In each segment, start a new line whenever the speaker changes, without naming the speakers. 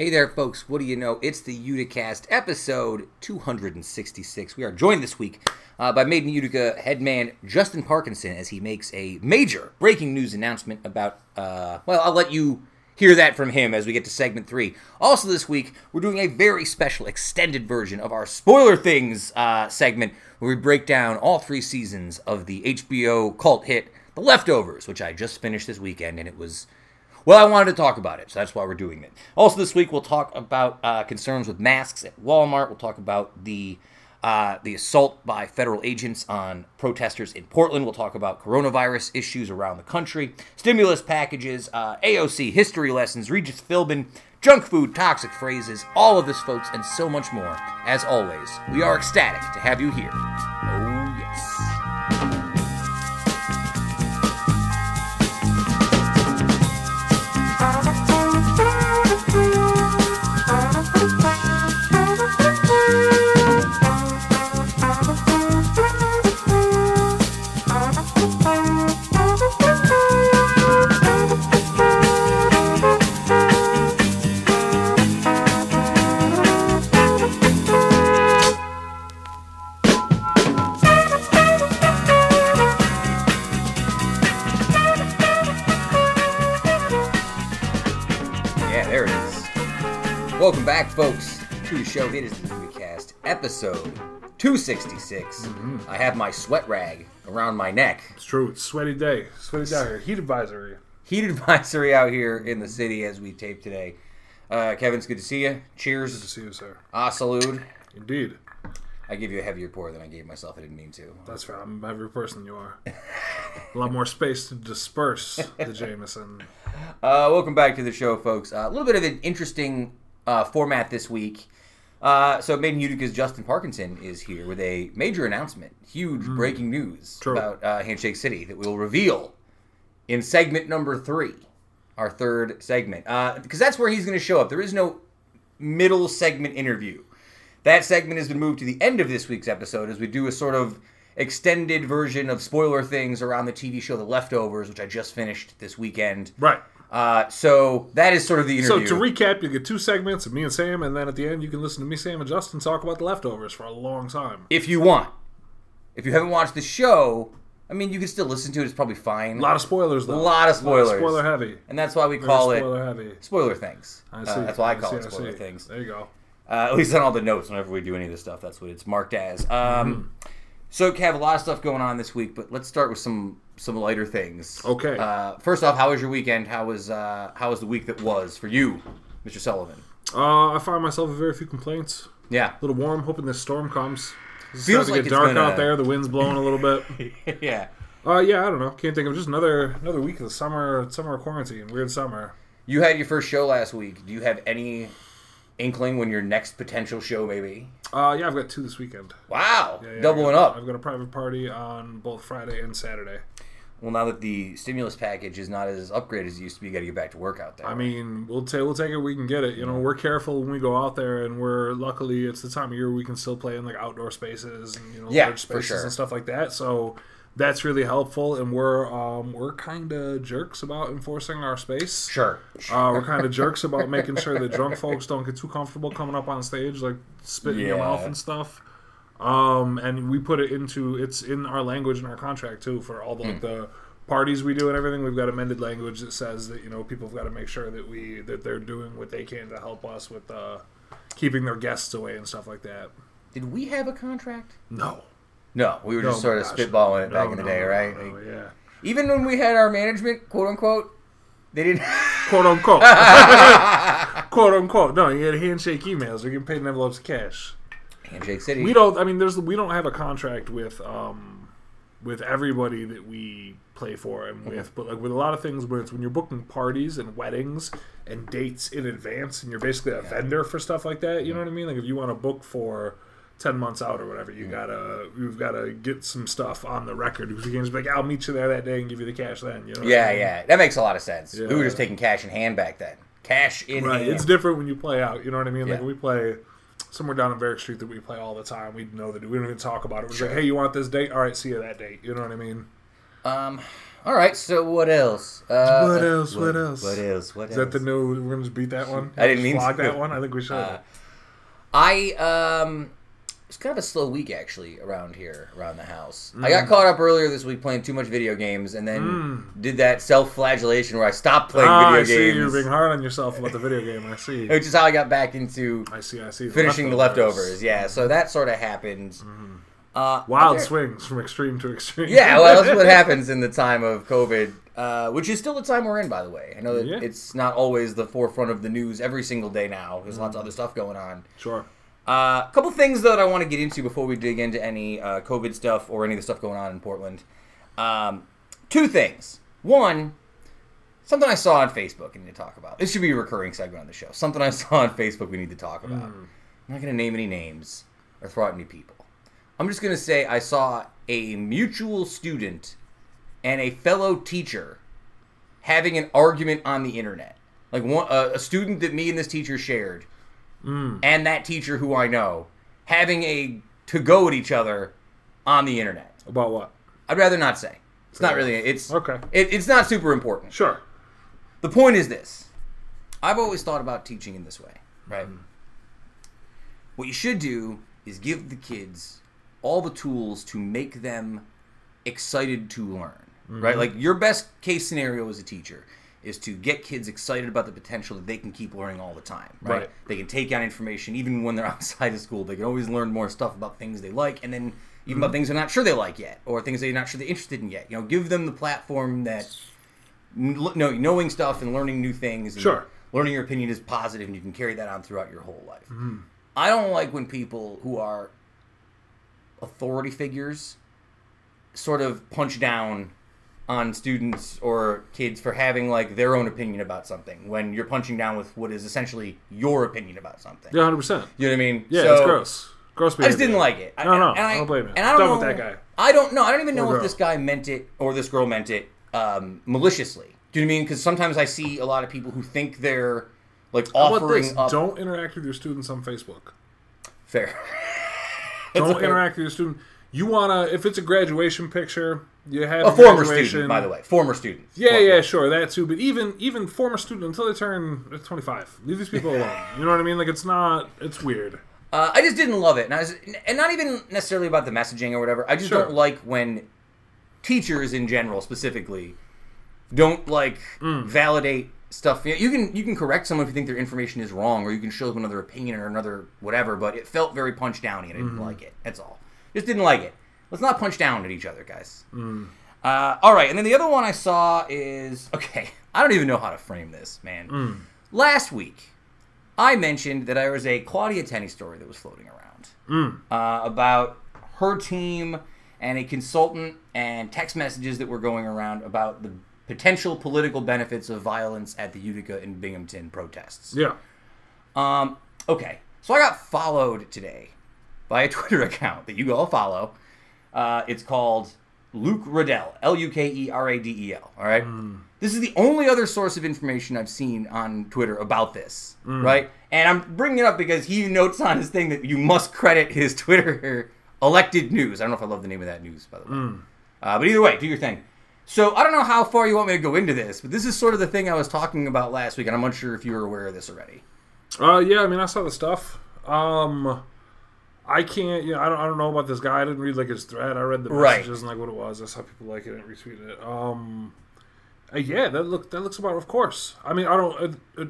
Hey there, folks. What do you know? It's the Uticast episode 266. We are joined this week uh, by Made In Utica headman Justin Parkinson as he makes a major breaking news announcement about, uh, well, I'll let you hear that from him as we get to segment three. Also, this week, we're doing a very special extended version of our Spoiler Things uh, segment where we break down all three seasons of the HBO cult hit The Leftovers, which I just finished this weekend and it was well, I wanted to talk about it, so that's why we're doing it. Also, this week we'll talk about uh, concerns with masks at Walmart. We'll talk about the uh, the assault by federal agents on protesters in Portland. We'll talk about coronavirus issues around the country, stimulus packages, uh, AOC history lessons, Regis Philbin, junk food, toxic phrases, all of this, folks, and so much more. As always, we are ecstatic to have you here. Back, folks, to the show. It is the Uticast, episode 266. I have my sweat rag around my neck.
It's true. It's sweaty day. Sweaty day here. Heat advisory.
Heat advisory out here in the city as we tape today. Uh, Kevin, it's good to see you. Cheers.
Good to see you, sir.
Ah, salute.
Indeed.
I give you a heavier pour than I gave myself. I didn't mean to.
That's fair. I'm every person you are. a lot more space to disperse the Jameson.
Uh, welcome back to the show, folks. Uh, a little bit of an interesting uh, format this week. Uh, so, Made In Utica's Justin Parkinson is here with a major announcement, huge breaking news
True.
about uh, Handshake City that we'll reveal in segment number three, our third segment, because that's where he's going to show up. There is no middle segment interview. That segment has been moved to the end of this week's episode as we do a sort of extended version of spoiler things around the TV show The Leftovers, which I just finished this weekend.
Right.
Uh, so that is sort of the interview.
So to recap, you get two segments of me and Sam, and then at the end you can listen to me, Sam, and Justin talk about the leftovers for a long time.
if you want. If you haven't watched the show, I mean, you can still listen to it. It's probably fine.
A lot of spoilers, though.
A lot of spoilers.
spoiler heavy.
and that's why we
Very
call it
spoiler heavy.
spoiler things.
I
Uh, that's why I
I
call
see,
it spoiler things.
There you go.
Uh, at least on all the notes, whenever we do any of this stuff, that's what it's marked as. Um, So, Kev, a lot of stuff going on this week, but let's start with some some lighter things.
Okay.
Uh, first off, how was your weekend? How was uh, how was the week that was for you, Mr. Sullivan?
Uh, I find myself with very few complaints.
Yeah.
A little warm, hoping this storm comes. It's
Feels
starting
like
to get
it's
dark
gonna-
out there. The wind's blowing a little bit.
yeah.
Uh, yeah, I don't know. Can't think of just another another week of the summer summer quarantine. Weird summer.
You had your first show last week. Do you have any inkling when your next potential show may be?
Uh, yeah, I've got two this weekend.
Wow,
Yeah, yeah,
doubling
got-
up.
I've got a private party on both Friday and Saturday.
Well, now that the stimulus package is not as upgraded as it used to be, you got to get back to work out there.
I mean, we'll take we'll take it. We can get it. You know, we're careful when we go out there, and we're luckily it's the time of year we can still play in like outdoor spaces and you know
Yeah,
large spaces
sure.
and stuff like that. So that's really helpful, and we're um, we're kind of jerks about enforcing our space.
sure.
Uh, we're kind of jerks about making sure that drunk folks don't get too comfortable coming up on stage, like spitting in your mouth and stuff. Um, and we put it into it's in our language in our contract too for all the like the parties we do and everything. We've got amended language that says that you know people have got to make sure that we that they're doing what they can to help us with uh, keeping their guests away and stuff like that.
Did we have a contract?
No,
No, we were just
No,
sort of
gosh.
spitballing it
No,
back in the
no,
day,
no,
right?
no,
Like,
yeah,
even when we had our management, quote unquote, they didn't.
quote unquote, quote unquote. No, you get handshake emails. They're getting paid in envelopes of cash.
Handshake City.
we don't i mean there's we don't have a contract with um with everybody that we play for and with but like with a lot of things where it's when you're booking parties and weddings and dates in advance and you're basically a vendor for stuff like that you know what i mean like if you want to book for 10 months out or whatever you gotta you've gotta get some stuff on the record because you can't just be like i'll meet you there that day and give you the cash then you know what I
Yeah,
mean?
yeah, that makes a lot of sense. We were just taking cash in hand back then. Cash in
Right,
hand.
it's different when you play out. You know what I mean? Like we play somewhere down on Varick Street that we play all the time. We know that we don't even talk about it. We're
Sure.
like, hey, you want this date? All right, see you that date. You know what I mean?
Um, All right. So what else? Uh,
What else? What else?
What else? What
Is
else?
that the new? We're gonna just beat that one.
I didn't
Just
mean
flog
to.
that one. I think we should.
Uh, I um, it's kind of a slow week actually around here, around the house. I got caught up earlier this week playing too much video games, and then did that self-flagellation where I stopped playing
ah, I
video
see. You're being hard on yourself about the video game. I see.
which is how I got back into
I see. I see.
finishing the leftovers. Yeah, so that sort of happened. Uh,
Wild
other-
swings from extreme to extreme.
Yeah, well, that's what happens in the time of COVID, uh, which is still the time we're in, by the way. I know that
Yeah.
it's not always the forefront of the news every single day now. There's lots of other stuff going on.
Sure.
A uh, couple things though that I want to get into before we dig into any uh, COVID stuff or any of the stuff going on in Portland. Um, two things. One, something I saw on Facebook and need to talk about. This should be a recurring segment on the show. Something I saw on Facebook we need to talk about. I'm not going to name any names or throw out any people. I'm just going to say I saw a mutual student and a fellow teacher having an argument on the internet. Like one, a, a student that me and this teacher shared, Mm. and that teacher who I know having a to go at each other on the internet.
About what?
I'd rather not say. It's not really. It's
Okay.
It, it's not super important.
Sure.
The point is this: I've always thought about teaching in this way, right? Mm-hmm. What you should do is give the kids all the tools to make them excited to learn, right? Mm-hmm. Like your best case scenario as a teacher is to get kids excited about the potential that they can keep learning all the time, right?
Right.
They can take out information even when they're outside of school. They can always learn more stuff about things they like, and then even about mm-hmm. things they're not sure they like yet, or things they're not sure they're interested in yet. You know, give them the platform that n- know, knowing stuff and learning new things. And
Sure.
Learning your opinion is positive, and you can carry that on throughout your whole life. Mm-hmm. I don't like when people who are authority figures sort of punch down on students or kids for having like their own opinion about something when you're punching down with what is essentially your opinion about something.
Yeah, hundred percent.
You know what I mean?
Yeah,
So-
it's gross. Gross. Behavior.
I just didn't like it.
No, no,
and I,
I don't blame.
And I don't
Done
know
with that guy.
I don't know. I don't even know
Or
if
girl.
this guy meant it or this girl meant it um, maliciously. Do you know what I mean? Because sometimes I see a lot of people who think they're like offering up.
Don't interact with your students on Facebook.
fair.
Don't
fair-
interact with your student. You wanna if it's a graduation picture, you have
A former student, by the way. Former student.
Yeah,
Former.
yeah, sure, that too. But even even former student until they turn twenty five, leave these people alone. You know what I mean? Like it's not. It's weird.
Uh, I just didn't love it, and I was, and not even necessarily about the messaging or whatever. I just
Sure.
don't like when teachers in general, specifically, don't like
Mm.
validate stuff. You you can you can correct someone if you think their information is wrong, or you can show them another opinion or another whatever. But it felt very punch downy, and I didn't
Mm-hmm.
like it. That's all. Just didn't like it. Let's not punch down at each other, guys.
Mm.
Uh, all right, and then the other one I saw is okay. I don't even know how to frame this, man.
Mm.
Last week, I mentioned that there was a Claudia Tenney story that was floating around
Mm.
uh, about her team and a consultant and text messages that were going around about the potential political benefits of violence at the Utica and Binghamton protests.
Yeah.
Um, okay, so I got followed today by a Twitter account that you all follow. Uh, it's called Luke Radel, L U K E R A D E L. All right. This is the only other source of information I've seen on Twitter about this, right? And I'm bringing it up because he notes on his thing that you must credit his Twitter elected news. I don't know if I love the name of that news, by the way. Uh, but either way, do your thing. So I don't know how far you want me to go into this, but this is sort of the thing I was talking about last week, and I'm unsure if you were aware of this already.
Uh, yeah. I mean, I saw the stuff. Um, I can't. You know, I don't. I don't know about this guy. I didn't read like his thread. I read the
Right.
messages and like what it was. I saw people like it and retweeted it. Um, uh, yeah. That look. That looks about. Of course. I mean, I don't. Uh, uh,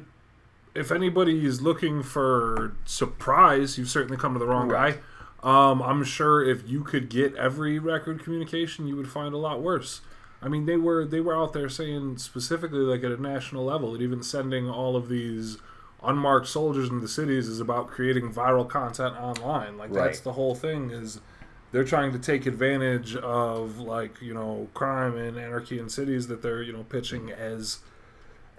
if anybody is looking for surprise, you've certainly come to the wrong
Right.
guy. Um, I'm sure if you could get every record communication, you would find a lot worse. I mean, they were they were out there saying specifically, like at a national level, that even sending all of these unmarked soldiers in the cities is about creating viral content online. Like that's the whole thing. Is they're trying to take advantage of like you know crime and anarchy in cities that they're you know pitching as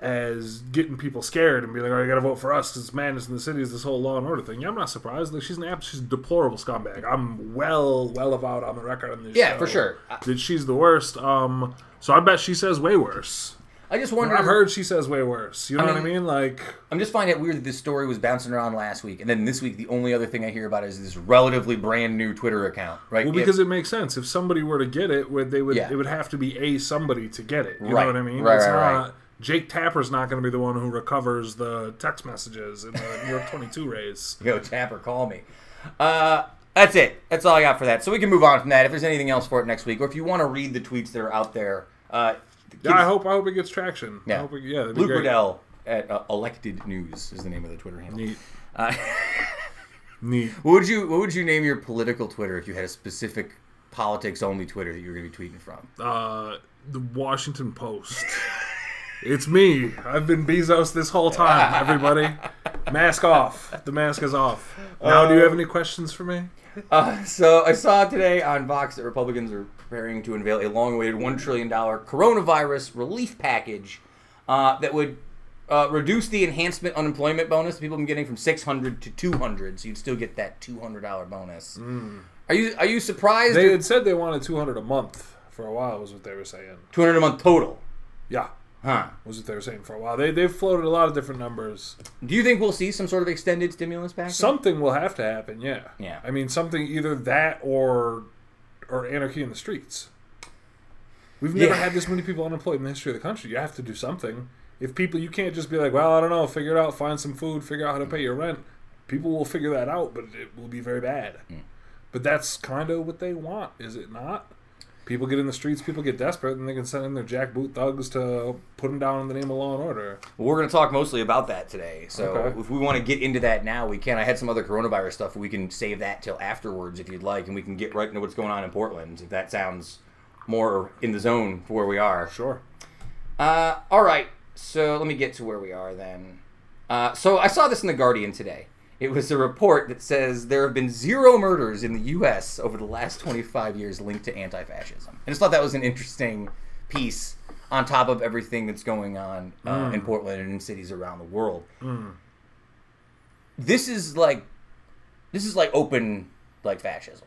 as getting people scared and be like, "Oh, you got to vote for us because it's madness in the cities." This whole law and order thing. Yeah, I'm not surprised. Like she's an app. She's a deplorable scumbag. I'm well, well about on the record on this.
Yeah,
show
for sure.
That she's the worst. Um, so I bet she says way worse.
I just wonder.
I've heard she says way worse. You know what I
mean-
mean? Like,
I'm just finding it weird that this story was bouncing around last week, and then this week the only other thing I hear about is this relatively brand new Twitter account, right?
well,
If-
because it makes sense. If somebody were to get it, would they would
Yeah.
it would have to be a somebody to get it. You
Right.
know what I mean?
Right,
it's
right,
not
right.
Jake Tapper's not going to be the one who recovers the text messages in the New York 22 race.
Yo, Tapper, call me. Uh, that's it. That's all I got for that. So we can move on from that. If there's anything else for it next week, or if you want to read the tweets that are out there, uh,
Yeah, I hope I hope it gets traction. I
Yeah.
it, yeah,
Luke
great.
Radel at uh, Elected News is the name of the Twitter handle.
Neat,
Uh,
neat.
what would you What would you name your political Twitter if you had a specific politics only Twitter that you were going to be tweeting from?
Uh, the Washington Post. It's me. I've been Bezos this whole time. Everybody, mask off. The mask is off. Now, do you have any questions for me?
Uh, so I saw today on Vox that Republicans are preparing to unveil a long-awaited one trillion dollar coronavirus relief package uh, that would uh, reduce the enhancement unemployment bonus people have been getting from six hundred to two hundred, so you'd still get that two hundred dollar bonus. Are you Are you surprised?
They had said they wanted 200 a month for a while. Was what they were saying.
Two hundred a month total,
Yeah,
huh?
was what they were saying for a while. They they've floated a lot of different numbers.
Do you think we'll see some sort of extended stimulus package?
Something will have to happen. Yeah.
Yeah.
I mean, something either that or or anarchy in the streets. We've never
Yeah.
had this many people unemployed in the history of the country. You have to do something. If people, you can't just be like, well, I don't know, figure it out, find some food, figure out how to pay your rent. People will figure that out, but it will be very bad. Mm. But that's kind of what they want, is it not? People get in the streets, people get desperate, and they can send in their jackboot thugs to put them down in the name of law and order.
Well, we're going to talk mostly about that today. So
Okay.
if we want to get into that now, we can. I had some other coronavirus stuff. We can save that till afterwards if you'd like, and we can get right into what's going on in Portland if that sounds more in the zone for where we are.
Sure.
Uh, all right. So let me get to where we are then. Uh, so I saw this in the Guardian today. It was a report that says there have been zero murders in the U.S. over the last 25 years linked to anti-fascism. I just thought that was an interesting piece on top of everything that's going on uh, in Portland and in cities around the world. This is like, this is like open like fascism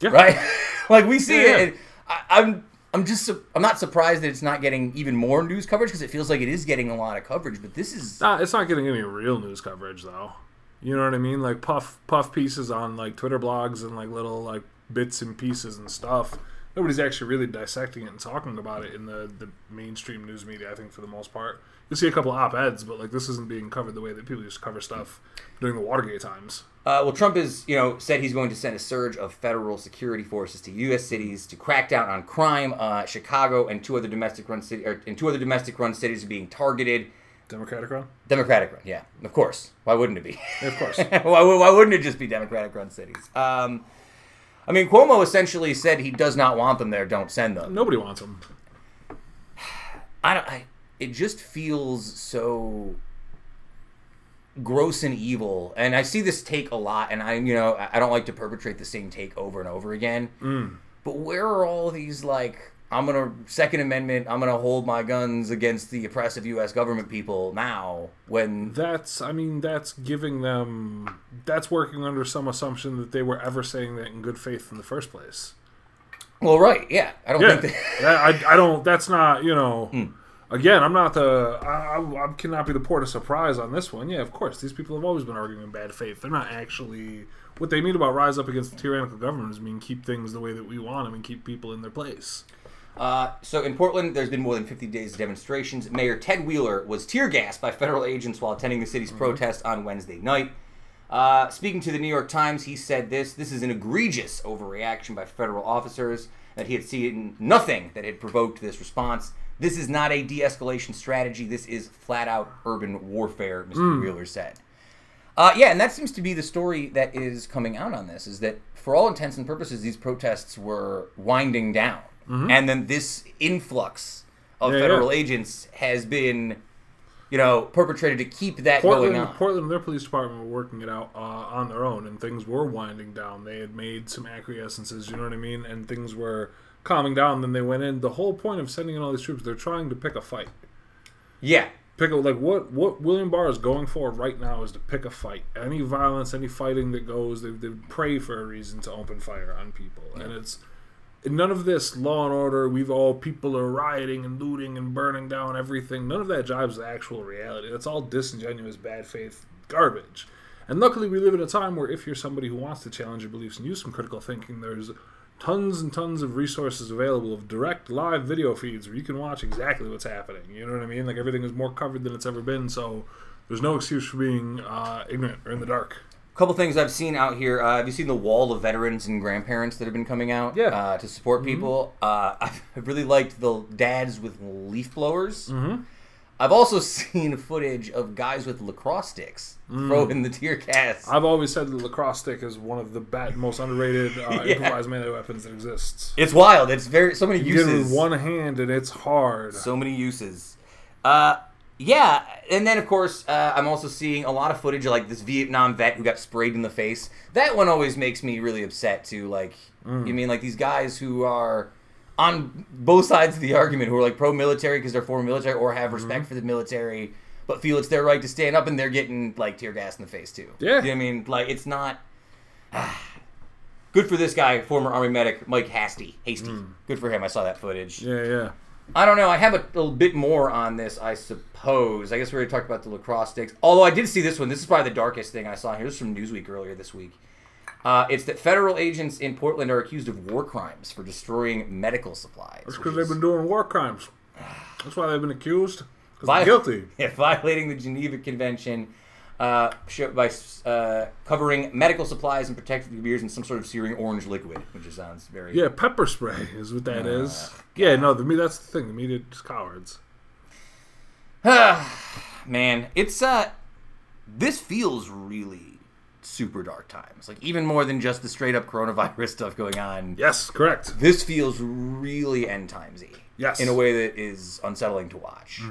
Yeah.
right? like we see
Yeah,
it. I, I'm I'm just su- I'm not surprised that it's not getting even more news coverage because it feels like it is getting a lot of coverage. But this is
it's not getting any real news coverage though. You know what I mean? Like puff puff pieces on like Twitter blogs and like little like bits and pieces and stuff. Nobody's actually really dissecting it and talking about it in the, the mainstream news media, I think, for the most part. You'll see a couple op eds, but like this isn't being covered the way that people used to cover stuff during the Watergate times.
uh, well, Trump is you know said he's going to send a surge of federal security forces to U.S. cities to crack down on crime. Uh, Chicago and two other domestic run city or, and two other domestic run cities are being targeted.
Democratic run?
Democratic run, yeah, of course. Why wouldn't it be?
Of course.
why, why wouldn't it just be Democratic run cities? Um, I mean, Cuomo essentially said he does not want them there. Don't send them.
Nobody wants them.
I don't. I, it just feels so gross and evil, and I see this take a lot. And I, you know, I I don't like to perpetrate the same take over and over again. But where are all these like? I'm gonna Second Amendment. I'm gonna hold my guns against the oppressive U.S. government people now. When
That's, I mean, that's giving them, that's working under some assumption that they were ever saying that in good faith in the first place.
well, right, yeah, I don't
Yeah,
think that.
That- I, I don't. That's not. You know. Hmm. Again, I'm not the. I, I, I cannot be the port of surprise on this one. Yeah, of course, these people have always been arguing in bad faith. They're not actually. What they mean about rise up against the tyrannical government is mean keep things the way that we want them and keep people in their place.
Uh, so in Portland, there's been more than 50 days of demonstrations. Mayor Ted Wheeler was tear gassed by federal agents while attending the city's protest on Wednesday night. Uh, speaking to the New York Times, he said this This is an egregious overreaction by federal officers, that he had seen nothing that had provoked this response. This is not a de escalation strategy. This is flat out urban warfare, Mr. Wheeler said. Uh, yeah, and that seems to be the story that is coming out on this is that for all intents and purposes, these protests were winding down. And then this influx of
Yeah,
federal
yeah.
agents has been, you know, perpetrated to keep that
Portland,
going on.
Portland, their police department were working it out uh, on their own, and things were winding down. They had made some acquiescences, you know what I mean, and things were calming down. Then they went in. The whole point of sending in all these troops, they're trying to pick a fight.
yeah.
pick a, like what what William Barr is going for right now is to pick a fight. Any violence, any fighting that goes, they, they pray for a reason to open fire on people, and it's none of this law and order. We've all people are rioting and looting and burning down everything. None of that jives the actual reality. That's all disingenuous, bad faith garbage. And luckily, we live in a time where if you're somebody who wants to challenge your beliefs and use some critical thinking, there's tons and tons of resources available of direct live video feeds where you can watch exactly what's happening. You know what I mean? Like everything is more covered than it's ever been. So there's no excuse for being uh, ignorant or in the dark.
Couple things I've seen out here. Uh, have you seen the wall of veterans and grandparents that have been coming out?
Yeah.
Uh, to support people. Uh, I've really liked the dads with leaf blowers. Mm-hmm. I've also seen footage of guys with lacrosse sticks throwing the tear gas.
I've always said the lacrosse stick is one of the bad, most underrated uh,
Yeah.
improvised melee weapons that exists.
It's wild. It's very so many
You get it
uses.
with one hand and it's hard.
So many uses. Uh, yeah, and then of course uh, I'm also seeing a lot of footage of like this Vietnam vet who got sprayed in the face. That one always makes me really upset too. Like, mm. you mean like these guys who are on both sides of the argument, who are like pro-military because they're former military or have mm-hmm. respect for the military, but feel it's their right to stand up, and they're getting like tear gas in the face too.
Yeah.
You know I mean, like it's not. Ah. Good for this guy, former army medic Mike Hastie. Hastie. Mm. Good for him. I saw that footage.
Yeah, yeah.
I don't know. I have a little bit more on this, I suppose. I guess we already talked about the lacrosse sticks. Although I did see this one. This is probably the darkest thing I saw. Here's from Newsweek earlier this week. Uh, it's that federal agents in Portland are accused of war crimes for destroying medical supplies.
That's because they've been doing war crimes. That's why they've been accused. Because
Vi-
they're guilty.
Yeah, violating the Geneva Convention uh, by uh, covering medical supplies and protective gears in some sort of searing orange liquid, which just sounds very.
Yeah, pepper spray is what that is. Yeah, no, the me that's the thing. The media is cowards.
Man, it's uh this feels really super dark times. Like even more than just the straight up coronavirus stuff going on.
Yes, correct.
This feels really end timesy.
Yes.
In a way that is unsettling to watch.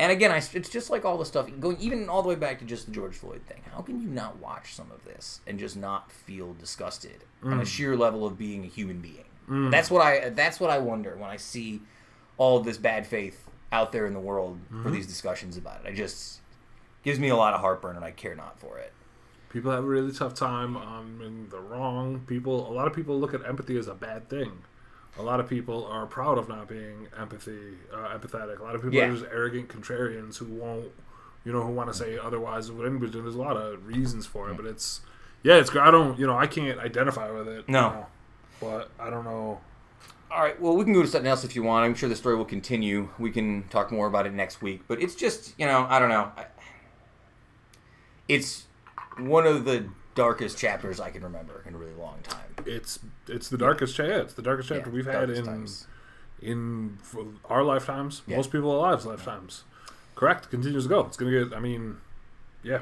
And again, I, it's just like all the stuff going even all the way back to just the George Floyd thing. How can you not watch some of this and just not feel disgusted on a mm. sheer level of being a human being? Mm. That's what I that's what I wonder when I see all this bad faith out there in the world for mm-hmm. these discussions about it. I just gives me a lot of heartburn and I care not for it.
People have a really tough time um, in the wrong. People, a lot of people look at empathy as a bad thing. A lot of people are proud of not being empathy, uh, empathetic. A lot of people
Yeah.
are just arrogant contrarians who won't, you know, who want to say otherwise what anybody's doing. There's a lot of reasons for it, but it's, yeah, it's. I don't, you know, I can't identify with it.
No.
you know, but I don't know.
All right, well, we can go to something else if you want. I'm sure the story will continue. We can talk more about it next week. But it's just, you know, I don't know. I- It's one of the darkest chapters I can remember in a really long time.
It's it's the darkest cha- yeah, It's the darkest chapter
Yeah,
we've had in
times.
in our lifetimes.
Yeah.
Most people alive's lifetimes. Correct. Continues to go. It's gonna get. I mean, yeah.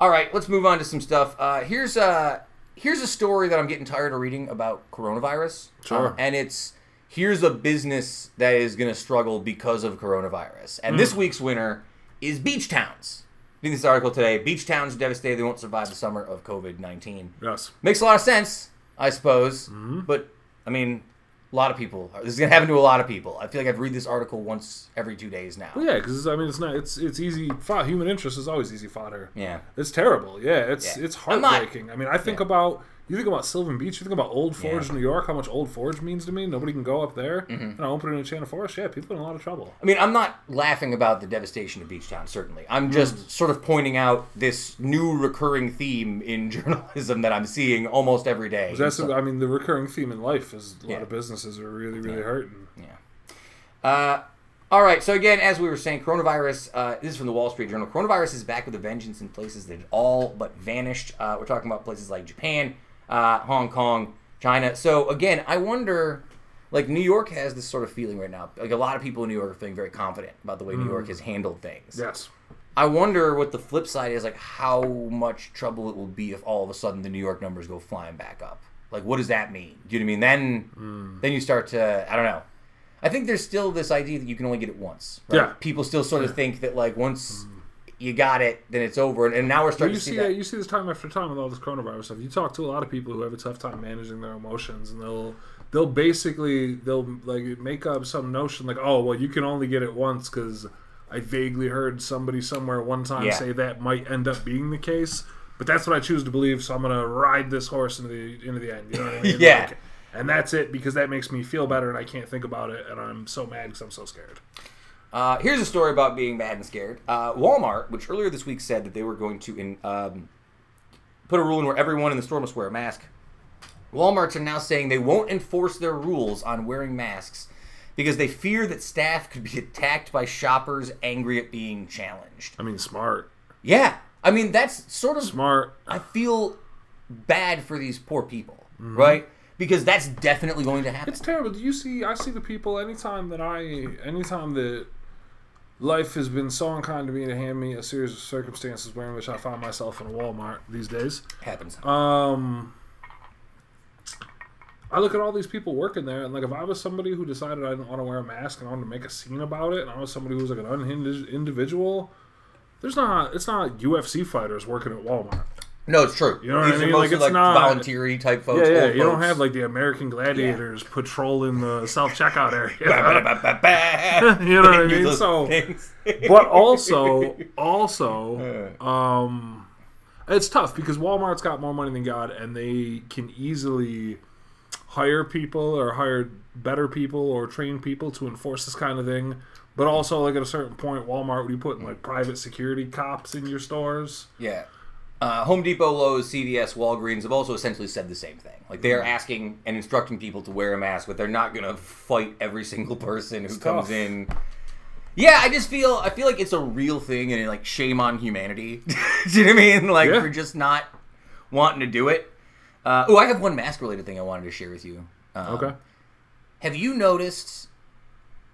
All right, let's move on to some stuff. Uh, here's a here's a story that I'm getting tired of reading about coronavirus.
Sure.
Uh, and it's here's a business that is going to struggle because of coronavirus. And
Hmm.
this week's winner is beach towns. Reading this article today, beach towns are devastated. They won't survive the summer of COVID nineteen.
Yes.
Makes a lot of sense, I suppose.
Mm-hmm.
But I mean, a lot of people. This is gonna happen to a lot of people. I feel like I've read this article once every two days now.
Well, yeah, because I mean, it's not. It's it's easy. Human interest is always easy fodder.
Yeah.
It's terrible. Yeah, it's
Yeah.
it's
I'm not-
heartbreaking. I mean, I think about you think about Sylvan Beach. You think about Old Forge,
Yeah.
New York. How much Old Forge means to me. Nobody can go up there.
Mm-hmm.
And I open it in Channel Forest. Yeah, people in a lot of trouble.
I mean, I'm not laughing about the devastation of Beach Town, certainly. I'm just
Mm.
sort of pointing out this new recurring theme in journalism that I'm seeing almost every day.
That's
So-
I mean, the recurring theme in life is a lot
Yeah.
of businesses are really really hurting.
Uh, all right, so again, as we were saying, coronavirus, uh, this is from the Wall Street Journal. Coronavirus is back with a vengeance in places that all but vanished. Uh, we're talking about places like Japan, uh, Hong Kong, China. So again, I wonder, like, New York has this sort of feeling right now. Like, a lot of people in New York are feeling very confident about the way New York has handled things.
Yes.
I wonder what the flip side is, like how much trouble it will be if all of a sudden the New York numbers go flying back up. Like, what does that mean? Do you know what I mean? Then,
Hmm.
then you start to, I don't know. I think there's still this idea that you can only get it once. Right?
Yeah.
People still sort of think that like once you got it, then it's over. And, and now we're starting
you
to see
see
that.
that. You see this time after time with all this coronavirus stuff. You talk to a lot of people who have a tough time managing their emotions, and they'll they'll basically they'll like make up some notion like, oh well, you can only get it once because I vaguely heard somebody somewhere one time
Yeah.
say that might end up being the case. But that's what I choose to believe, so I'm gonna ride this horse into the into the end. You know what I mean?
Yeah.
Like, and that's it because that makes me feel better, and I can't think about it, and I'm so mad because I'm so scared.
Uh, here's a story about being mad and scared. Uh, Walmart, which earlier this week said that they were going to in, um, put a rule in where everyone in the store must wear a mask. Walmarts are now saying they won't enforce their rules on wearing masks because they fear that staff could be attacked by shoppers angry at being challenged.
I mean, smart,
Yeah, I mean that's sort of
smart.
I feel bad for these poor people, right? Because that's definitely going to happen.
It's terrible. Do you see? I see the people anytime that I, anytime that life has been so unkind to me to hand me a series of circumstances wherein which I find myself in a Walmart these days.
happens.
Um, I look at all these people working there, and like if I was somebody who decided I didn't want to wear a mask and I wanted to make a scene about it, and I was somebody who was like an unhinged individual, there's not. It's not UFC fighters working at Walmart.
No, it's true.
You know what
These
I
are
mean? Like,
mostly
it's
like
not-
voluntary type folks.
Yeah, yeah. You don't have like the American gladiators patrolling the self checkout area. You know what I mean? So- but also, also, um, it's tough because Walmart's got more money than God, and they can easily hire people or hire better people or train people to enforce this kind of thing. But also, like at a certain point, Walmart would be putting like private security cops in your stores.
yeah. Uh, Home Depot, Lowe's, CVS, Walgreens have also essentially said the same thing. Like they are
Mm-hmm.
asking and instructing people to wear a mask, but they're not going to fight every single person who comes
tough.
in. Yeah, I just feel I feel like it's a real thing and like shame on humanity. do you know what I mean? Like
Yeah.
for just not wanting to do it. Uh, oh, I have one mask related thing I wanted to share with you. Um,
Okay.
Have you noticed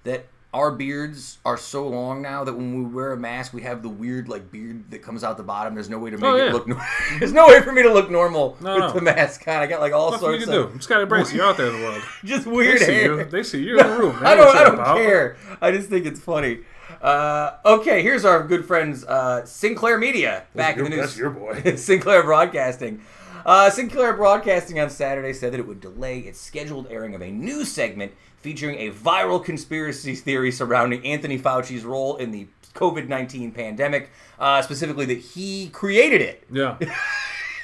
that our beards are so long now that when we wear a mask, we have the weird like beard that comes out the bottom. There's no way to make
Oh,
it look. nor- There's no way for me to look normal
No,
with
no.
the mask on. I got like all
That's what you
sorts
can
of
do. Just gotta embrace. You're out there in the world.
just
They
weird
see
hair.
you. They see you. You're in the room. They
I don't. I don't
about.
care. I just think it's funny. Uh, okay, here's our good friends uh, Sinclair Media back in the news.
that's your boy.
Sinclair Broadcasting. Uh, Sinclair Broadcasting on Saturday said that it would delay its scheduled airing of a new segment featuring a viral conspiracy theory surrounding Anthony Fauci's role in the COVID 19 pandemic, uh, specifically that he created it.
Yeah.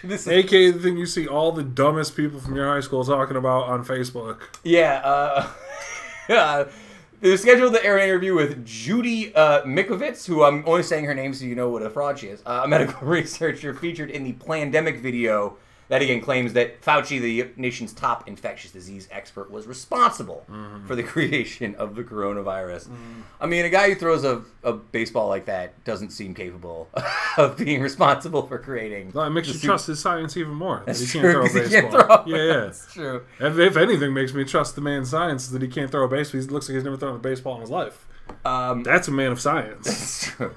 This is,
AKA the thing you see all the dumbest people from your high school talking about on Facebook.
yeah, uh, uh, they're scheduled to air an interview with Judy uh, Mikovits, who I'm only saying her name so you know what a fraud she is, uh, a medical researcher featured in the Plandemic video that again claims that Fauci, the nation's top infectious disease expert, was responsible for the creation of the coronavirus. I mean, a guy who throws a, a baseball like that doesn't seem capable of being responsible for creating.
Well, it makes you trust his science even more. That he
That's
can't throw a baseball.
throw-
Yeah, yeah.
That's true.
If, if anything makes me trust the man's science is that he can't throw a baseball. He looks like he's never thrown a baseball in his life.
Um,
That's a man of science.
It's true.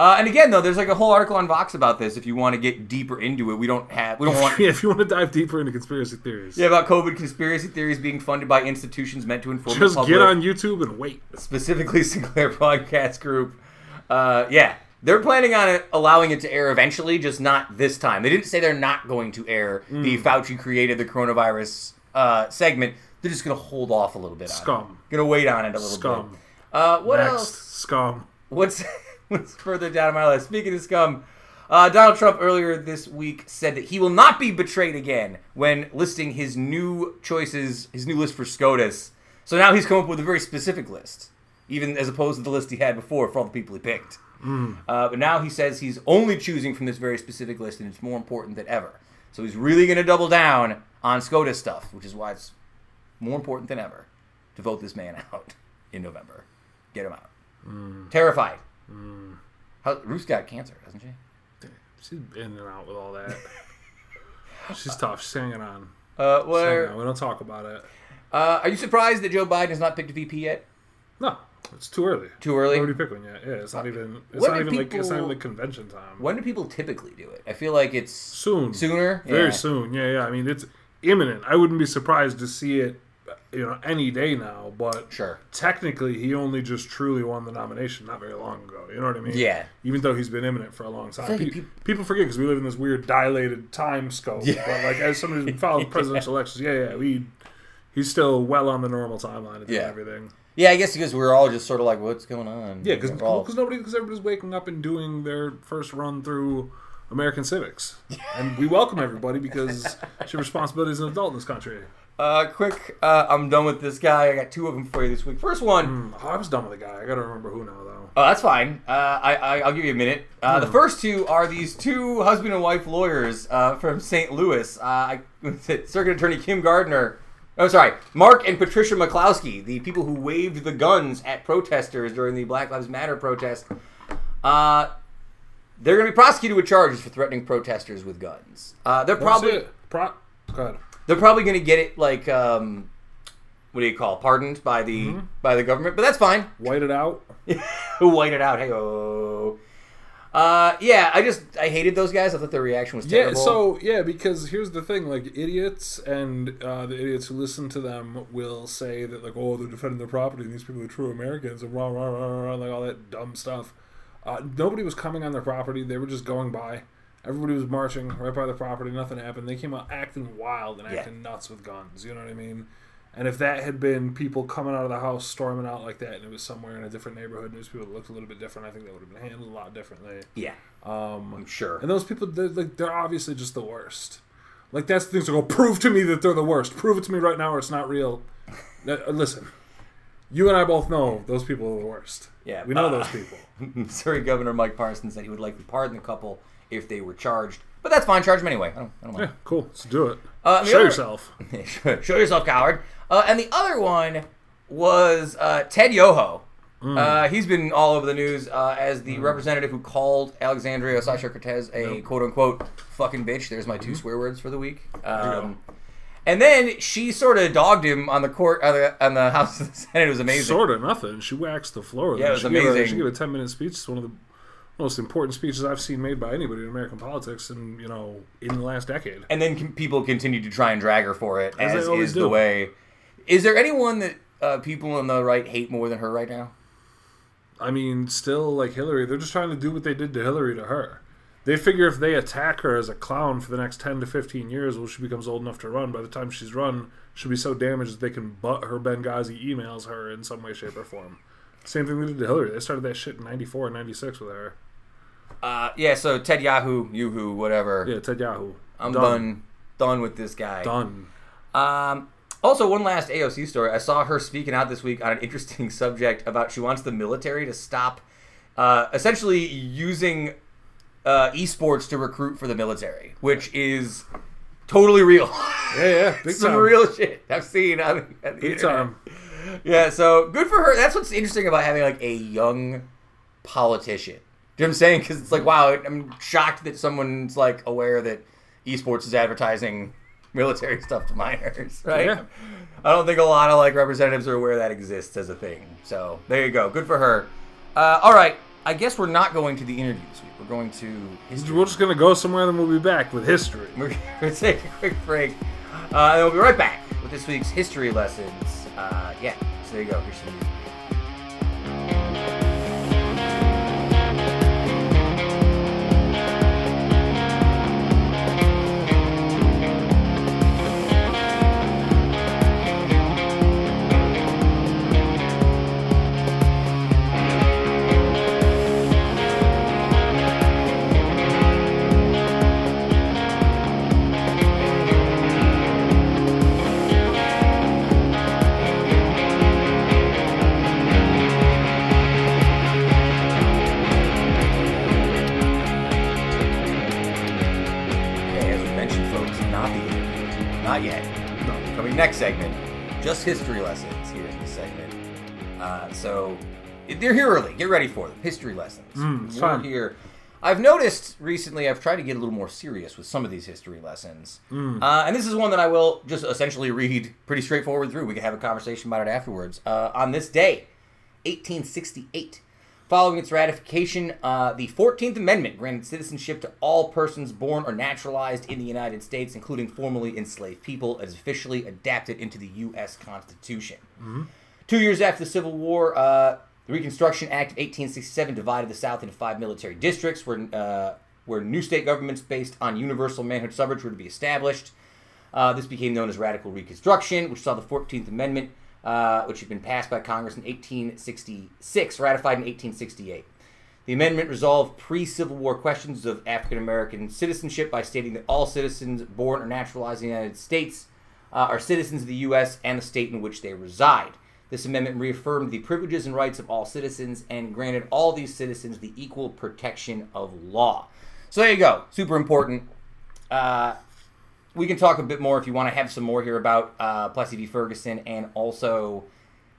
Uh, and again, though, there's like a whole article on Vox about this. If you want to get deeper into it, we don't have, we don't want.
yeah, if you want to dive deeper into conspiracy theories,
Yeah, about COVID conspiracy theories being funded by institutions meant to inform
just
the public,
get on YouTube and wait.
specifically Sinclair Broadcast Group. Uh, yeah, they're planning on it, allowing it to air eventually, just not this time. They didn't say they're not going to air the
Mm.
Fauci created the coronavirus uh, segment. They're just going to hold off a little bit. On
Scum.
It. Going to wait on it a little
Scum.
bit. Uh, what
Next,
else?
scum.
What's what's further down my list? Speaking of scum, uh, Donald Trump earlier this week said that he will not be betrayed again when listing his new choices, his new list for SCOTUS. So now he's come up with a very specific list, even as opposed to the list he had before for all the people he picked. Uh, but now he says he's only choosing from this very specific list, and it's more important than ever. So he's really going to double down on SCOTUS stuff, which is why it's more important than ever to vote this man out in November. Get him out. Terrified. How, Ruth's got cancer, doesn't she?
She's in and out with all that. She's tough. She's hanging on.
Uh,
hanging on. We don't talk about it.
uh, are you surprised that Joe Biden has not picked a VP yet?
No, it's too early.
Too early?
Already pick one yet? Yeah, it's not even. It's
When
not even like it's not even like convention time.
When do people typically do it? I feel like it's
Soon.
sooner.
Very
Yeah.
soon. Yeah, yeah. I mean, it's imminent. I wouldn't be surprised to see it, you know, any day now. But
Sure.
technically, he only just truly won the nomination not very long ago. You know what I mean?
Yeah.
Even though he's been imminent for a long time, Pe-
peop-
people forget because we live in this weird dilated time scope.
Yeah.
But like, as somebody who's followed presidential elections, yeah, yeah, we. He's still well on the normal timeline
Yeah.
everything.
Yeah, I guess because we're all just sort of like, what's going on?
Yeah, because
all-
nobody because everybody's waking up and doing their first run through American civics, and we welcome everybody because it's your responsibility as an adult in this country.
Uh, quick, uh, I'm done with this guy. I got two of them for you this week. First one,
Oh, I was done with the guy. I gotta remember who now though.
oh, that's fine. Uh, I, I, I'll give you a minute. Uh, The
Hmm.
first two are these two husband and wife lawyers uh, from St. Louis. Uh, I, Circuit Attorney Kim Gardner. Oh, sorry, Mark and Patricia McCloskey, the people who waved the guns at protesters during the Black Lives Matter protest. Uh, they're going to be prosecuted with charges for threatening protesters with guns. Uh, they're
Probably.
probably
Pro- Go ahead.
They're probably going to get it like um, what do you call pardoned by the
Mm-hmm.
by the government, but that's fine.
White it out.
White it out. Hey oh. Uh, yeah, I just I hated those guys. I thought their reaction was terrible.
Yeah, so yeah, because here's the thing: like idiots and uh, the idiots who listen to them will say that like, oh, they're defending their property, and these people are true Americans, and rah rah rah rah, like all that dumb stuff. Uh, nobody was coming on their property; they were just going by. Everybody was marching right by the property. Nothing happened. They came out acting wild and
Yeah.
acting nuts with guns. You know what I mean? And if that had been people coming out of the house storming out like that, and it was somewhere in a different neighborhood, and was people that looked a little bit different, I think that would have been handled a lot differently.
yeah,
Um,
I'm sure.
and those people, they're, like, they're obviously just the worst. Like that's the thing to go prove to me that they're the worst. Prove it to me right now, or it's not real. Uh, listen, you and I both know those people are the worst.
Yeah,
we know
uh,
those people.
Missouri Governor Mike Parsons said he would likely pardon the couple if they were charged, but that's fine. Charge them anyway. I don't, I don't mind.
Yeah, cool. Let's do it.
Uh,
Show
other-
yourself.
Show yourself, coward. Uh, and the other one was uh, Ted Yoho.
Mm.
Uh, he's been all over the news uh, as the representative who called Alexandria Ocasio Cortez a quote unquote fucking bitch. There's my
Mm-hmm.
two swear words for the week. Um, and then she sort of dogged him on the court on the, on the House of the Senate. It was amazing.
Sort of nothing. She waxed the floor.
Yeah, it was
she Gave a,
amazing.
she gave a ten minute speech. It's one of the most important speeches I've seen made by anybody in American politics, and you know, in the last decade.
And then con- people continue to try and drag her for it,
As
as is the way. Is there anyone that uh, people on the right hate more than her right now?
I mean, still like Hillary, they're just trying to do what they did to Hillary to her. They figure if they attack her as a clown for the next 10 to 15 years, well, she becomes old enough to run. By the time she's run, she'll be so damaged that they can butt her Benghazi emails her in some way, shape, or form. Same thing they did to Hillary. They started that shit in 94 and 96 with her.
Uh, yeah, so Ted Yahoo, Yoo-hoo, whatever.
Yeah, Ted Yahoo.
I'm done. done. with this guy.
Done.
Um, also, one last AOC story. I saw her speaking out this week on an interesting subject about she wants the military to stop uh, essentially using uh, esports to recruit for the military, which is totally real.
Yeah, yeah. Big
Some
time.
real shit I've seen on, on the
Big
internet.
time.
Yeah, so good for her. That's what's interesting about having like a young politician. You know what I'm saying? Because it's like, wow, I'm shocked that someone's like aware that esports is advertising military stuff to minors, right?
Yeah.
I don't think a lot of like representatives are aware that exists as a thing. So there you go. Good for her. Uh, all right, I guess we're not going to the interview this week. We're going to history.
We're just going to go somewhere, then we'll be back with history.
We're to take a quick break. Uh, and we'll be right back with this week's history lessons. Uh, yeah, so there you go. Here's some music. Ready for them. History lessons.
it's
We're
time.
here. I've noticed recently. I've tried to get a little more serious with some of these history lessons, uh, and this is one that I will just essentially read pretty straightforward through. We can have a conversation about it afterwards. Uh, on this day, 1868. Following its ratification, uh, the 14th Amendment granted citizenship to all persons born or naturalized in the United States, including formerly enslaved people, as officially adapted into the U.S. Constitution. Two years after the Civil War, uh, the Reconstruction Act of 1867 divided the South into five military districts, where uh, where new state governments based on universal manhood suffrage were to be established. Uh, this became known as Radical Reconstruction, which saw the 14th Amendment, uh, which had been passed by Congress in 1866, ratified in 1868. The amendment resolved pre Civil War questions of African American citizenship by stating that all citizens born or naturalized in the United States uh, are citizens of the U.S. and the state in which they reside. This amendment reaffirmed the privileges and rights of all citizens and granted all these citizens the equal protection of law. So there you go. Super important. Uh, we can talk a bit more if you want to have some more here about uh, Plessy v. Ferguson and also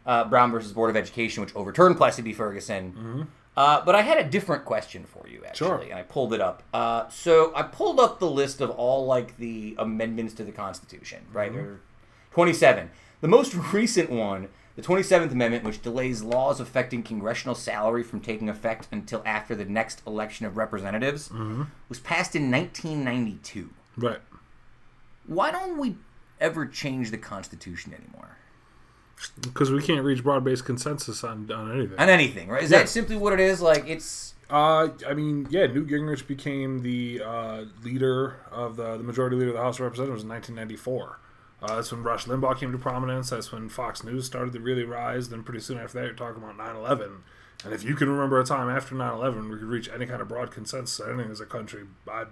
uh, Brown versus Board of Education, which overturned Plessy v. Ferguson. Uh, but I had a different question for you, actually,
Sure.
and I pulled it up. Uh, so I pulled up the list of all like the amendments to the Constitution. Right, there are twenty-seven. The most recent one, the Twenty-seventh Amendment, which delays laws affecting congressional salary from taking effect until after the next election of representatives, was passed in 1992
Right.
why don't we ever change the Constitution anymore?
Because we can't reach broad-based consensus on, on anything.
On anything, right? Is
Yeah.
that simply what it is? Like it's
Uh, I mean, yeah, Newt Gingrich became the uh, leader of the the majority leader of the House of Representatives in 1994. Uh, that's when Rush Limbaugh came to prominence. That's when Fox News started to really rise. Then pretty soon after that, you're talking about 9/11. And if you can remember a time after 9/11 we could reach any kind of broad consensus on anything as a country, I,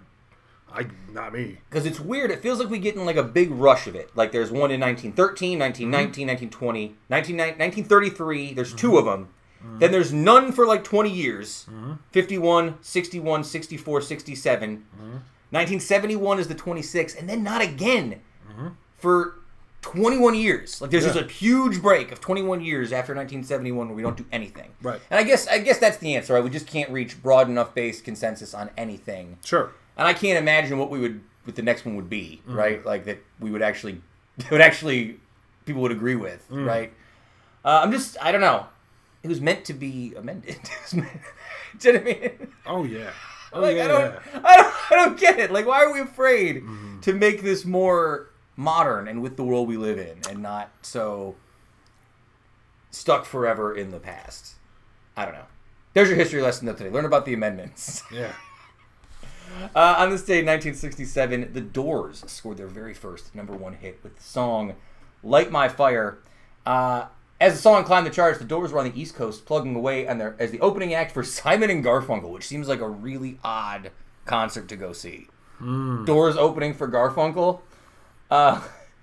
I, not me.
because it's weird. It feels like we get in like a big rush of it. Like there's one in 1913, 1919, 1920, 19, 1933. Mm-hmm. There's two mm-hmm. of them. Mm-hmm. Then there's none for like 20 years. 51, 61, 64, 67. 1971 is the 26, and then not again for 21 years. Like there's
Yeah.
just a huge break of 21 years after 1971 where we don't do anything.
Right.
And I guess I guess that's the answer. Right? We just can't reach broad enough based consensus on anything.
Sure.
And I can't imagine what we would what the next one would be,
Mm-hmm.
right? Like that we would actually would actually people would agree with,
Mm.
right? Uh, I'm just I don't know. It was meant to be amended. It was meant- Do you know what I mean?
Oh yeah. Oh
Like,
yeah.
I don't,
yeah.
I don't, I don't get it. Like, why are we afraid
Mm-hmm.
to make this more modern and with the world we live in, and not so stuck forever in the past? I don't know. There's your history lesson though today. Learn about the amendments.
Yeah.
Uh, on this day in 1967, The Doors scored their very first number one hit with the song "Light My Fire." Uh, as the song climbed the charts, The Doors were on the East Coast, plugging away their as the opening act for Simon and Garfunkel, which seems like a really odd concert to go see. Doors opening for Garfunkel. Uh,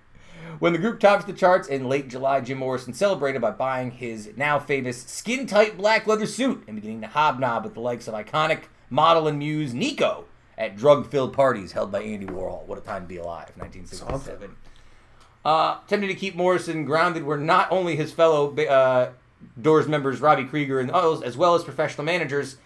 when the group topped the charts in late July, Jim Morrison celebrated by buying his now famous skin tight black leather suit and beginning to hobnob with the likes of iconic model and muse Nico at drug filled parties held by Andy Warhol. What a time to be alive, 1967. Uh, attempting to keep Morrison grounded were not only his fellow uh, Doors members Robbie Krieger and others, as well as professional managers,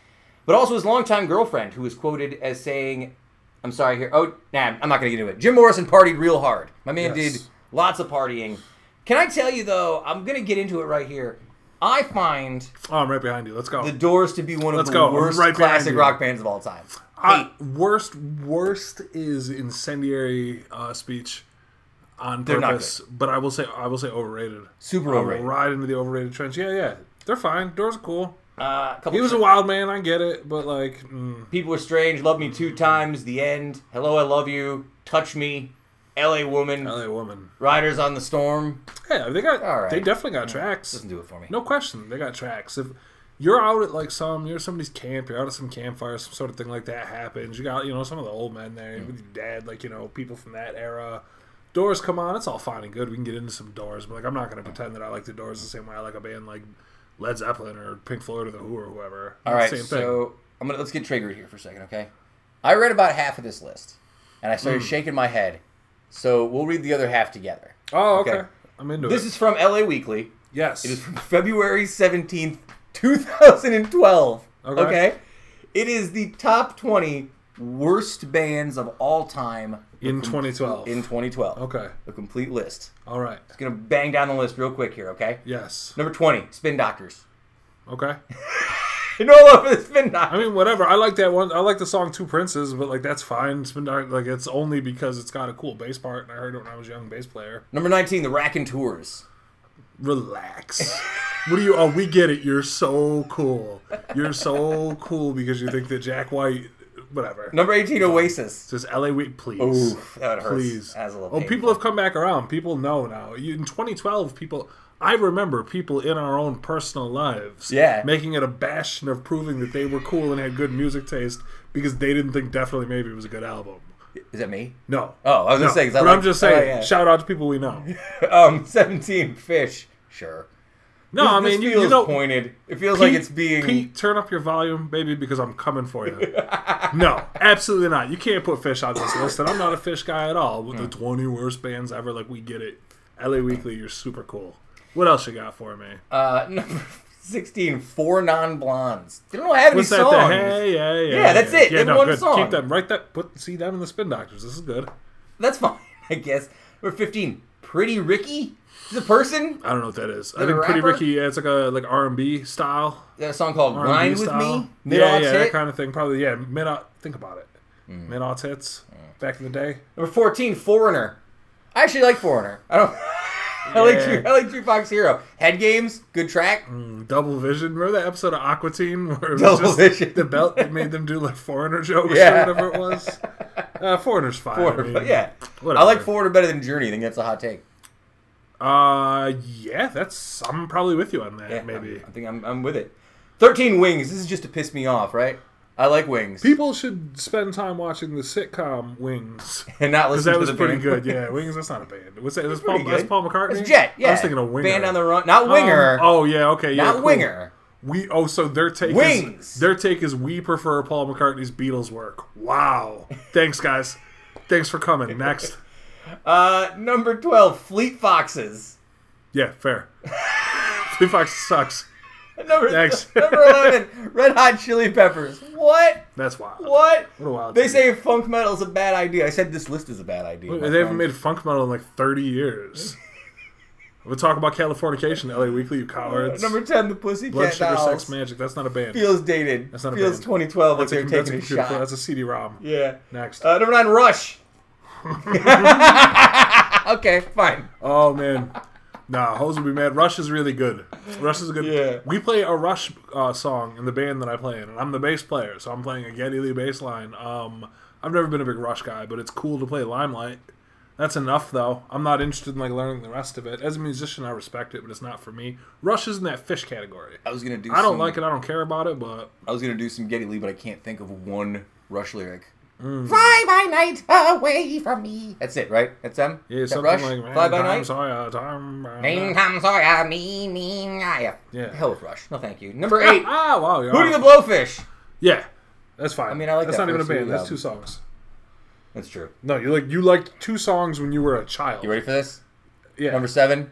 but also his longtime girlfriend, who was quoted as saying, I'm sorry here. Oh, nah, I'm not going to get into it. Jim Morrison partied real hard. My man
Yes.
did lots of partying. Can I tell you, though, I'm going to get into it right here. I find
Oh, I'm right behind you. Let's go.
The Doors to be one of
Let's
the
go.
Worst
right
classic rock bands of all time.
Uh, worst, worst is incendiary uh, speech on
They're
purpose. But I will say, I will say overrated.
Super overrated.
Ride into the overrated trench. Yeah, yeah, they're fine. Doors are cool.
Uh, a
He was a wild man. I get it, but like, mm,
People are Strange, Love Me Two Times, The End, Hello, I Love You, Touch Me, L.A. Woman,
LA woman.
Riders on the Storm.
Yeah, they got.
All right.
They definitely got tracks.
Doesn't do it for me.
No question, they got tracks. If you're out at like some, you're at somebody's camp, you're out at some campfire, some sort of thing like that happens. You got you know some of the old men there with your dad, like you know people from that era. Doors come on, it's all fine and good. We can get into some Doors, but like I'm not going to pretend that I like the Doors the same way I like a band like Led Zeppelin or Pink Floyd or the Who or whoever.
All right,
same thing.
so I'm gonna let's get triggered here for a second, okay? I read about half of this list, and I started hmm. shaking my head. So we'll read the other half together.
Oh, okay.
okay.
I'm into it.
This is from LA Weekly.
yes.
It is from February 17th, 2012.
Okay.
Okay. It is the top 20 worst bands of all time
in 2012.
in 2012.
okay.
A complete list.
All right.
Just gonna bang down the list real quick here, okay?
Yes.
Number 20, Spin Doctors.
Okay.
No love for the Spin Doctors.
I mean, whatever. I like that one. I like the song Two Princes, but like that's fine. It's been. Like it's only because it's got a cool bass part, and I heard it when I was a young bass player.
Number 19, The Raconteurs.
Relax. what do you? Oh, we get it. You're so cool. You're so cool because you think that Jack White, whatever.
Number 18, Oasis.
Just L.A. Week, please.
Oof, that hurts.
Please.
A little
oh, people have come back around. People know now. You, in 2012, people. I remember people in our own personal lives,
Yeah.
making it a bastion of proving that they were cool and had good music taste because they didn't think definitely maybe it was a good album.
Is that me?
No.
Oh, I was
No.
gonna say. 'cause I
but
like-
I'm just
oh,
saying.
yeah.
Shout out to people we know.
um, seventeen Phish. Sure.
No,
This-
I mean you,
feels
you know.
pointed. It feels like it's being.
Pete, turn up your volume, baby, because I'm coming for you. no, absolutely not. You can't put Phish on this list, and I'm not a Phish guy at all. With the 20 worst bands ever, like we get it. LA Weekly, you're super cool. What else you got for me?
Uh, number sixteen. Four non-blondes. They don't have any
What's that?
songs.
The hey, yeah, yeah.
Yeah, that's it.
Yeah, no,
one
good.
song.
Keep them. Write that. Put see them in the Spin Doctors. This is good.
That's fine, I guess. Number fifteen. Pretty Ricky. Is a person.
I don't know what that is. I think Pretty? Ricky. Yeah, it's like a like R and B style.
A song called
R&B
"Grind with
style.
Me."
Yeah,
Mid-aughts
yeah, that
hit.
kind of thing. Probably yeah. Mid. Think about it.
Mm.
Mid aughts hits back in the day.
Number fourteen. Foreigner. I actually like Foreigner. I don't. I like. True, I like Jukebox Hero. Head Games. Good track.
Mm, Double Vision. Remember that episode of Aqua Teen where it was
Double
just
Vision.
the belt that made them do like foreigner jokes
Yeah.
or whatever it was? Uh, Foreigner's fine.
Foreigner.
I mean,
yeah.
whatever.
I like Foreigner better than Journey. I think that's a hot take.
Uh, yeah, that's. I'm probably with you on that.
Yeah,
maybe
I'm- I think I'm, I'm with it. Thirteen Wings. This is just to piss me off, right? I like Wings.
people should spend time watching the sitcom Wings
and not listen
that
to
was
the
pretty
band.
good. Yeah, Wings. That's not a band. What's that? That's Paul, that's. Paul McCartney.
It's Jet. Yeah.
I was thinking of Winger.
Band on the Run. Not
Um,
Winger.
oh yeah. Okay. Yeah.
not
cool.
Winger.
We oh so their take
Wings.
is their take is we prefer Paul McCartney's Beatles work. Wow. Thanks guys. Thanks for coming. Next.
Uh, number twelve. Fleet Foxes.
Yeah, fair. Fleet Fox sucks.
Number,
Next.
number eleven. Red Hot Chili Peppers. What?
That's wild.
What?
What a wild
They
take.
say funk metal is a bad idea. I said this list is a bad idea. my
They haven't
friend.
made funk metal in like 30 years. We'll talk about Californication, LA Weekly, you cowards.
Number ten. The Pussycat
Blood Sugar
Dolls.
Sex Magic. That's not a band.
Feels dated.
That's not a
Feels
band.
2012 like
that's, a,
they're
a
taking a,
computer
shot.
that's a CD-ROM.
Yeah.
Next.
Uh, number nine, Rush. okay, fine.
Oh man, nah, Hose will be mad. Rush is really good. Rush is a good.
Yeah.
We play a Rush uh, song in the band that I play in, and I'm the bass player, so I'm playing a Geddy Lee bass line. Um, I've never been a big Rush guy, but it's cool to play Limelight. That's enough, though. I'm not interested in like learning the rest of it. As a musician, I respect it, but it's not for me. Rush is in that Phish category.
I was gonna do.
I don't
some,
like it. I don't care about it, but
I was gonna do some Geddy Lee, but I can't think of one Rush lyric.
Mm.
Fly by night away from me. That's it, right? That's them.
yeah,
Is that
something
Rush?
like
Fly by night.
Sawyer, time, uh,
Name Tom Sawyer, me, me, yeah.
Yeah.
Hell with Rush. No, thank you. Number eight,
Ah, wow.
Hootie
are.
the Blowfish.
Yeah, that's fine.
I mean, I like
that's
that
not even a band. That's
album.
two songs.
That's true.
No, you like you liked two songs when you were a child.
You ready for this?
Yeah,
Number seven,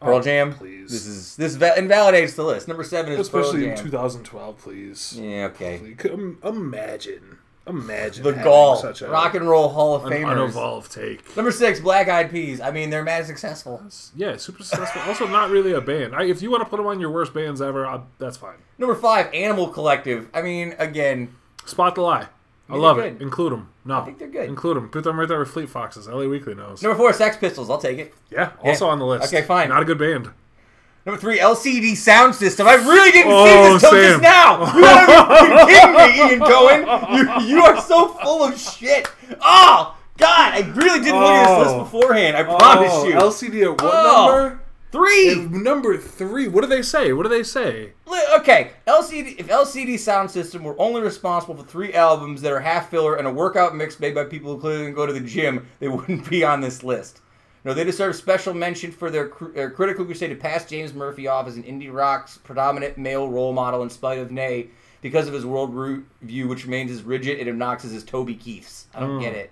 Pearl
Oh,
Jam.
please.
This is this va- invalidates the list. Number seven is
especially in 2012, please.
Yeah, okay.
Please. Imagine, imagine
The
having
Gall,
such a
Rock and Roll Hall of
un-
Famers.
unevolved take.
Number six, Black Eyed Peas. I mean, they're mad successful.
Yeah, super successful. also, not really a band. I, if you want to put them on your worst bands ever, I, that's fine.
Number five, Animal Collective. I mean, again,
Spot the lie. I
they're
love
good.
it. Include them. No,
I think they're good.
Include them. Put them right there with Fleet Foxes. LA Weekly knows.
number four, Sex Pistols. I'll take it.
Yeah, also on the list.
Okay, fine.
Not a good band.
Number three, LCD Sound System. I really didn't
Oh,
see this
Sam.
just now. You gotta be kidding me, Ian Cohen. You, you are so full of shit. Oh God, I really didn't look at this
Oh.
list beforehand. I promise
Oh,
you.
LCD at what
Oh.
number?
Three.
Number three. What do they say? What do they say?
Okay, LCD. If LCD Sound System were only responsible for three albums that are half filler and a workout mix made by people who clearly didn't go to the gym, they wouldn't be on this list. No, they deserve special mention for their, cr- their critical crusade to pass James Murphy off as an indie rock's predominant male role model in spite of Nay because of his world view, which remains as rigid and obnoxious as Toby Keith's. I don't get hmm. it.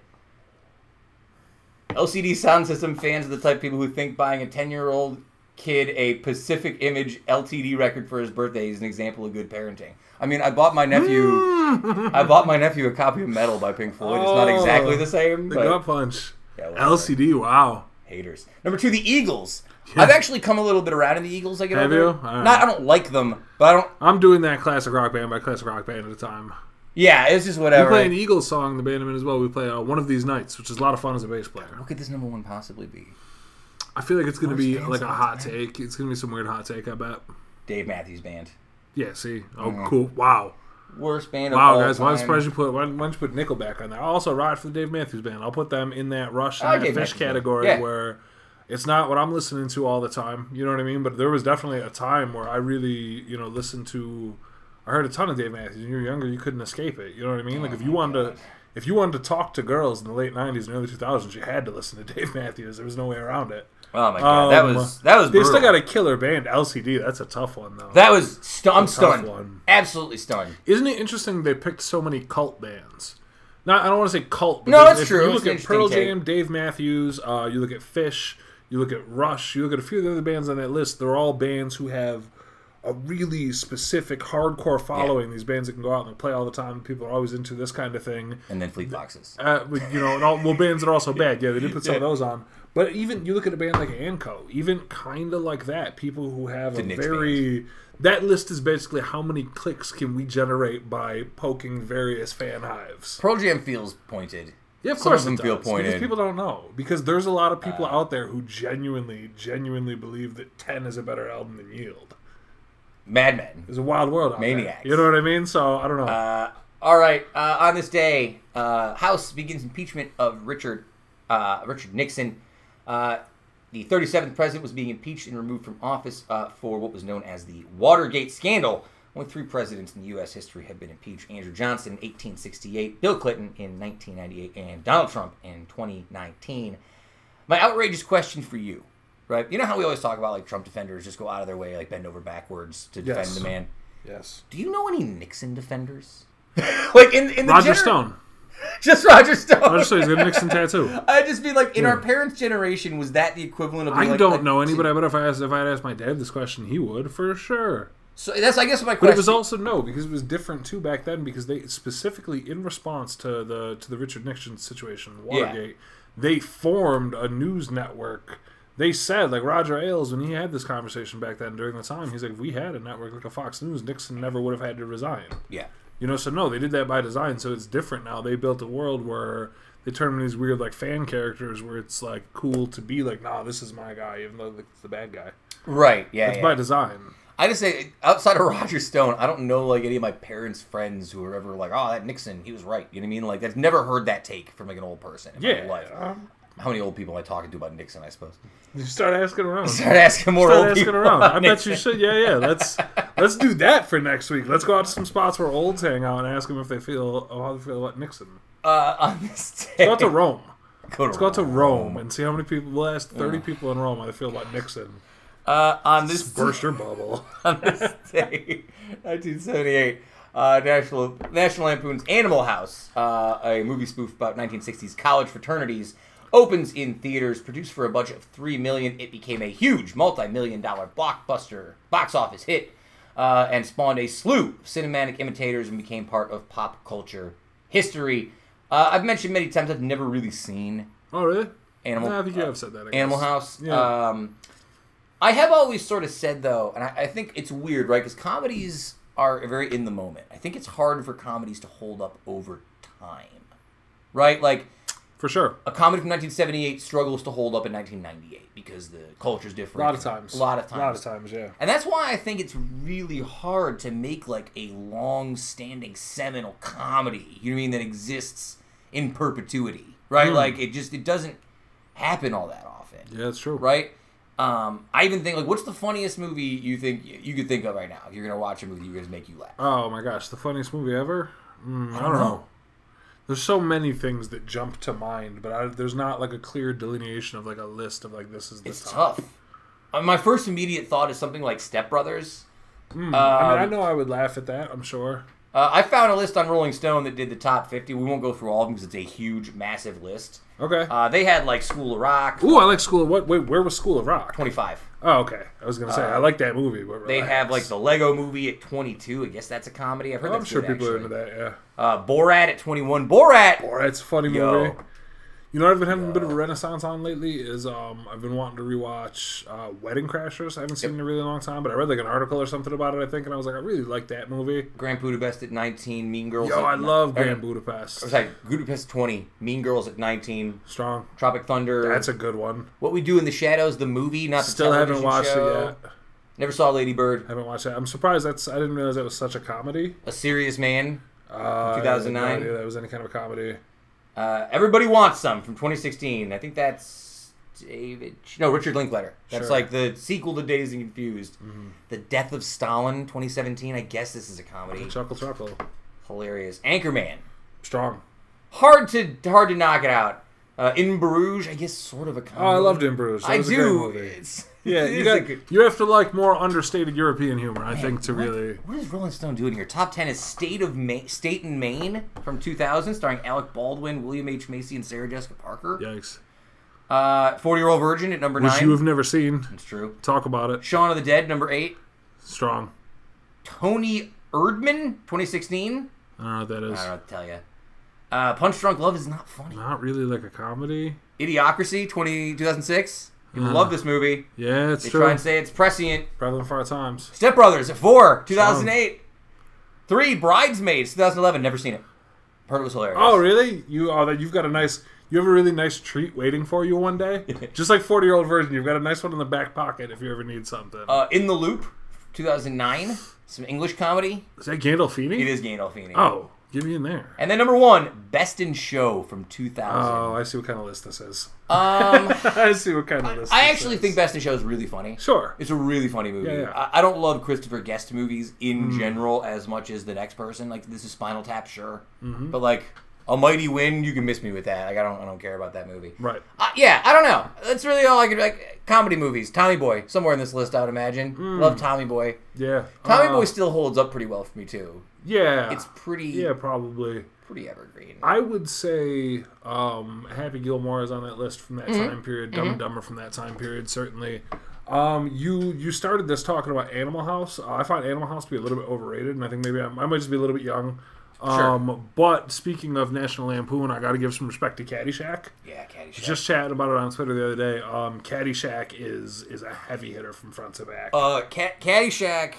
LCD Sound System fans are the type of people who think buying a 10 year old kid a Public Image LTD record for his birthday is an example of good parenting. I mean, I bought my nephew. Hmm. I bought my nephew a copy of Metal by Pink Floyd. It's not
Oh,
exactly the same,
The
but
gut punch.
Yeah.
LCD. Wow.
Haters. Number two, the Eagles.
Yeah.
I've actually come a little bit around in the Eagles. I get
Have you?
Not, I don't like them, but I don't.
I'm doing that classic rock band by classic rock band at a time.
Yeah, it's just whatever.
We play an Eagles song in the band as well. We play uh, one of these nights, which is a lot of fun as a bass player.
What could this number one possibly be?
I feel like it's going to be like a hot
man.
take. It's going to be some weird hot take. I bet.
Dave Matthews Band.
Yeah. See. Oh,
Mm.
cool. Wow.
Worst band of
Wow,
all
guys. Why
time.
surprised you put why, why don't you put Nickelback on there? Also ride for the Dave Matthews Band. I'll put them in that Rush and that
Phish
category
Yeah.
where it's not what I'm listening to all the time. You know what I mean? But there was definitely a time where I really, you know, listened to. I heard a ton of Dave Matthews. When you were younger, you couldn't escape it. You know what I mean? Oh like if you wanted to, if you wanted to talk to girls in the late '90s and early 2000s, you had to listen to Dave Matthews. There was no way around it.
Oh my god, that
Um,
was that was
They
brutal.
still got a killer band, LCD. That's a tough one though.
that was stu- I'm
That's a tough
stunned,
one.
absolutely stunned.
Isn't it interesting they picked so many cult bands? Not, I don't want to say cult.
No, it's
if
true.
You look
an
at Pearl
take.
Jam, Dave Matthews. Uh, you look at Phish. You look at Rush. You look at a few of the other bands on that list. They're all bands who have a really specific, hardcore following. These bands that can go out and play all the time. People are always into this kind of thing.
And then Fleet Foxes.
Uh, you know, and all well, bands that are also bad. Yeah, they did put some of those on. But even you look at a band like Anco, even kind of like that, people who have
The
a very that list is basically how many clicks can we generate by poking various fan hives.
Pearl Jam feels pointed.
Yeah, of
Some
course
of them
it
feel pointed. Uh.
because people don't know because there's a lot of people out there who genuinely, genuinely believe that Ten is a better album than Yield.
Madmen.
It's a wild world out
Maniacs.
there. You know what I mean? So I don't know.
Uh, all right. Uh, on this day, uh, House begins impeachment of Richard uh, Richard Nixon. Uh, the 37th president was being impeached and removed from office uh, for what was known as the Watergate scandal. Only three presidents in U.S. history have been impeached: Andrew Johnson in 1868, Bill Clinton in 1998, and Donald Trump in 2019. My outrageous question for you, right? You know how we always talk about like Trump defenders just go out of their way, like bend over backwards to defend
Yes.
the man.
yes.
Do you know any Nixon defenders? like in in the
Roger
gener-
Stone.
just Roger Stone.
Roger Stone. He's got a Nixon tattoo.
I'd just mean like in
Yeah.
our parents' generation, was that the equivalent of?
I
like-
don't
like-
know any, but I bet if I asked if I had asked my dad this question, he would for sure.
So that's I guess my question.
But it was also no because it was different too back then because they specifically in response to the to the Richard Nixon situation, Watergate, they formed a news network. They said like Roger Ailes when he had this conversation back then during the time, he's like, if we had a network like a Fox News, Nixon never would have had to resign.
yeah.
You know, so no, they did that by design. So it's different now. They built a world where they turn these weird like fan characters where it's like cool to be like, nah, this is my guy, even though it's the bad guy.
Right. Yeah.
It's
yeah.
by design.
I just say outside of Roger Stone, I don't know like any of my parents' friends who are ever like, oh, that Nixon, he was right. You know what I mean? Like I've never heard that take from like an old person in
Yeah.
my life.
um,
How many old people am I talking to about Nixon? I suppose.
you start asking around.
Start asking more
Start
old
asking
people.
around. I bet you should. Yeah, yeah. Let's let's do that for next week. Let's go out to some spots where olds hang out and ask them if they feel how they feel about Nixon.
Uh, on this day,
Go out to Rome.
Go to
Let's go out to Rome and see how many people. We'll ask thirty people in Rome how they feel about Nixon.
Uh, on this
Burst your bubble.
on this day, 1978, uh, National National Lampoon's Animal House, uh, a movie spoof about 1960s college fraternities, opens in theaters. Produced for a budget of three million, it became a huge multi-million dollar blockbuster box office hit, uh, and spawned a slew of cinematic imitators and became part of pop culture history. Uh, I've mentioned many times I've never really seen
Oh really?
Animal.
Nah, I think you have said that.
Animal House.
Yeah.
Um, I have always sort of said though, and I, I think it's weird, right? Because comedies are very in the moment. I think it's hard for comedies to hold up over time, right? Like
For sure.
a comedy from 1978 struggles to hold up in 1998 because the culture's
A
different.
A lot of times.
A lot of times.
A lot of times. Yeah.
And that's why I think it's really hard to make like a long-standing seminal comedy. You know what I mean? That exists in perpetuity, right?
Hmm.
Like it just it doesn't happen all that often
Yeah, that's true.
right? Um, I even think like, what's the funniest movie you think you could think of right now? If you're gonna watch a movie, you're gonna make you laugh.
Oh my gosh, the funniest movie ever? Mm, I don't know. There's so many things that jump to mind, but I, there's not like a clear delineation of like a list of like this is the
It's
top.
tough. Uh, my first immediate thought is something like Step Brothers.
I mean, I
Um,
know I would laugh at that. I'm sure.
Uh, I found a list on Rolling Stone that did the top 50. We won't go through all of them because it's a huge, massive list.
Okay.
Uh, they had like School of Rock,
Ooh, I like School of what? Wait, where was School of Rock?
25.
Oh, okay. I was gonna say I like that movie. But
Uh, They
relax.
have like the Lego Movie at 22. I guess that's a comedy. I've heard
Oh, I'm sure
good,
people are
actually.
into that. Yeah.
Uh, Borat at 21. Borat.
Borat's a funny
Yo.
movie. You know what I've been having a bit of a renaissance on lately is um I've been wanting to rewatch uh, Wedding Crashers. I haven't seen it in a really long time, but I read like an article or something about it. I think, and I was like, I really like that movie.
Grand Budapest at 19. Mean Girls.
Yo, I love
or-
Grand Budapest.
Sorry, Budapest 20. Mean Girls at 19.
Strong.
Tropic Thunder.
That's a good one.
What We Do in the Shadows, the movie, not the
Still haven't watched
show.
it yet.
Never saw Lady Bird.
Haven't watched it. I'm surprised that's. I didn't realize that was such a comedy.
A Serious Man.
Uh,
2009?
I had no that was any kind of a comedy.
Uh, Everybody Wants Some from 2016. I think that's David. No, Richard Linklater. That's
Sure.
like the sequel to Dazed and Confused. The Death of Stalin 2017. I guess this is a comedy.
Chuckle, chuckle.
Hilarious. Anchorman.
Strong.
hard to hard to knock it out. Uh, in Bruges, I guess, sort of a comedy.
Oh, I loved In Bruges. That
I
was a great
do. It's,
Yeah, you got you have to like more understated European humor, I think, to really.
What is Rolling Stone doing here? Top ten is State of Ma- State in Maine from 2000, starring Alec Baldwin, William H Macy, and Sarah Jessica Parker.
Yikes.
Uh, 40 Year Old Virgin at number
Which
nine.
you have never seen.
It's true.
Talk about it.
Shaun of the Dead, number eight.
Strong.
Toni Erdmann, 2016.
I don't know what that is.
I don't know what to tell you. Uh, Punch Drunk Love is not funny.
Not really like a comedy.
Idiocracy, 20, 2006. People
Uh.
love this movie.
Yeah, it's
They
true.
try and say it's prescient.
Prevalent for our times.
Step Brothers at four, 2008. Three, Bridesmaids, 2011. Never seen it. Heard it was hilarious.
Oh, really? You oh, that you've got a nice. You have a really nice treat waiting for you one day. Just like forty year old version, you've got a nice one in the back pocket if you ever need something.
Uh, in the Loop, 2009. Some English comedy.
is that Gandolfini?
It is Gandolfini.
Oh, get me in there.
And then number one, Best in Show from 2000.
Oh, I see what kind of list this is.
Um,
I see what kind of list.
I
this
actually
is.
think Best in Show is really funny.
Sure.
It's a really funny movie.
Yeah, yeah.
I, I don't love Christopher Guest movies in
Mm.
general as much as the next person. Like this is Spinal Tap, sure,
Mm-hmm.
but like A Mighty Wind, you can miss me with that. Like I don't, I don't care about that movie.
Right.
Uh, yeah, I don't know. That's really all I could like. Comedy movies, Tommy Boy, somewhere in this list, I would imagine. Love Tommy Boy.
Yeah.
Tommy
Mm. Uh,
Boy still holds up pretty well for me too.
Yeah.
It's pretty,
yeah, probably.
pretty evergreen.
I would say um, Happy Gilmore is on that list from that
Mm-hmm.
time period. Dumb and Dumber from that time period, certainly. Um, you you started this talking about Animal House. Uh, I find Animal House to be a little bit overrated, and I think maybe I'm, I might just be a little bit young. Um, But speaking of National Lampoon, I got to give some respect to Caddyshack.
yeah, Caddyshack.
Just chatting about it on Twitter the other day. Um, Caddyshack is is a heavy hitter from front to back.
Uh, Cat- Caddyshack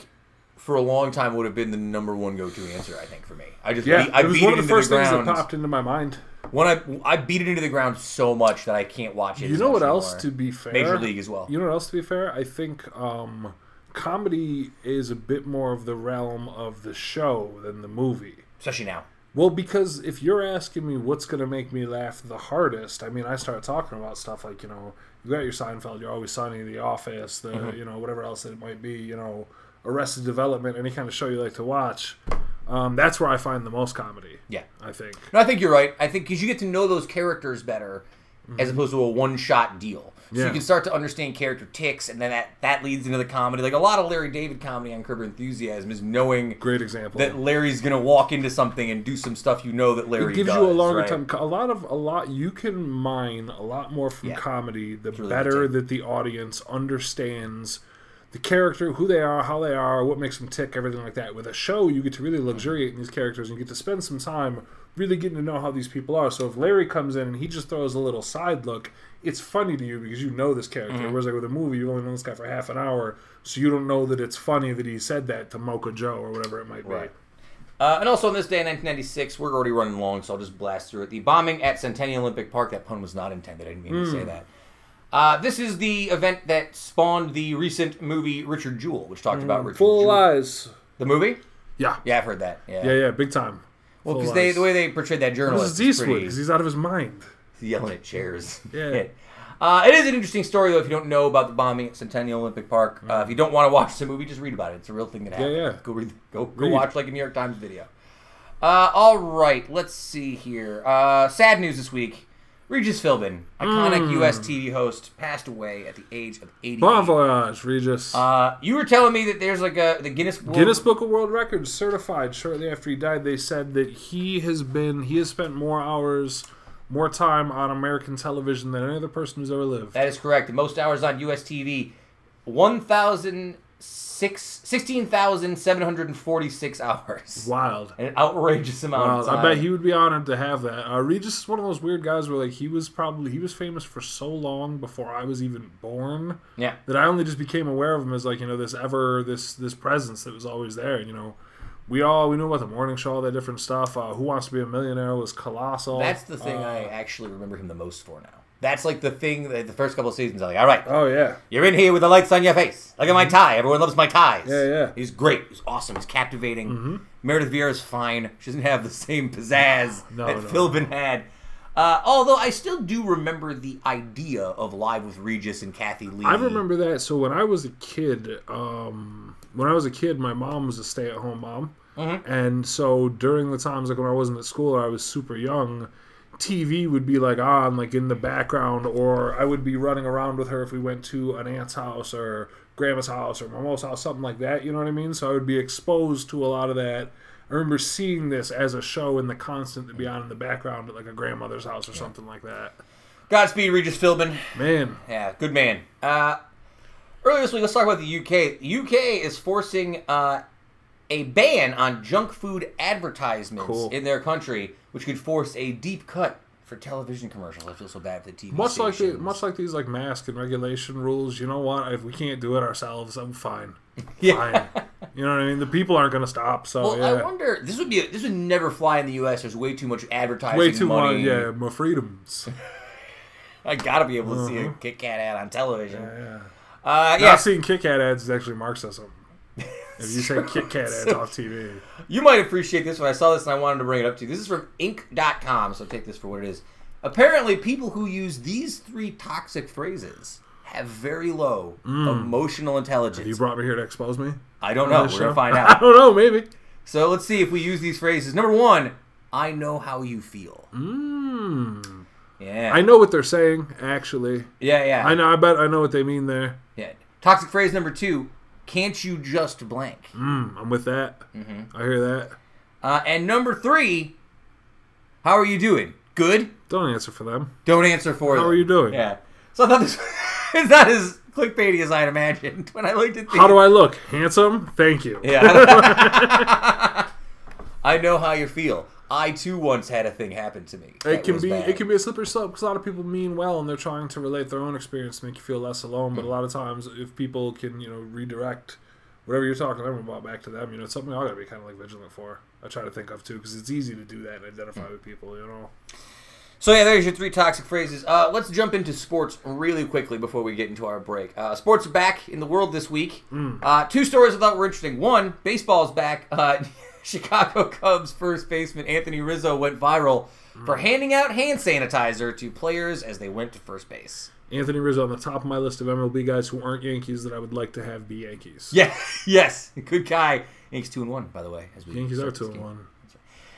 for a long time would have been the number one go-to answer, I think, for me. I just
yeah,
beat, I
it was
beat
one
it
of the first
the
things that popped into my mind.
When I I beat it into the ground so much that I can't watch it.
You know what else?
anymore.
To be fair,
Major League as well.
You know what else? To be fair, I think um, comedy is a bit more of the realm of the show than the movie.
especially now.
Well, because if you're asking me what's going to make me laugh the hardest, I mean, I start talking about stuff like you know, you got your Seinfeld, you're always sunny, The Office, the
Mm-hmm.
you know whatever else it might be, you know, Arrested Development, any kind of show you like to watch. Um, that's where I find the most comedy.
Yeah.
I think.
No, I think you're right. I think because you get to know those characters better, as opposed to a one-shot deal. So
Mm-hmm. Yeah.
you can start to understand character ticks, and then that that leads into the comedy. Like a lot of Larry David comedy on Curb Enthusiasm is knowing
Great example.
that Larry's gonna walk into something and do some stuff you know that Larry
it gives
does,
you a longer
right?
time a lot of a lot you can mine a lot more from
Yeah.
comedy the
really
better that the audience understands the character who they are how they are what makes them tick everything like that with a show you get to really luxuriate in these characters and you get to spend some time really getting to know how these people are so if larry comes in and he just throws a little side look it's funny to you because you know this character
Mm-hmm.
whereas like with a movie you only know this guy for half an hour so you don't know that it's funny that he said that to mocha joe or whatever it might be
Right. Uh, and also on this day in 1996, we're already running long, so I'll just blast through it. The bombing at Centennial Olympic Park, that pun was not intended. I didn't mean
Hmm.
to say that. Uh, this is the event that spawned the recent movie Richard Jewell, which talked about Richard
Hmm. full of
Jewell.
lies
The movie?
yeah
Yeah, I've heard that. Yeah.
yeah yeah big time
well,
Full
because they
lies.
the way they portrayed that
This
journalist
is
is
Eastwood
pretty
because he's out of his mind.
yelling at chairs.
Yeah.
Uh, it is an interesting story, though, if you don't know about the bombing at Centennial Olympic Park. Uh, if you don't want to watch the movie, just read about it. It's a real thing that happened.
yeah.
Go read. Go, go
Read.
watch like a New York Times video. Uh, all right, let's see here. Uh, sad news this week. Regis Philbin, iconic
Hmm.
U.S. TV host, passed away at the age of 88.
Bon voyage, Regis.
Uh, you were telling me that there's like a the Guinness World
Guinness Book of World Records certified shortly after he died. They said that he has been he has spent more hours, more time on American television than any other person who's ever lived.
That is correct. The most hours on U.S. TV, 1,006 16,746 hours.
Wild.
An outrageous amount
Wild.
of time.
I bet he would be honored to have that. Uh, Regis is one of those weird guys where like he was probably he was famous for so long before I was even born.
Yeah.
that I only just became aware of him as like you know this ever this this presence that was always there. You know, we all we knew about the morning show, all that different stuff. Uh, Who Wants to Be a Millionaire was colossal.
That's the thing
Uh,
I actually remember him the most for now. That's like the thing that the first couple of seasons, I'm like, all right,
Oh yeah,
you're in here with the lights on your face. Look at my tie. Everyone loves my ties.
Mm-hmm. Yeah, yeah. Mm-hmm.
He's great. He's awesome. He's captivating. Meredith Vieira's fine. She doesn't have the same pizzazz
No,
that
no,
Philbin had. Uh, although I still do remember the idea of Live with Regis and Kathie Lee.
I remember that. So when I was a kid, um, when I was a kid, my mom was a stay-at-home mom. And so during the times like when I wasn't at school or I was super young, TV would be like on like in the background, or I would be running around with her if we went to an aunt's house or grandma's house or mom's house, something like that. You know what I mean? So I would be exposed to a lot of that. I remember seeing this as a show in the constant to be on in the background at like a grandmother's house or something like that.
Godspeed, Regis Philbin.
Man,
Yeah, good man. Uh, earlier this week, let's talk about the UK. The UK is forcing uh, a ban on junk food advertisements
Cool.
in their country, which could force a deep cut for television commercials. I feel so bad for the TV
much like the, much like these like mask and regulation rules. You know what? If we can't do it ourselves, I'm fine.
Yeah.
Fine. You know what I mean? The people aren't going to stop. So
Well,
yeah.
I wonder. This would be. This would never fly in the U.S. There's way too much advertising.
Way too
money.
much, yeah, my freedoms.
I gotta be able to see a Kit Kat ad on television.
Yeah.
Uh,
Not
yeah,
seeing Kit Kat ads is actually something. If you say Kit Kat ads off TV.
You might appreciate this one. I saw this and I wanted to bring it up to you. This is from Inc.com, so take this for what it is. Apparently, people who use these three toxic phrases have very low emotional intelligence.
You brought me here to expose me?
I don't know. We're going to find out.
I don't know, maybe.
so let's see if we use these phrases. Number one, I know how you feel.
Mm.
Yeah.
I know what they're saying, actually.
yeah, yeah.
I know. I bet I know what they mean there.
Yeah. Toxic phrase number two, can't you just blank?
Mm, I'm with that.
Mm-hmm.
I hear that.
Uh, and number three, how are you doing? Good?
Don't answer for them.
Don't answer for
How
them.
How are you doing?
Yeah. So I thought this is not as clickbaity as I'd imagined when I looked at the.
How do I look? Handsome? Thank you.
Yeah. I know how you feel. I too once had a thing happen to me.
It can be
bad.
it can be a slippery slope because a lot of people mean well and they're trying to relate their own experience to make you feel less alone.
Mm.
But a lot of times, if people can you know redirect whatever you're talking to them about back to them, you know, it's something I gotta be kind of like vigilant for. I try to think of too because it's easy to do that and identify
Mm.
with people. You know,
So yeah, there's your three toxic phrases. Uh, let's jump into sports really quickly before we get into our break. Uh, sports are back in the world this week. Uh, two stories I thought were interesting. One, baseball's back. Chicago Cubs first baseman Anthony Rizzo went viral for handing out hand sanitizer to players as they went to first base.
Anthony Rizzo on the top of my list of MLB guys who aren't Yankees that I would like to have be Yankees.
Yeah, yes, good guy. Yankees two and one, by the way. As we
Yankees are two and
game.
one.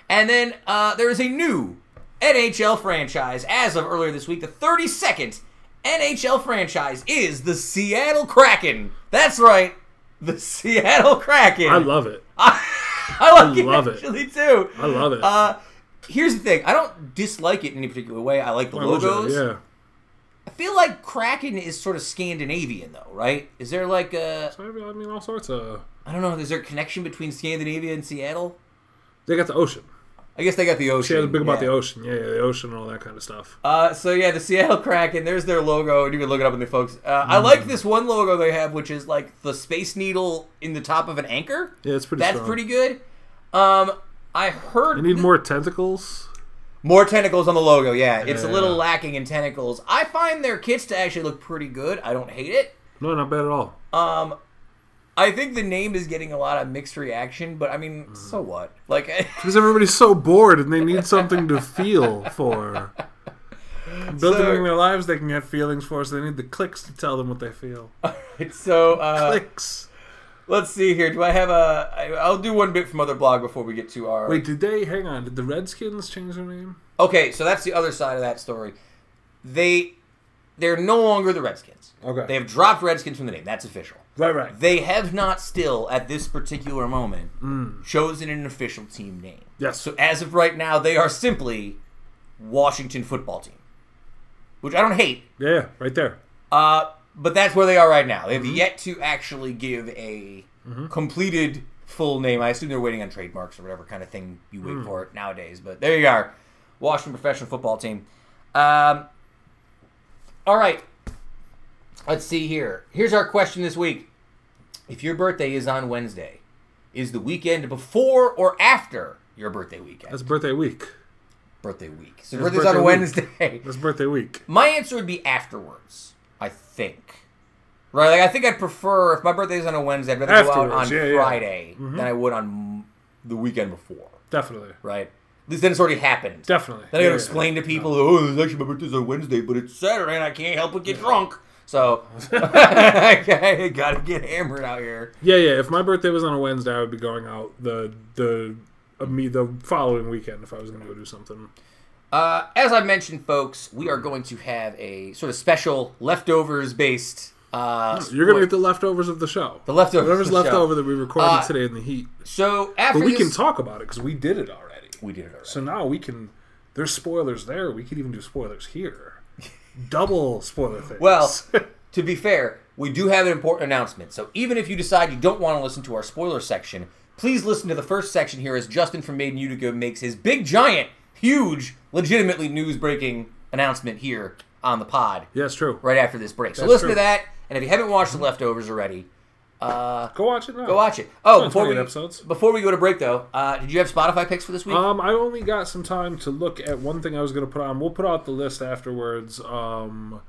And then uh, there is a new NHL franchise as of earlier this week. The 32nd NHL franchise is the Seattle Kraken. That's right, the Seattle Kraken.
I love it.
I like
I love
it
it.
actually too.
I love it.
Uh, here's the thing: I don't dislike it in any particular way. I like the
you?
logos.
yeah.
I feel like Kraken is sort of Scandinavian, though, right? Is there like a
I mean, all sorts of.
I don't know? Is there a connection between Scandinavia and Seattle?
They got the ocean.
I guess they got the ocean.
Yeah, big about
yeah.
the ocean. Yeah, yeah, the ocean and all that kind of stuff.
Uh, so yeah, the Seattle Kraken. There's their logo, and you can look it up in the folks. Uh, I
Mm.
like this one logo they have, which is like the space needle in the top of an anchor.
Yeah, it's pretty.
That's
strong.
pretty good. Um, I heard
They need more tentacles.
more tentacles on the logo. Yeah, it's a
Yeah.
little lacking in tentacles. I find their kits to actually look pretty good. I don't hate it.
No, not bad at all.
Um, I think the name is getting a lot of mixed reaction, but I mean,
Mm.
so what? Like,
Because everybody's so bored and they need something to feel for. Built
So-
in their lives, they can have feelings for, so they need the clicks to tell them what they feel.
Alright, so uh,
Clicks.
let's see here. Do I have a? I- I'll do one bit from other blog before we get to our.
Wait, did they? Hang on. Did the Redskins change their name?
Okay, so that's the other side of that story. They they're no longer the Redskins.
Okay.
They have dropped Redskins from the name. That's official.
right, right.
They have not still at this particular moment
Mm.
chosen an official team name.
Yes.
So as of right now, they are simply Washington Football Team, which I don't hate.
Yeah, right there.
Uh, but that's where they are right now. They
Mm-hmm.
have yet to actually give a completed full name. I assume they're waiting on trademarks or whatever kind of thing you wait
Mm.
for it nowadays. But there you are, Washington Professional Football Team. Um, all right, let's see here. Here's our question this week: If your birthday is on Wednesday, is the weekend before or after your birthday weekend?
That's birthday week.
birthday week. So
That's
birthday's on a
week.
Wednesday.
That's birthday week.
My answer would be afterwards. I think. Right, like I think I'd prefer if my birthday's on a Wednesday, I'd rather go out on
Afterwards, yeah, yeah.
Friday mm-hmm. than I would on the weekend before.
Definitely.
Right, then it's already happened.
Definitely.
Then I gotta
yeah.
explain to people, oh, it's actually my birthday's on Wednesday, but it's Saturday and I can't help but get drunk. So I gotta get hammered out here.
Yeah, yeah. If my birthday was on a Wednesday, I would be going out the the uh, me the following weekend if I was going to go do something.
Uh, as I mentioned, folks, we are going to have a sort of special leftovers based. Uh,
You're going to get the leftovers of the show.
The leftovers
Whatever's
the
left
show.
over that we recorded
Uh,
today in the heat.
so after
But we
this-
can talk about it because we did it already.
We did it already.
So now we can. There's spoilers there. We could even do spoilers here. Double spoiler things.
Well, to be fair, we do have an important announcement. So even if you decide you don't want to listen to our spoiler section, please listen to the first section here as Justin from Made in Utica makes his big, giant, huge, legitimately news breaking announcement here on the pod
it's true.
right after this break. So
That's
listen
true.
to that. And if you haven't watched the leftovers already, uh,
Go watch it now.
go watch it. Oh, before we,
episodes.
before we go to break, though, uh, did you have Spotify picks for this week?
Um, I only got some time to look at one thing I was going to put on. We'll put out the list afterwards. Um,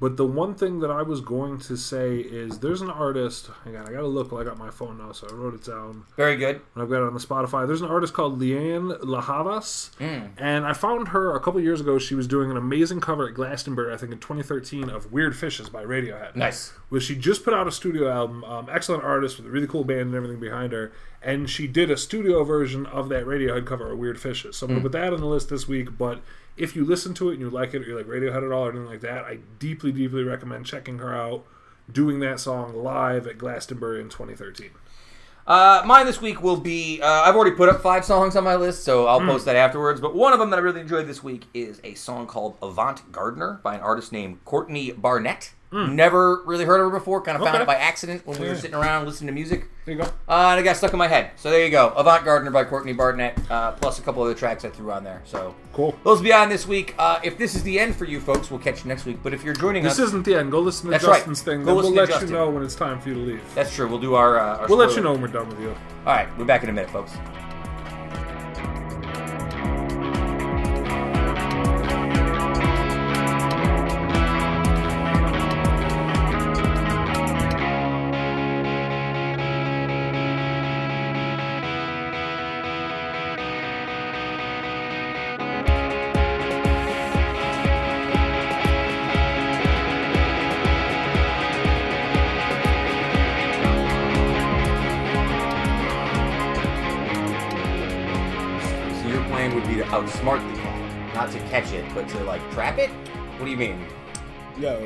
but the one thing that I was going to say is there's an artist. Hang on, I got to look. I got my phone now, so I wrote it down.
Very good.
I've got it on the Spotify. There's an artist called Lianne La Havas,
Hmm.
and I found her a couple years ago. She was doing an amazing cover at Glastonbury, I think in 2013, of "Weird Fishes" by Radiohead.
Nice.
Was she just put out a studio album? Um, excellent artist with a really cool band and everything behind her, and she did a studio version of that Radiohead cover, of "Weird Fishes." So I'm gonna put that on the list this week. But if you listen to it and you like it, or you like Radiohead at all, or anything like that, I deeply, deeply recommend checking her out. Doing that song live at Glastonbury in 2013.
Uh, mine this week will be. Uh, I've already put up five songs on my list, so. I'll post that afterwards. But one of them that I really enjoyed this week is a song called Avant Gardener by an artist named Courtney Barnett. Never really heard of her before. Kind of found
Hmm. Okay.
it by accident when we were sitting around listening to music.
There you go.
Uh, and it got stuck in my head. So there you go. Avant Gardener by Courtney Barnett, uh, plus a couple other tracks I threw on there. So
Cool.
those will be on this week. Uh, if this is the end for you folks, we'll catch you next week. But if you're joining
This
us, this
isn't the end. Go listen to
That's right.
Justin's thing.
Go
we'll let
Justin.
you know when it's time for you to leave.
that's true. We'll do our. Uh, our
We'll let you know when we're done with you.
All right, we're back in a minute, folks.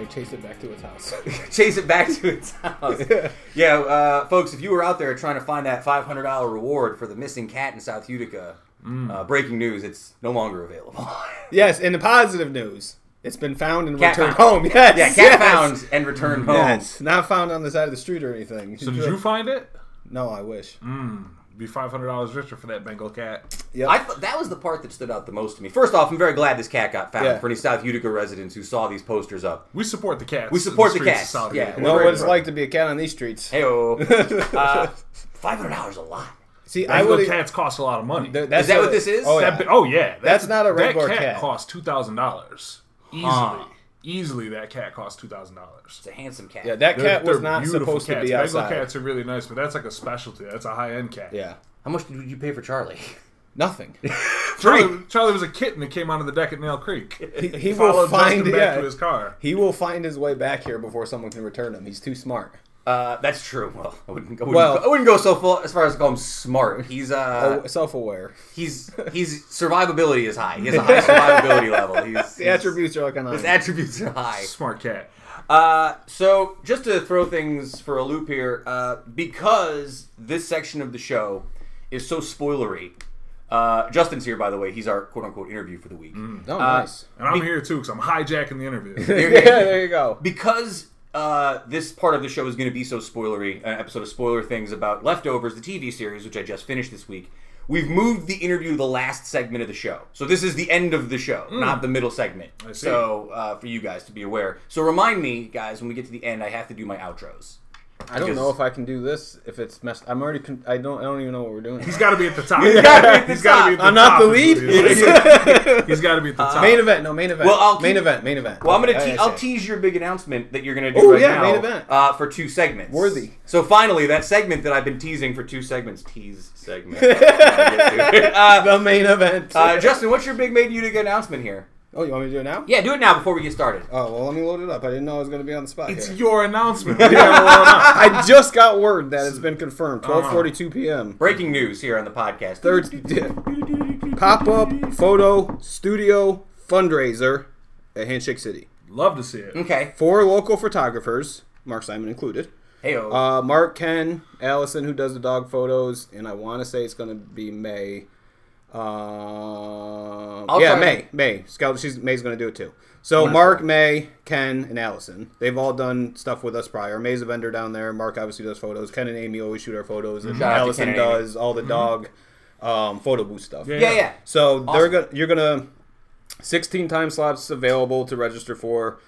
Yeah, chase it back to its house.
Chase it back to its house. yeah, uh, folks, if you were out there trying to find that five hundred dollar reward for the missing cat in South Utica, uh, breaking news: it's no longer available.
yes, and the positive news. It's been found and
Cat
returned
found.
home. Yes.
yeah, cat
yes.
found and returned home.
Yes. Not found on the side of the street or anything.
So did you find it?
No, I wish.
Be five hundred dollars richer for that Bengal cat.
Yeah,
I thought that was the part that stood out the most to me. First off, I'm very glad this cat got found.
Yeah.
For any South Utica residents who saw these posters up,
We support the cats.
We support
in
the
streets of
cats, yeah.
Know what it's like to be a cat on these streets.
hey, uh, five hundred dollars a lot.
See, I
Bengal
would.
cats cost a lot of money.
Th- that's
Is that
a-
what this is?
Oh, yeah.
bi- oh yeah,
That's not a
that
regular
cat.
cat.
Cost two thousand dollars easily.
Huh.
Easily, that cat cost two thousand dollars.
It's a handsome cat.
Yeah, that
They're-
cat was not
beautiful
supposed to
cats.
be
Bengal
outside.
cats are really nice, but that's like a specialty. That's a high end cat.
Yeah.
How much did you pay for Charlie?
Nothing.
Charlie, Charlie was a kitten that came onto the deck at Nail Creek.
He, he will
Followed
find
Justin back
yeah,
to his car.
He will find his way back here before someone can return him. He's too smart.
Uh, that's true. Well, I wouldn't, I wouldn't,
Well-
I wouldn't go so full as far as to call him smart. He's uh,
oh, self-aware.
he's he's survivability is high. He has a high survivability level. He's,
The
he's-
attributes are like an
His attributes are high.
Smart cat.
Uh, so just to throw things for a loop here, uh, because this section of the show is so spoilery. Uh, Justin's here, by the way. He's our quote unquote interview for the week.
Oh,
Uh,
nice.
And I'm here too because I'm hijacking the interview.
Yeah, there you go.
because uh, this part of the show is going to be so spoilery, an episode of spoiler things about leftovers, the TV series, which I just finished this week. We've moved the interview to the last segment of the show, so this is the end of the show, not the middle segment. So uh, for you guys to be aware. So remind me, guys, when we get to the end, I have to do my outros.
I don't know if I can do this if it's messed. I'm already. Con- I don't. I don't even know what we're doing.
He's got to be at the top.
gotta be at the
He's got to be at
top.
the
I'm not
top
the
is
lead?
what it is. He's got to be at the top.
main event. No main event.
Well, I'll
main
keep-
event. Main event.
Well, I'm gonna te-
I
I'll
see.
tease your big announcement that you're gonna do
Oh,
right
yeah,
now
main event.
Uh, for two segments.
Worthy.
So finally, that segment that I've been teasing for two segments. Tease segment. I'll get to it. uh,
the main event.
uh, Justin, what's your big made Utica announcement here?
Oh, you want me to do it now?
Yeah, do it now before we get started.
Oh well, let me load it up. I didn't know I was going to be on the spot.
It's
here.
your announcement. We gotta roll it up.
I just got word that it's been confirmed. 12:42 p.m.
Breaking news here on the podcast.
Third pop up photo studio fundraiser at Handshake City.
Love to see it.
Okay.
Four local photographers, Mark Simon included.
Hey,
Uh, Mark, Ken, Allison, who does the dog photos, and I want to say it's going to be May. Uh, yeah, May. May. Scout. She's May's going to do it too. So
Wonderful.
Mark, May, Ken, and Allison. They've all done stuff with us prior. May's a vendor down there. Mark obviously does photos. Ken and Amy always shoot our photos, and
Shout
Allison
and
does all the dog um, photo booth stuff.
Yeah.
yeah, yeah.
So they're gonna you're gonna 16 time slots available to register for.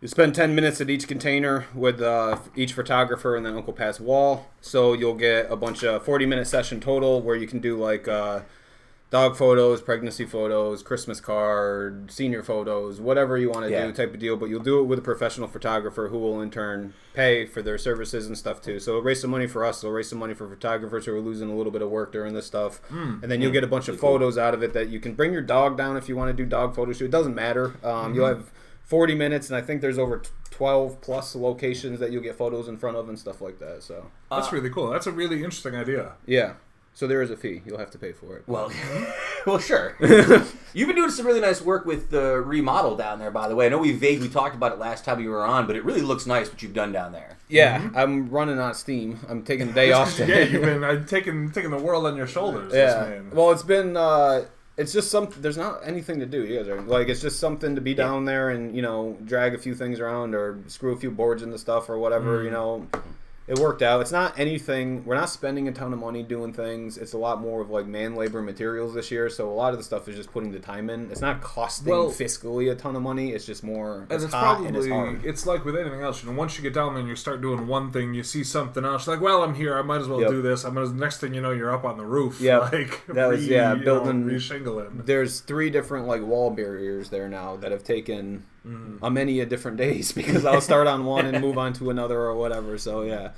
You spend 10 minutes at each container with uh, each photographer and then Uncle Pat's wall. So you'll get a bunch of 40 minute session total where you can do like uh, dog photos, pregnancy photos, Christmas card, senior photos, whatever you want to
Yeah.
do type of deal. But you'll do it with a professional photographer who will in turn pay for their services and stuff too. So it'll raise some money for us. It'll raise some money for photographers who are losing a little bit of work during this stuff. And then you'll get a bunch of photos out of it that you can bring your dog down if you want to do dog photo shoot. It doesn't matter. Um, You'll have 40 minutes, and I think there's over 12 plus locations that you'll get photos in front of and stuff like that. So
That's really cool. That's a really interesting idea.
yeah. So there is a fee. You'll have to pay for it.
Well, well, sure. You've been doing some really nice work with the remodel down there, by the way. I know we vaguely talked about it last time you were on, but it really looks nice what you've done down there.
Yeah, I'm running on steam. I'm taking a day off.
yeah, you've been uh, taking taking the world on your shoulders.
Yeah.
This.
Well, it's been. Uh, it's just something. There's not anything to do. You guys are like. It's just something to be down there and you know drag a few things around or screw a few boards into stuff or whatever. You know, it worked out. It's not anything. We're not spending a ton of money doing things. It's a lot more of like man labor materials this year. So a lot of the stuff is just putting the time in. It's not costing
Well-
fiscally a ton of money. It's just more. It's,
and it's probably
and it's
it's like with anything else. You know, once you get down there and you start doing one thing, you see something else. You're like, well, I'm here. I might as well
Yep.
do this. I'm as next thing you know, you're up on the roof.
Yep.
like
That was- yeah,
you know,
building-
re-shingling.
there's three different like wall barriers there now that have taken
Mm-hmm.
a many a different days because I'll start on one and move on to another or whatever. So yeah,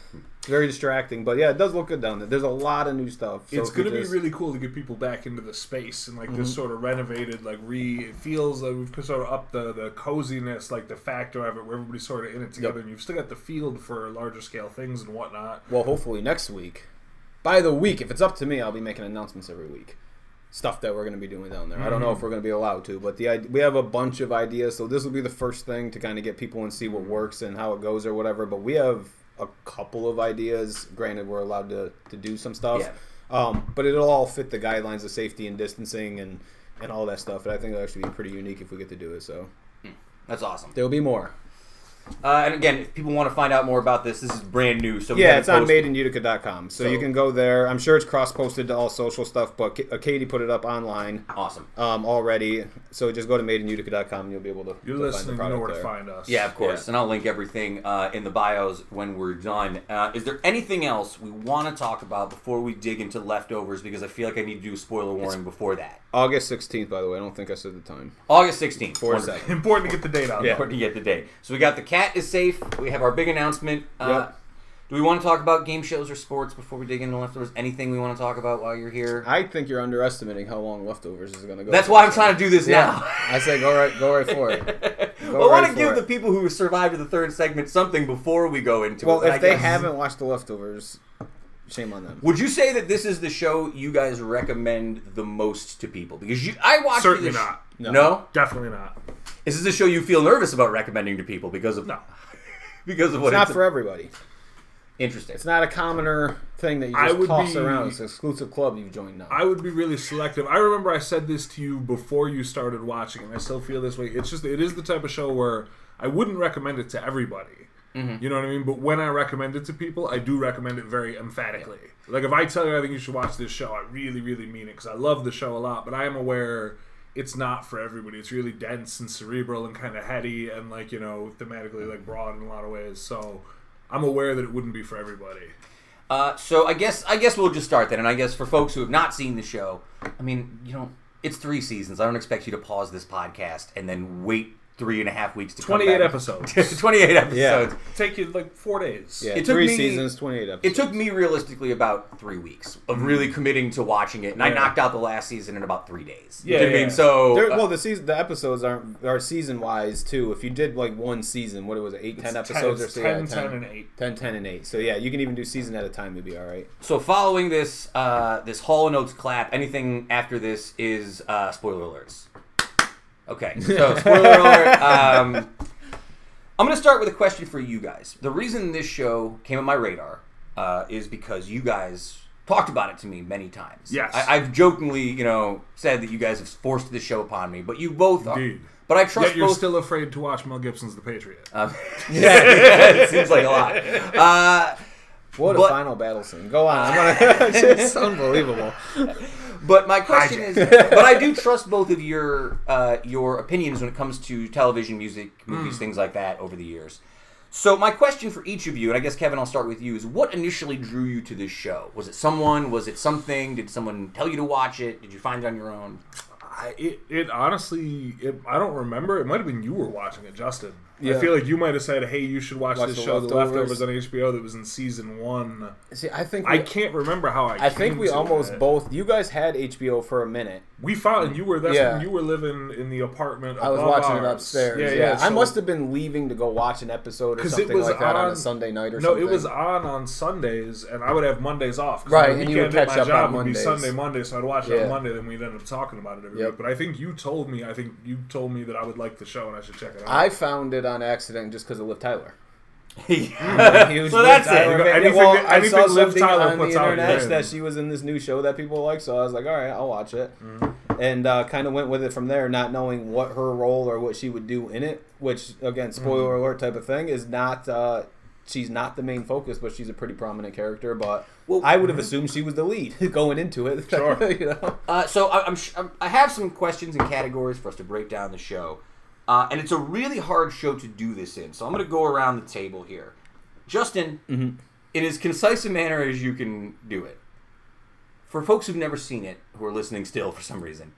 very distracting. But yeah, it does look good down there. There's a lot of new stuff. So
it's going to be
just-
really cool to get people back into the space and like
Mm-hmm.
this sort of renovated, like re. It feels like we've sort of up the the coziness, like the factor of it, where everybody's sort of in it together, and you've still got the field for larger scale things and whatnot.
well, hopefully next week. By the week, if it's up to me, I'll be making announcements every week. Stuff that we're going to be doing down there. I don't know if we're going to be allowed to, but the we have a bunch of ideas. So this will be the first thing to kind of get people and see what works and how it goes or whatever. But we have a couple of ideas. Granted, we're allowed to, to do some stuff.
Yeah.
Um, but it'll all fit the guidelines of safety and distancing and, and all that stuff. And I think it'll actually be pretty unique if we get to do it. So
That's awesome.
there'll be more.
Uh, and again, if people want to find out more about this, this is brand new. So
Yeah,
haven't
it's on
posted-
madeinutica.com. So,
So-
you can go there. I'm sure it's cross posted to all social stuff, but K- uh, Katie put it up online
Awesome.
um, already. So just go to madeinutica.com and you'll be able to,
You're
to
listening, you know where to find us.
Yeah, of course.
Yeah.
And I'll link everything uh, in the bios when we're done. Uh, is there anything else we want to talk about before we dig into leftovers? Because I feel like I need to do a spoiler warning before that.
August 16th, by the way. I don't think I said the time.
August 16th.
Four
Wonderful.
seconds.
Important to get the date out.
Yeah.
Important to get the day. So we got the cat is safe. We have our big announcement. Uh,
Yep.
Do we want to talk about game shows or sports before we dig into leftovers? Anything we want to talk about while you're here?
I think you're underestimating how long leftovers is going to go.
That's why I'm trying to do this
Yeah.
now.
I say go right, go right for it. Go
well, I want
right
to give
it.
the people who survived the third segment something before we go into
Well,
it.
Well, if
I
they
guess-
haven't watched the leftovers, shame on them.
Would you say that this is the show you guys recommend the most to people? Because you, I watched
Certainly
this-
not.
No.
No.
Definitely not.
Is this a show you feel nervous about recommending to people because of
No.
because of what
It's not
it's
for everybody.
interesting?
It's not a commoner thing that you
I
just
would
toss
be-
around. It's an exclusive club you've joined now.
I would be really selective. I remember I said this to you before you started watching, and I still feel this way. It's just it is the type of show where I wouldn't recommend it to everybody. You know what I mean? But when I recommend it to people, I do recommend it very emphatically. Like if I tell you I think you should watch this show, I really, really mean it because I love the show a lot. But I am aware it's not for everybody. It's really dense and cerebral and kind of heady and like you know thematically like broad in a lot of ways. So I'm aware that it wouldn't be for everybody.
Uh, so I guess I guess we'll just start then. And I guess for folks who have not seen the show, I mean, you know, it's three seasons. I don't expect you to pause this podcast and then wait three and a half weeks to come
28
back.
episodes.
28 episodes.
Take you like four days.
Yeah,
It took
three
me-
seasons, twenty-eight episodes.
It took me realistically about three weeks of really committing to watching it, and I
Yeah.
knocked out the last season in about three days. You
Yeah,
know what I
yeah.
mean? So
There,
uh,
well, the season, the episodes aren't are season wise too. If you did like one season, what it was it, eight, ten
It's
episodes
it's
or so?
10,
yeah,
10, and 8.
10, 10, and eight. So yeah, you can even do season at a time. You'd be all right.
So following this, uh, this Hall and Oates clap, anything after this is uh, spoiler alerts. Okay, so spoiler alert. Um, I'm going to start with a question for you guys. The reason this show came on my radar uh, is because you guys talked about it to me many times.
Yes.
I, I've jokingly, you know, said that you guys have forced this show upon me, but you both
Indeed.
are. But I trust
Yet you're
both.
still afraid to watch Mel Gibson's The Patriot.
Um, yeah, it seems like a lot. Uh,
What
But-
a final battle scene! Go on. I'm gonna, it's unbelievable.
But my question is, but I do trust both of your uh, your opinions when it comes to television, music, movies, things like that over the years. So my question for each of you, and I guess Kevin, I'll start with you, is what initially drew you to this show? Was it someone? Was it something? Did someone tell you to watch it? Did you find it on your own?
I, it, it honestly, it, I don't remember. It might have been you were watching it, Justin. I feel like you might have said, "Hey, you should watch,
Watch
this
The
show, The
Leftovers.
Leftovers, on HBO, that was in season one."
See, I think
I
we,
can't remember how I.
I think we almost both. You guys had HBO for a minute.
We found and you were that's
Yeah.
when you were living in the apartment.
I was watching it upstairs.
Yeah,
Yeah,
yeah.
I must have been leaving to go watch an episode or something
was
like that on,
on-
a Sunday night or
No,
something.
No, it was on on Sundays, and I would have Mondays off.
Right, and you would catch
my
up
job
on
would be Sunday, Monday, so I'd watch it
Yeah.
on Monday. Then we'd end up talking about it every
Yep.
week. But I think you told me. I think you told me that I would like the show and I should check it out.
I found it on accident just because of Liv Tyler.
yeah.
Huge
so that's
Tyler
it.
You know,
fan.
anything
well,
that-
I saw
Liv
something
Tyler
on the
puts out,
internet
in.
that she was in this new show that people like, so I was like, all right, I'll watch it,
Mm-hmm.
and uh, kind of went with it from there, not knowing what her role or what she would do in it. Which, again, spoiler
Mm-hmm.
alert type of thing is not. Uh, she's not the main focus, but she's a pretty prominent character. But
Well,
I would have assumed she was the lead going into it.
Sure.
you know?
Uh, so I, I'm, sh- I'm- I have some questions and categories for us to break down the show, uh, and it's a really hard show to do this in. So I'm going to go around the table here. Justin,
Mm-hmm.
in as concise a manner as you can do it, for folks who've never seen it, who are listening still for some reason,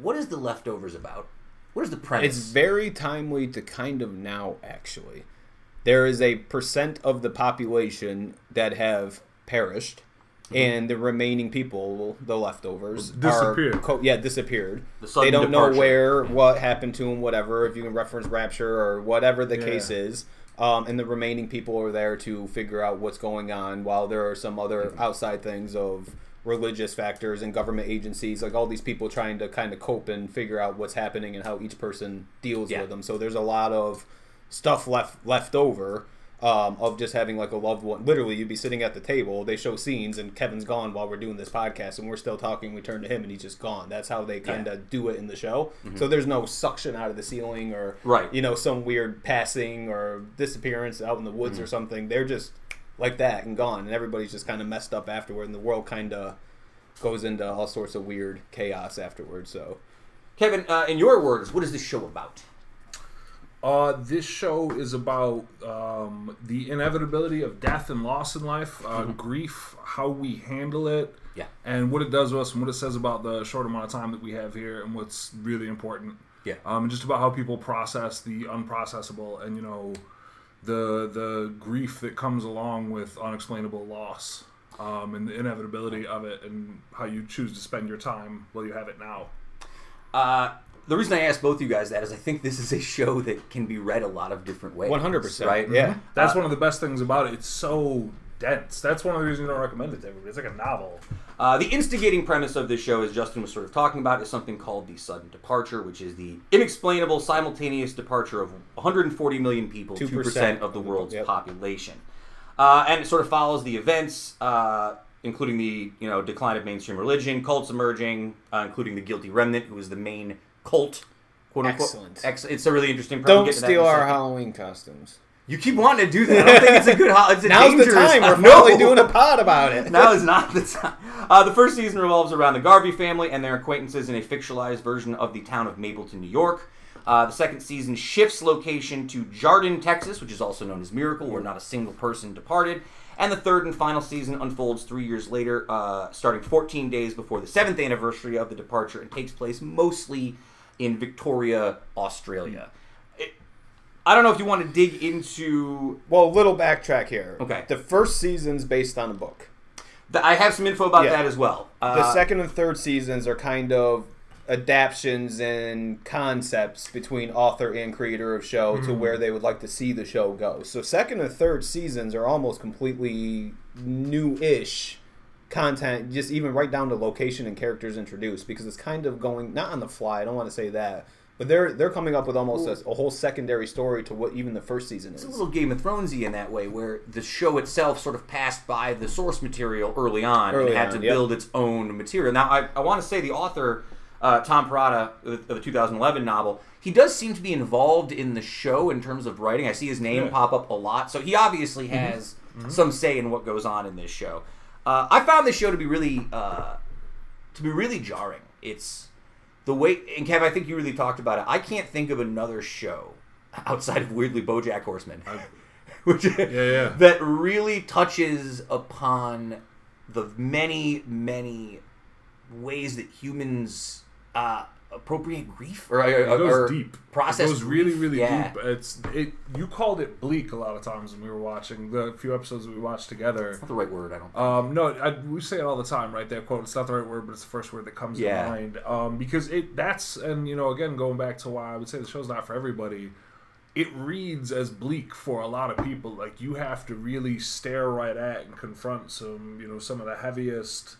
what is the leftovers about? What is the premise?
It's very timely to kind of now, actually. There is a percent of the population that have perished,
Mm-hmm.
and the remaining people, the leftovers,
Disappeared.
Are co- yeah, disappeared.
The
They don't
departure.
know where, what happened to them, whatever. If you can reference Rapture or whatever the
Yeah.
case is. Um, and the remaining people are there to figure out what's going on, while there are some other
Mm-hmm.
outside things of religious factors and government agencies, like all these people trying to kind of cope and figure out what's happening and how each person deals
Yeah.
with them. So there's a lot of stuff left left over um, of just having like a loved one. Literally, you'd be sitting at the table, they show scenes, and Kevin's gone while we're doing this podcast, and we're still talking. We turn to him, and he's just gone. That's how they kind of do it in the show. So there's no suction out of the ceiling or
Mm-hmm. Right.
you know, some weird passing or disappearance out in the woods
Mm-hmm.
or something. They're just like that and gone, and everybody's just kind of messed up afterward, and the world kind of goes into all sorts of weird chaos afterwards. So
Kevin, uh, in your words, what is this show about?
Uh, this show is about um, the inevitability of death and loss in life, uh, grief, how we handle it,
Mm-hmm. Yeah.
and what it does to us, and what it says about the short amount of time that we have here, and what's really important.
Yeah.
Um, and just about how people process the unprocessable, and you know, the the grief that comes along with unexplainable loss, um, and the inevitability of it, and how you choose to spend your time while you have it now.
Uh, the reason I asked both you guys that is I think this is a show that can be read a lot of different ways.
100%,
Right?
yeah.
That's
Uh,
one of the best things about it. It's so dense. That's one of the reasons I don't recommend it to everybody. It's like a novel.
Uh, the instigating premise of this show, as Justin was sort of talking about, is something called the sudden departure, which is the inexplainable simultaneous departure of 140 million people, 2%,
2%
of the world's
Yep.
population. Uh, and it sort of follows the events, uh, including the you know decline of mainstream religion, cults emerging, uh, including the guilty remnant, who is the main cult. Quote unquote.
Excellent.
Ex- it's a really interesting. premise.
Don't
get to
steal
a
our
second.
Halloween costumes.
You keep wanting to do that. I don't think it's a good. Ho- it's a
Now's the time. We're
No.
finally doing a pod about it.
now is not the time. Uh, the first season revolves around the Garvey family and their acquaintances in a fictionalized version of the town of Mapleton, New York. Uh, the second season shifts location to Jarden, Texas, which is also known as Miracle, where not a single person departed. And the third and final season unfolds three years later, uh, starting 14 days before the seventh anniversary of the departure, and takes place mostly in Victoria, Australia. I don't know if you want to dig into.
Well, a little backtrack here.
Okay.
The first season's based on a book.
The, I have some info about
Yeah.
that as well. Uh,
The second and third seasons are kind of adaptions and concepts between author and creator of show to where they would like to see the show go. So second and third seasons are almost completely new-ish content, just even right down to location and characters introduced because it's kind of going not on the fly. I don't want to say that, but they're they're coming up with almost a, a whole secondary story to what even the first season is.
It's a little Game of Thronesy in that way, where the show itself sort of passed by the source material early on
Early
and had
on,
to
yep.
build its own material. Now, I, I want to say the author, uh, Tom Perrotta, of the, 2011 novel, he does seem to be involved in the show in terms of writing. I see his name
Yeah.
pop up a lot, so he obviously has some say in what goes on in this show. Uh, I found this show to be really, uh, to be really jarring. It's the way, and Kev, I think you really talked about it. I can't think of another show outside of weirdly BoJack Horseman, which
yeah.
that really touches upon the many, many ways that humans uh, appropriate grief or, or,
It goes
or
deep.
process.
It goes really,
grief.
really
Yeah.
deep. It's it. You called it bleak a lot of times when we were watching the few episodes that we watched together.
It's not the right word, I don't.
Um, no, I, we say it all the time, right? That quote. It's not the right word, but it's the first word that comes
Yeah.
to mind. Um, because it that's and you know again going back to why I would say the show's not for everybody. It reads as bleak for a lot of people. Like you have to really stare right at and confront some, you know, some of the heaviest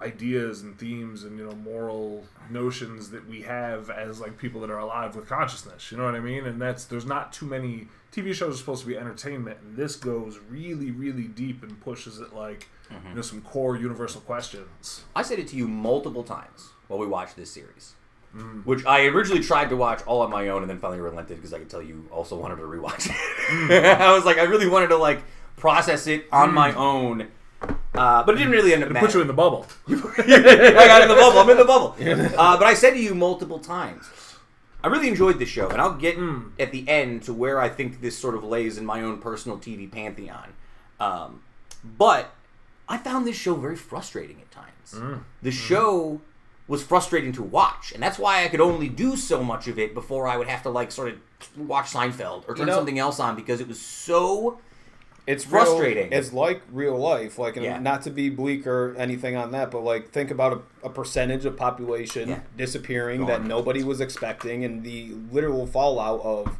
ideas and themes and you know moral notions that we have as like people that are alive with consciousness you know what i mean and that's there's not too many tv shows are supposed to be entertainment and this goes really really deep and pushes it like you know some core universal questions
I said it to you multiple times while we watched this series.
Mm.
Which I originally tried to watch all on my own and then finally relented because I could tell you also wanted to rewatch it.
Mm.
I was like, I really wanted to like process it on my own, uh, but it didn't really end up.
to put you in the bubble
I got in the bubble. I'm in the bubble. Uh, but I said to you multiple times, I really enjoyed this show, and I'll get
Hmm.
at the end to where I think this sort of lays in my own personal TV pantheon. Um, but I found this show very frustrating at times.
Hmm.
The show was frustrating to watch, and that's why I could only do so much of it before I would have to like sort of watch Seinfeld or turn
know-
something else on because it was so
It's
frustrating.
Real, it's like real life. Like,
Yeah.
not to be bleak or anything on that, but like think about a, a percentage of population
Yeah.
disappearing that nobody was expecting, and the literal fallout of,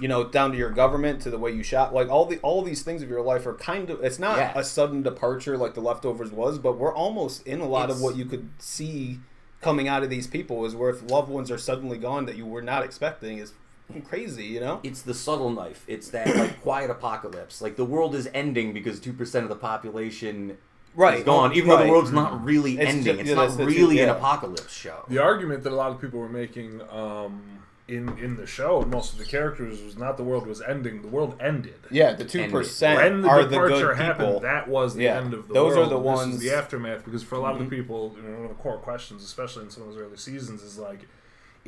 you know, down to your government to the way you shop. Like all the all these things of your life are kind of. It's not
Yeah.
a sudden departure like the leftovers was, but we're almost in a lot
It's-
of what you could see coming out of these people is where if loved ones are suddenly gone that you were not expecting is crazy. You know.
it's the subtle knife. It's that like quiet apocalypse. Like the world is ending because two percent of the population
Right.
is gone, even though the world's not really
It's
ending.
ju-
it's
yeah,
not
that's the two-
really an apocalypse show.
the argument that a lot of people were making um, in in the show and most of the characters was not the world was ending the world ended
Yeah, the two percent
when the
are the
departure
good
happened,
people.
that was the
Yeah,
end of the
those are the
and this is
ones- Mm-hmm.
the aftermath. Because for a lot of the people, you know, one of the core questions, especially in some of those early seasons, is like,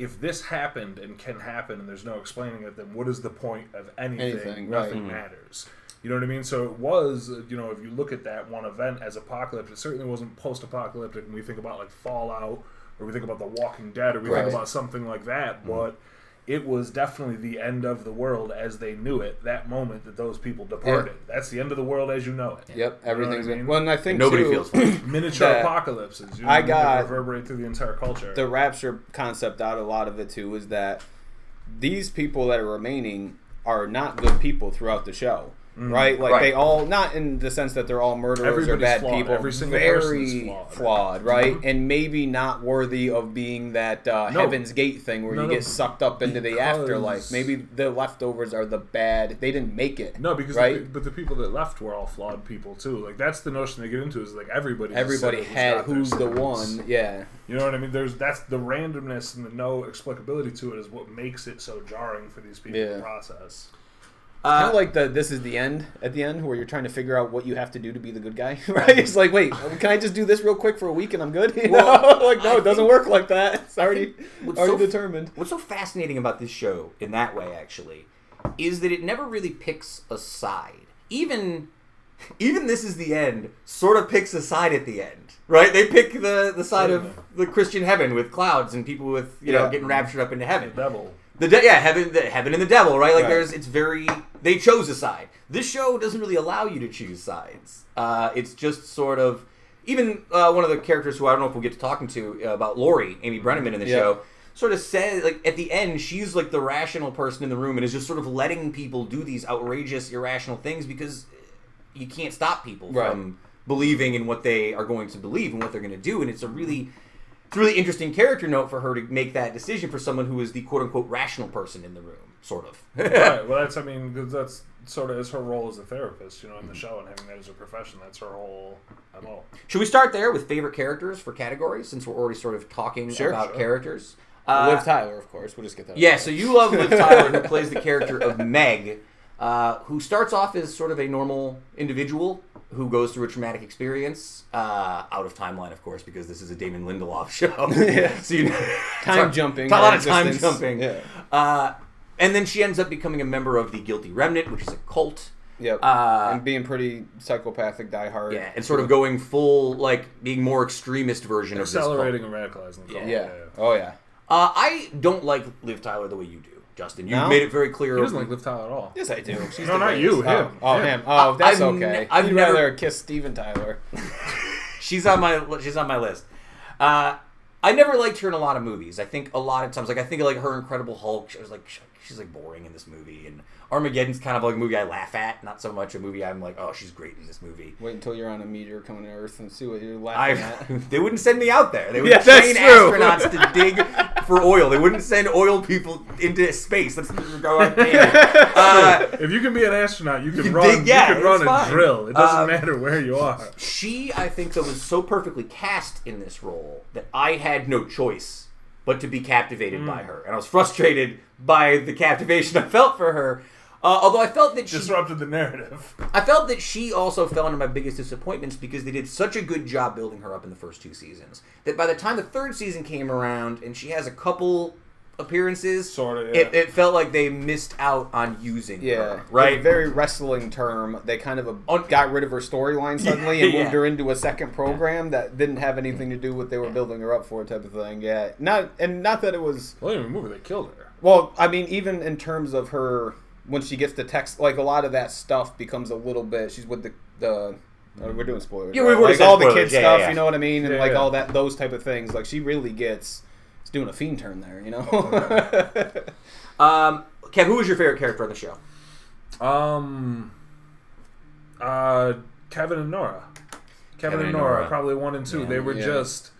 if this happened and can happen, and there's no explaining it, then what is the point of anything?
Anything, right.
Nothing matters. You know what I mean? So it was, uh, you know, if you look at that one event as apocalypse, it certainly wasn't post-apocalyptic. When we think about like Fallout, or we think about The Walking Dead, or we
Right.
think about something like that,
Mm-hmm.
but it was definitely the end of the world as they knew it. That moment that those people departed. That's the end of the world as you know it.
Yep, everything's
I mean?
well. And I think
Nobody
too,
feels.
Miniature apocalypses. You know,
I got-
reverberate through the entire culture.
the rapture concept out of a lot of it too is that these people that are remaining are not good people throughout the show. Right, like
Right.
they all not in the sense that they're all murderers or bad
flawed.
people.
Every single person
very
is flawed.
flawed, right, and maybe not worthy of being that uh,
No.
Heaven's Gate thing where
No,
you
no,
get sucked up into the afterlife. Maybe the leftovers are the bad. They didn't make it.
no, because
right.
the, but the people that left were all flawed people too. Like that's the notion they get into is like everybody.
Everybody had who's the one. Yeah,
You know what I mean? There's that's the randomness and the no explicability to it is what makes it so jarring for these people
Yeah.
to process.
Kind
Uh,
of like the this is the end at the end where you're trying to figure out what you have to do to be the good guy right it's like wait can i just do this real quick for a week and i'm good you
Well,
know? like no
I
it doesn't work like that it's already
what's
already
so-
determined
What's so fascinating about this show, in that way, actually, is that it never really picks a side. Even, even this is the end. Sort of picks a side at the end, right? They pick the the side of the Christian heaven with clouds and people with you know getting raptured up into heaven.
The devil.
The de- yeah, heaven, the heaven and the devil, right? Like
Right.
there's, it's very. They chose a side. This show doesn't really allow you to choose sides. Uh, it's just sort of. Even uh, one of the characters who I don't know if we'll get to talking to uh, about Laurie, Amy Brenneman in the
Yeah.
show, sort of says like at the end she's like the rational person in the room and is just sort of letting people do these outrageous, irrational things because you can't stop people
Right.
from believing in what they are going to believe and what they're going to do. And it's a really, it's a really interesting character note for her to make that decision for someone who is the quote unquote rational person in the room, sort of.
right. Well, that's I mean 'cause that's sort of is her role as a therapist, you know, in
Mm-hmm.
the show and having that as a profession. That's her whole mo.
Should we start there with favorite characters for categories since we're already sort of talking
Sure,
about
sure.
characters? Uh,
Liv Tyler, of course. We'll just get that.
Yeah, so you love Liv Tyler, who plays the character of Meg, uh, who starts off as sort of a normal individual who goes through a traumatic experience, uh, out of timeline, of course, because this is a Damon Lindelof show.
Yeah.
so you
Time jumping,
a lot
her
of time
existence.
jumping.
Yeah.
Uh, and then she ends up becoming a member of the Guilty Remnant, which is a cult.
Yep.
Uh,
and being pretty psychopathic, diehard.
Yeah, and sort of going full, like, being more extremist version of this.
Accelerating and radicalizing. the
Yeah.
cult.
Yeah. Oh yeah.
Uh, I don't like Liv Tyler the way you do, Justin. You've
No?
made it very clear.
He doesn't like Liv Tyler at all.
Yes, I do. She's
No,
the
not
greatest.
you,
Oh,
him.
Oh,
Him.
him. Oh, that's
I've ne-
okay.
I've
I'd
never-
rather kiss Steven Tyler.
she's on my she's on my list. Uh, I never liked her in a lot of movies. I think a lot of times, like I think of like her Incredible Hulk. I was like sh- she's like boring in this movie, and Armageddon's kind of like a movie I laugh at, not so much a movie I'm like, oh, she's great in this movie.
Wait until you're on a meteor coming to Earth and see what you're
I
laughing at.
they wouldn't send me out there. They would
Yeah, that's
train
true.
astronauts to dig for oil. They wouldn't send oil people into space. Let's go on. Uh,
If you can be an astronaut, you can
can
run.
dig- yeah,
you can run
it's
a drill. It doesn't
Uh,
matter where you are.
she, I think, though, was so perfectly cast in this role that I had no choice but to be captivated by her, and I was frustrated by the captivation I felt for her. Uh, although I felt that she,
Disrupted the narrative.
I felt that she also fell into my biggest disappointments because they did such a good job building her up in the first two seasons that by the time the third season came around and she has a couple appearances,
Sorta,
it,
yeah.
it felt like they missed out on using
Yeah,
her. Right?
A very wrestling term. They kind of uh,
On-
got rid of her storyline suddenly and
Yeah.
moved her into a second program that didn't have anything to do with what they were building her up for, type of thing. Yeah, not and not that it was.
Well, in the movie, they killed her.
Well, I mean, even in terms of her when she gets the text, like a lot of that stuff becomes a little bit. She's with the the. uh, we're doing spoilers.
Yeah,
right?
we've already
like
said
all the
spoilers.
kid
Yeah,
stuff.
yeah, yeah.
You know what I mean, and
Yeah,
like
yeah.
all that those type of things. Like she really gets. It's doing a fiend turn there, you know.
um, Kev, who was your favorite character on the show?
Um, uh, Kevin and Nora. Kevin, and Nora, probably one and two.
Yeah,
they were
yeah.
just,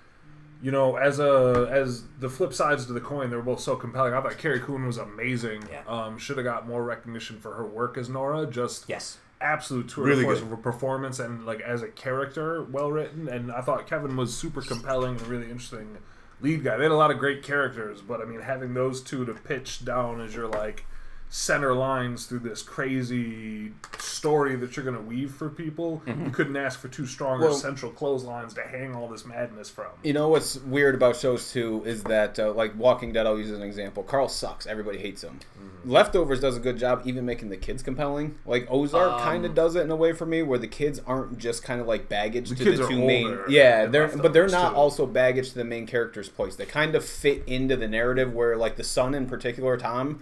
you know, as a as the flip sides to the coin, they were both so compelling. I thought Carrie Coon was amazing.
Yeah.
Um, should have got more recognition for her work as Nora. Just
Yes.
absolute tour
Really
force
good.
of her performance and like as a character, well written. And I thought Kevin was super compelling and really interesting lead guy. They had a lot of great characters, but I mean, having those two to pitch down as your like center lines through this crazy story that you're going to weave for people, you couldn't ask for two stronger
Well-
central clotheslines to hang all this madness from.
You know what's weird about shows too is that uh, like Walking Dead. I'll use as an example. Carl sucks. Everybody hates him.
Mm-hmm.
Leftovers does a good job even making the kids compelling. Like Ozark
Um,
kind of does it in a way for me, where the kids aren't just kind of like baggage
The
to
kids
the
are
two main.
older
Yeah, they're but they're not
too.
also baggage to the main character's place. They kind of fit into the narrative where like the son in particular, Tom,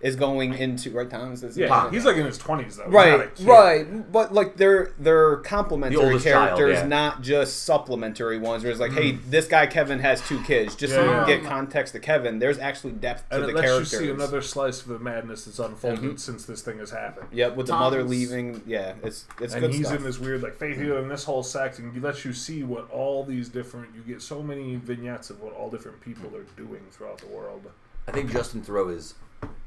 is going into right. Tom is
Yeah,
name?
he's like in his twenties though. He's not a
Right,
kid.
right, but like they're they're
The
complementary
child,
characters,
yeah.
not just supplementary ones. Where it's like, hey, this guy Kevin has two kids. Just so
Mm. Yeah.
you can get context to Kevin, there's actually depth to
And
the
it lets
characters.
you see another slice of the madness that's unfolded
Mhm.
since this thing has happened.
Yep, with the mother leaving. Yeah, it's it's
and
good
he's
stuff.
in this weird like faith healer in this whole sect and he lets you see what all these different you get so many vignettes of what all different people are doing throughout the world
I think Justin Thoreau is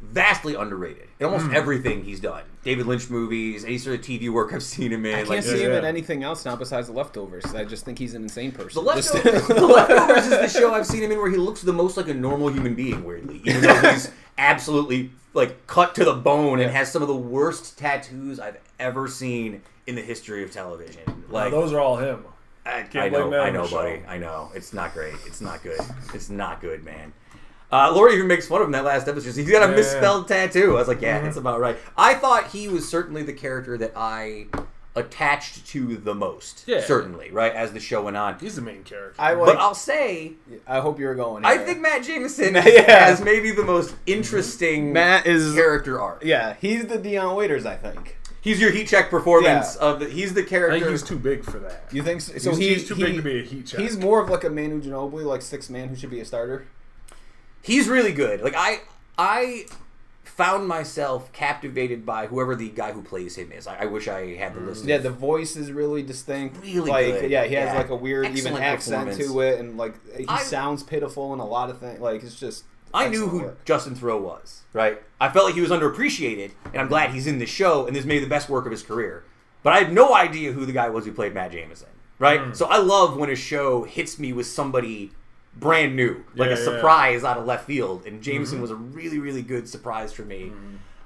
vastly underrated in almost
Hmm.
everything he's done. David Lynch movies, any sort of TV work I've seen him in.
I can't
like,
see
Yeah,
him
yeah.
in anything else now besides the leftovers. I just think he's an insane person.
The
Just-
leftovers, the leftovers is the show I've seen him in where he looks the most like a normal human being, weirdly, even though he's absolutely like cut to the bone and has some of the worst tattoos I've ever seen in the history of television.
Now,
Like
those are all him
I,
Can't
I know, I know,
the show.
buddy. I know. It's not great. It's not good. It's not good, man. Uh, Laurie even makes fun of him that last episode. He's got a
Yeah.
misspelled tattoo. I was like, yeah,
Mhm.
that's about right. I thought he was certainly the character that I attached to the most.
Yeah.
Certainly, right as the show went on.
He's the main character.
I
But. I'll say,
I hope you're going.
I think Matt Jamison
Yeah.
has maybe the most interesting
Matt is.
character arc.
Yeah, he's the Dion Waiters. I think.
He's your heat check performance
Yeah.
of the. He's the
I
character.
think he's too big for that.
You think so? So
he's,
he,
he's too
he-
big to be a heat check.
He's more of like a Manu Ginobili, like six man who should be a starter.
He's really good. Like I, I found myself captivated by whoever the guy who plays him is. I, I wish I had the list.
Yeah, the voice is really distinct.
Really
like,
good.
Yeah, he has
Yeah.
like a weird
Excellent
even accent to it, and like he
I-
sounds pitiful in a lot of things. Like it's just.
I knew who
work.
Justin Theroux was, right? I felt like he was underappreciated, and I'm glad he's in the show, and this may be the best work of his career. But I had no idea who the guy was who played Matt Jamison, right?
Hmm.
So I love when a show hits me with somebody brand new, like
Yeah,
a
yeah.
surprise out of left field, and Jamison
Mm-hmm.
was a really, really good surprise for me.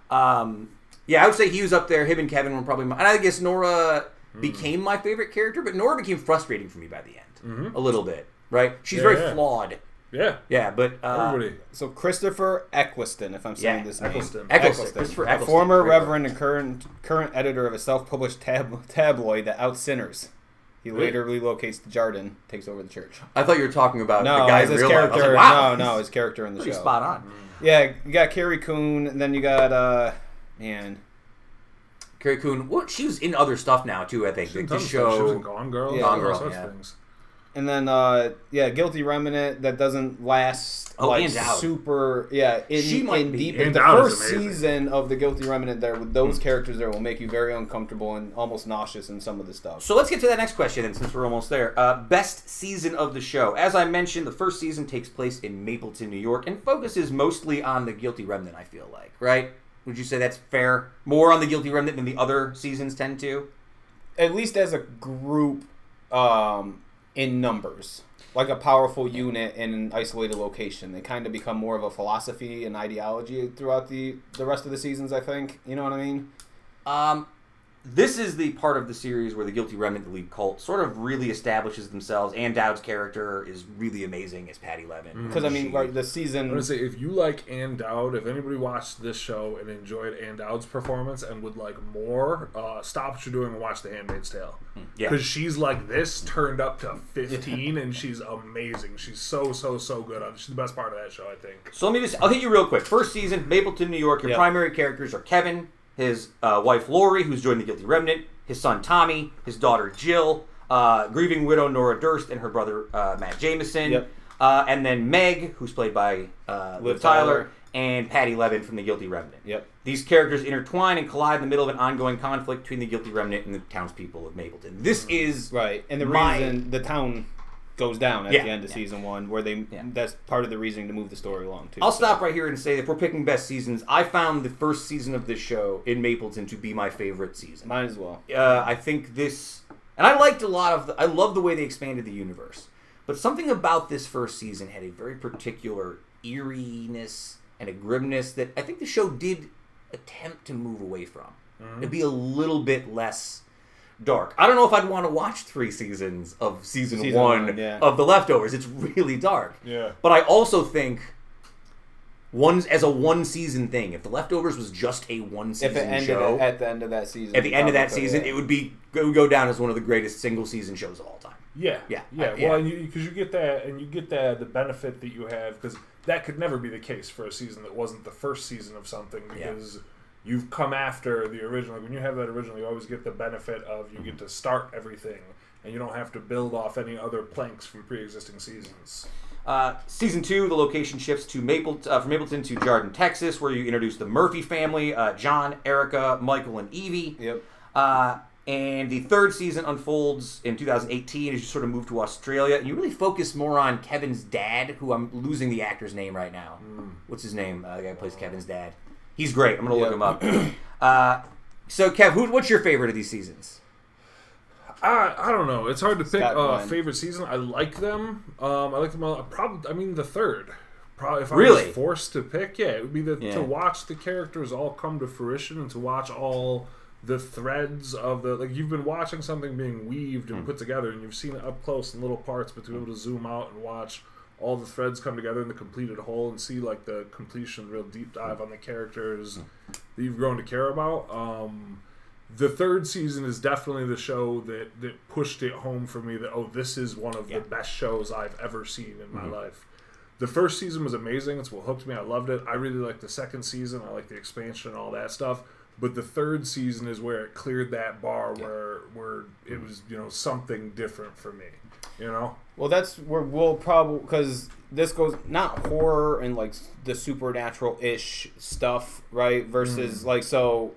Um, yeah, I would say he was up there. Him and Kevin were probably my, and I guess Nora
Hmm.
became my favorite character, but Nora became frustrating for me by the end, a little bit, right? She's
Mm-hmm. Yeah,
very
yeah.
flawed.
yeah.
Yeah, but uh,
Everybody.
So Christopher Eccleston, if I'm saying
Yeah,
this name,
Eccleston.
Eccleston, Christopher
a
Eccleston,
former
great
reverend and current current editor of a self-published tab- tabloid that outs sinners. He
Really?
later relocates to Jarden, takes over the church.
I thought you were talking about
No,
the guy in
his
real life. I was
character.
like, wow,
no, no, his character in the
pretty
show.
spot on.
Yeah, you got Carrie Coon, and then you got uh, man,
Carrie Coon, what she was in other stuff now too. I think
She
like
was
the
in She was in
show.
Gone Girl.
Yeah,
Gone
all
Girl,
sorts
yeah.
things.
And then uh, yeah, Guilty Remnant that doesn't last
Oh,
like
Ann
super. Yeah, in,
She might
in
be-
deep.
Ann
the first season of the Guilty Remnant, there with those characters there will make you very uncomfortable and almost nauseous in some of the stuff.
So let's get to that next question, then, since we're almost there. Uh, best season of the show. As I mentioned, the first season takes place in Mapleton, New York, and focuses mostly on the Guilty Remnant. I feel like, right? Would you say that's fair? More on the Guilty Remnant than the other seasons tend to.
At least as a group, um, in numbers. Like a powerful unit in an isolated location, they kind of become more of a philosophy and ideology throughout the the rest of the seasons. I think you know what I mean.
Um, this is the part of the series where the Guilty Remnant, the lead cult, sort of really establishes themselves. Ann Dowd's character is really amazing as Patti Levin.
Because I mean, like the season.
I'm gonna say if you like Ann Dowd, if anybody watched this show and enjoyed Ann Dowd's performance and would like more, uh, stop what you're doing and watch The Handmaid's Tale.
yeah.
Because she's like this turned up to 15 and she's amazing. She's so so so good. on She's the best part of that show, I think.
So let me just, I'll hit you real quick. First season, Mapleton, New York. Your
Yeah.
primary characters are Kevin, his uh, wife Laurie, who's joined the Guilty Remnant, his son Tommy, his daughter Jill, uh, grieving widow Nora Durst, and her brother uh, Matt Jamison.
Yep.
Uh, and then Meg, who's played by uh, Liv,
Liv
Tyler,
Tyler.
and Patti Levin from the Guilty Remnant.
Yep.
These characters intertwine and collide in the middle of an ongoing conflict between the Guilty Remnant and the townspeople of Mapleton. This is
Right, and the
My-
reason the town goes down at
Yeah,
the end of
yeah.
season one, where they
Yeah.
that's part of the reasoning to move the story along too.
I'll
so.
stop right here and say if we're picking best seasons, I found the first season of this show in Mapleton to be my favorite season.
Might as well.
Uh, I think this, and I liked a lot of. The, I love the way they expanded the universe, but something about this first season had a very particular eeriness and a grimness that I think the show did attempt to move away from. To be a little bit less dark. I don't know if I'd want to watch three seasons of season,
Season
one,
one, yeah.
of The Leftovers. It's really dark.
Yeah.
But I also think one as a one season thing. If The Leftovers was just a one
If
season
it ended
show,
at, at the end of that season,
at the end of that season,
yeah.
it would be it would go down as one of the greatest single season shows of all time.
Yeah,
Yeah,
yeah.
I- yeah.
Well, because you, get that, and you get that the benefit that you have because that could never be the case for a season that wasn't the first season of something
Yeah.
because you've come after the original. When you have that original, you always get the benefit of you get to start everything, and you don't have to build off any other planks from pre-existing seasons.
Uh, season two, the location shifts to Maple uh, from Mapleton to Jarden, Texas, where you introduce the Murphy family: uh, John, Erica, Michael, and Evie.
Yep.
Uh, and the third season unfolds in 2018 as you sort of move to Australia. And you really focus more on Kevin's dad, who I'm losing the actor's name right now. What's his name? Uh, the guy who plays Kevin's dad. He's great. I'm going to look him up. uh, so, Kev, who, what's your favorite of these seasons?
I I don't know. It's hard to pick a
Glenn.
favorite season. I like them. Um, I like them. all. Probably. I mean, the third. Probably, if I
Really?
was forced to pick, yeah, it would be the
Yeah.
to watch the characters all come to fruition and to watch all the threads of the like you've been watching something being weaved and put together, and you've seen it up close in little parts, but to be able to zoom out and watch all the threads come together in the completed whole and see like the completion, real deep dive on the characters
Hmm.
that you've grown to care about. Um, the third season is definitely the show that that pushed it home for me that oh this is one of
Yeah.
the best shows I've ever seen in my
Mm-hmm.
life. The first season was amazing. It's what hooked me. I loved it. I really liked the second season. I liked the expansion and all that stuff. But the third season is where it cleared that bar where where it was you know something different for me. You know.
Well, that's where we'll probably because this goes not horror and like the supernatural ish stuff, right? Versus
Mm.
like so,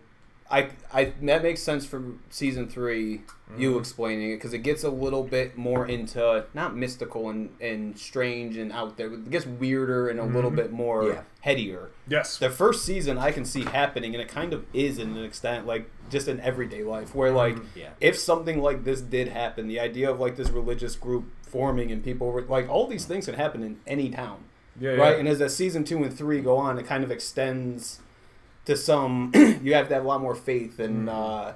I I that makes sense for season three. You
Mm-hmm.
explaining it because it gets a little bit more into not mystical and and strange and out there. It gets weirder and a little bit more
Yeah.
headier.
Yes.
The first season I can see happening, and it kind of is in an extent, like just in everyday life, where like
Yeah.
if something like this did happen, the idea of like this religious group forming and people were like all these things can happen in any town,
Yeah.
right?
yeah.
And as the season two and three go on, it kind of extends to some. you have to have a lot more faith and. Uh,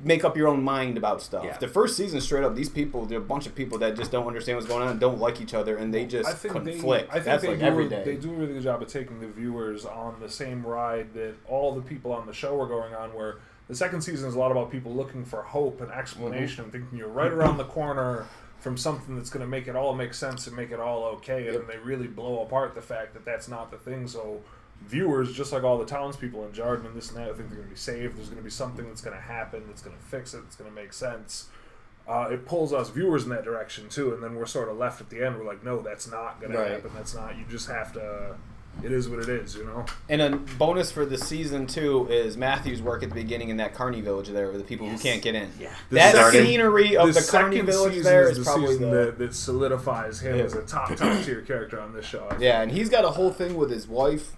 Make up your own mind about stuff.
Yeah.
The first season, straight up, these people, they're a bunch of people that just don't understand what's going on don't like each other, and they just
I think
conflict.
They, I think
That's
they
like
do,
every day.
They do a really good job of taking the viewers on the same ride that all the people on the show are going on. Where the second season is a lot about people looking for hope and explanation, and thinking you're right around the corner from something that's going to make it all make sense and make it all okay. And
Yep.
then they really blow apart the fact that that's not the thing. So viewers, just like all the townspeople in Jarden and this and that, I think they're going to be saved. There's going to be something that's going to happen that's going to fix it. That's going to make sense uh, it pulls us viewers in that direction too, and then we're sort of left at the end. We're like, no, that's not going to happen. That's not. You just have to. It is what it is, you know.
And a bonus for the season two is Matthew's work at the beginning in that Carney village there with the people
Yes.
who can't get in.
Yeah.
The
That
second-
scenery of the, Carney village there
is
is
the
probably
season
the
that, that solidifies him
Yeah.
as a top top tier character on this show.
Yeah, and he's got a whole thing with his wife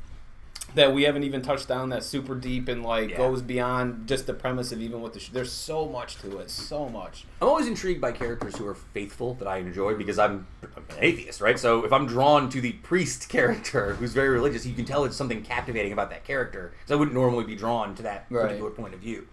that we haven't even touched down That's super deep and like
Yeah.
goes beyond just the premise of even what the. Sh- There's so much to it, so much.
I'm always intrigued by characters who are faithful that I enjoy because I'm, I'm an atheist, right? So if I'm drawn to the priest character who's very religious, you can tell it's something captivating about that character. So I wouldn't normally be drawn to that
Right.
particular point of view.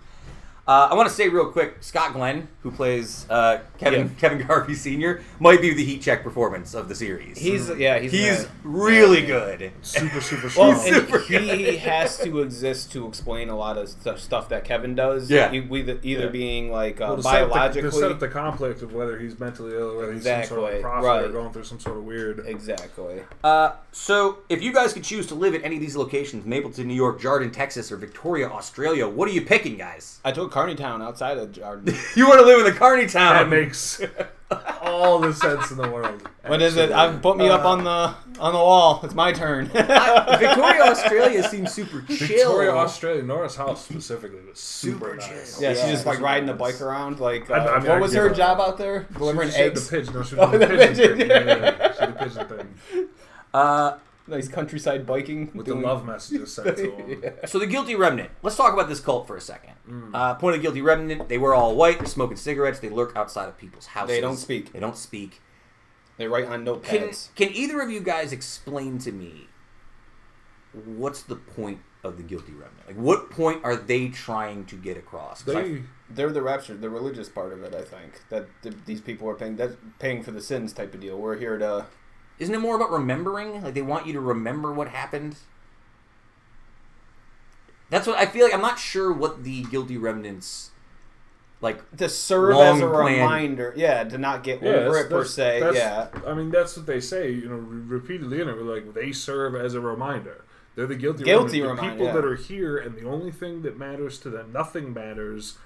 Uh, I want to say real quick, Scott Glenn, who plays uh, Kevin
Yeah.
Kevin Garvey Sr., might be the heat check performance of the series.
He's yeah, he's
he's
mad.
really
Yeah.
good.
super super
Well,
strong.
and
super
he has to exist to explain a lot of stu- stuff that Kevin does.
Yeah.
E- either, either
Yeah.
being like uh,
Well, to set up the-
biologically.
set up the conflict of whether he's mentally ill or whether he's some sort of
Exactly,
prophet or going through some sort of weird.
exactly.
Uh, so, if you guys could choose to live at any of these locations, Mapleton, New York, Jarden, Texas, or Victoria, Australia, what are you picking, guys?
I took Carney Town outside of Jordan.
You want to live in the Carney Town?
That makes all the sense in the world.
What is it? I put me up on the on the wall. It's my turn.
I- Victoria, Australia seems super chill.
Victoria, Australia, Nora's House specifically was super,
Super
nice.
chill.
yeah,
Yeah,
she's just like riding a
nice.
bike around. Like, uh,
I- I mean,
what
I
was her
her-
job out there?
She
Delivering
just had
eggs.
The pigeon. No, she was
Oh,
the
the
pigeon.
pigeon.
thing. Yeah, yeah, yeah. She did the pigeon thing
Uh,
Nice countryside biking
with
doing-
the love messages sent to him.
Yeah.
so, the Guilty Remnant. Let's talk about this cult for a second.
Mm.
Uh, point of the Guilty Remnant, they wear all white, they're smoking cigarettes, they lurk outside of people's houses.
They don't speak.
They don't speak.
They write on
Can,
notepads.
can either of you guys explain to me what's the point of the Guilty Remnant? Like, what point are they trying to get across? 'Cause I-
They,
They're the rapture, the religious part of it. I think that th- these people are paying that's paying for the sins type of deal. We're here to.
Isn't it more about remembering? Like they want you to remember what happened. That's what I feel like. I'm not sure what the guilty remnants like.
to serve
Long
as a
plan.
reminder, yeah, to not get
yeah,
over
that's-
it per se,
that's-
yeah.
I mean, that's what they say. You know, repeatedly in it, we're like they serve as a reminder. They're the guilty,
Guilty
remnant, the people
yeah.
that are here, and the only thing that matters to them, nothing matters,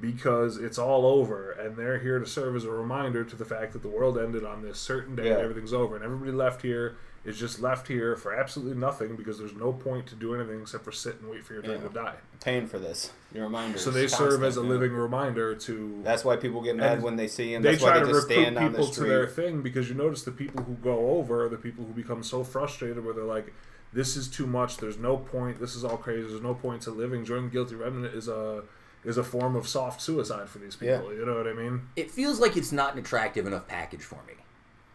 because it's all over, and they're here to serve as a reminder to the fact that the world ended on this certain day, and everything's over, and everybody left here is just left here for absolutely nothing because there's no point to do anything except for sit and wait for your turn
Yeah.
to die.
Paying for this, your reminder.
So they serve as a
constant, yeah.
living reminder to
That's why people get mad when they see him.
they
That's
try
why
to
they just
recruit
stand on the
people to their thing because you notice the people who go over are the people who become so frustrated where they're like, "This is too much. There's no point. This is all crazy. There's no point to living." Joining the guilty remnant is a is a form of soft suicide for these people. You know what I mean?
It feels like it's not an attractive enough package for me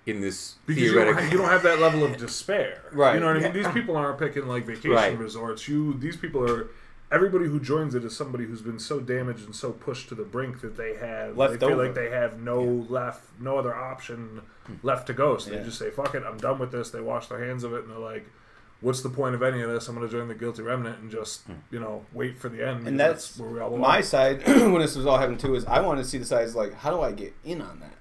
in this
Because you don't,
theoretical.
have, you don't have that level of despair,
Right.
You know what I mean? These people aren't picking like vacation
Right.
resorts. You, these people are. Everybody who joins it is somebody who's been so damaged and so pushed to the brink that they have
Left
they feel
over.
like they have no left, no other option hmm. left to go. So
Yeah.
they just say, "Fuck it, I'm done with this." They wash their hands of it and they're like, what's the point of any of this? I'm going to join the guilty remnant and just hmm. you know wait for the end.
And
because
that's
where we all belong.
my side when this was all happening too is I wanted to see the sides like how do I get in on that?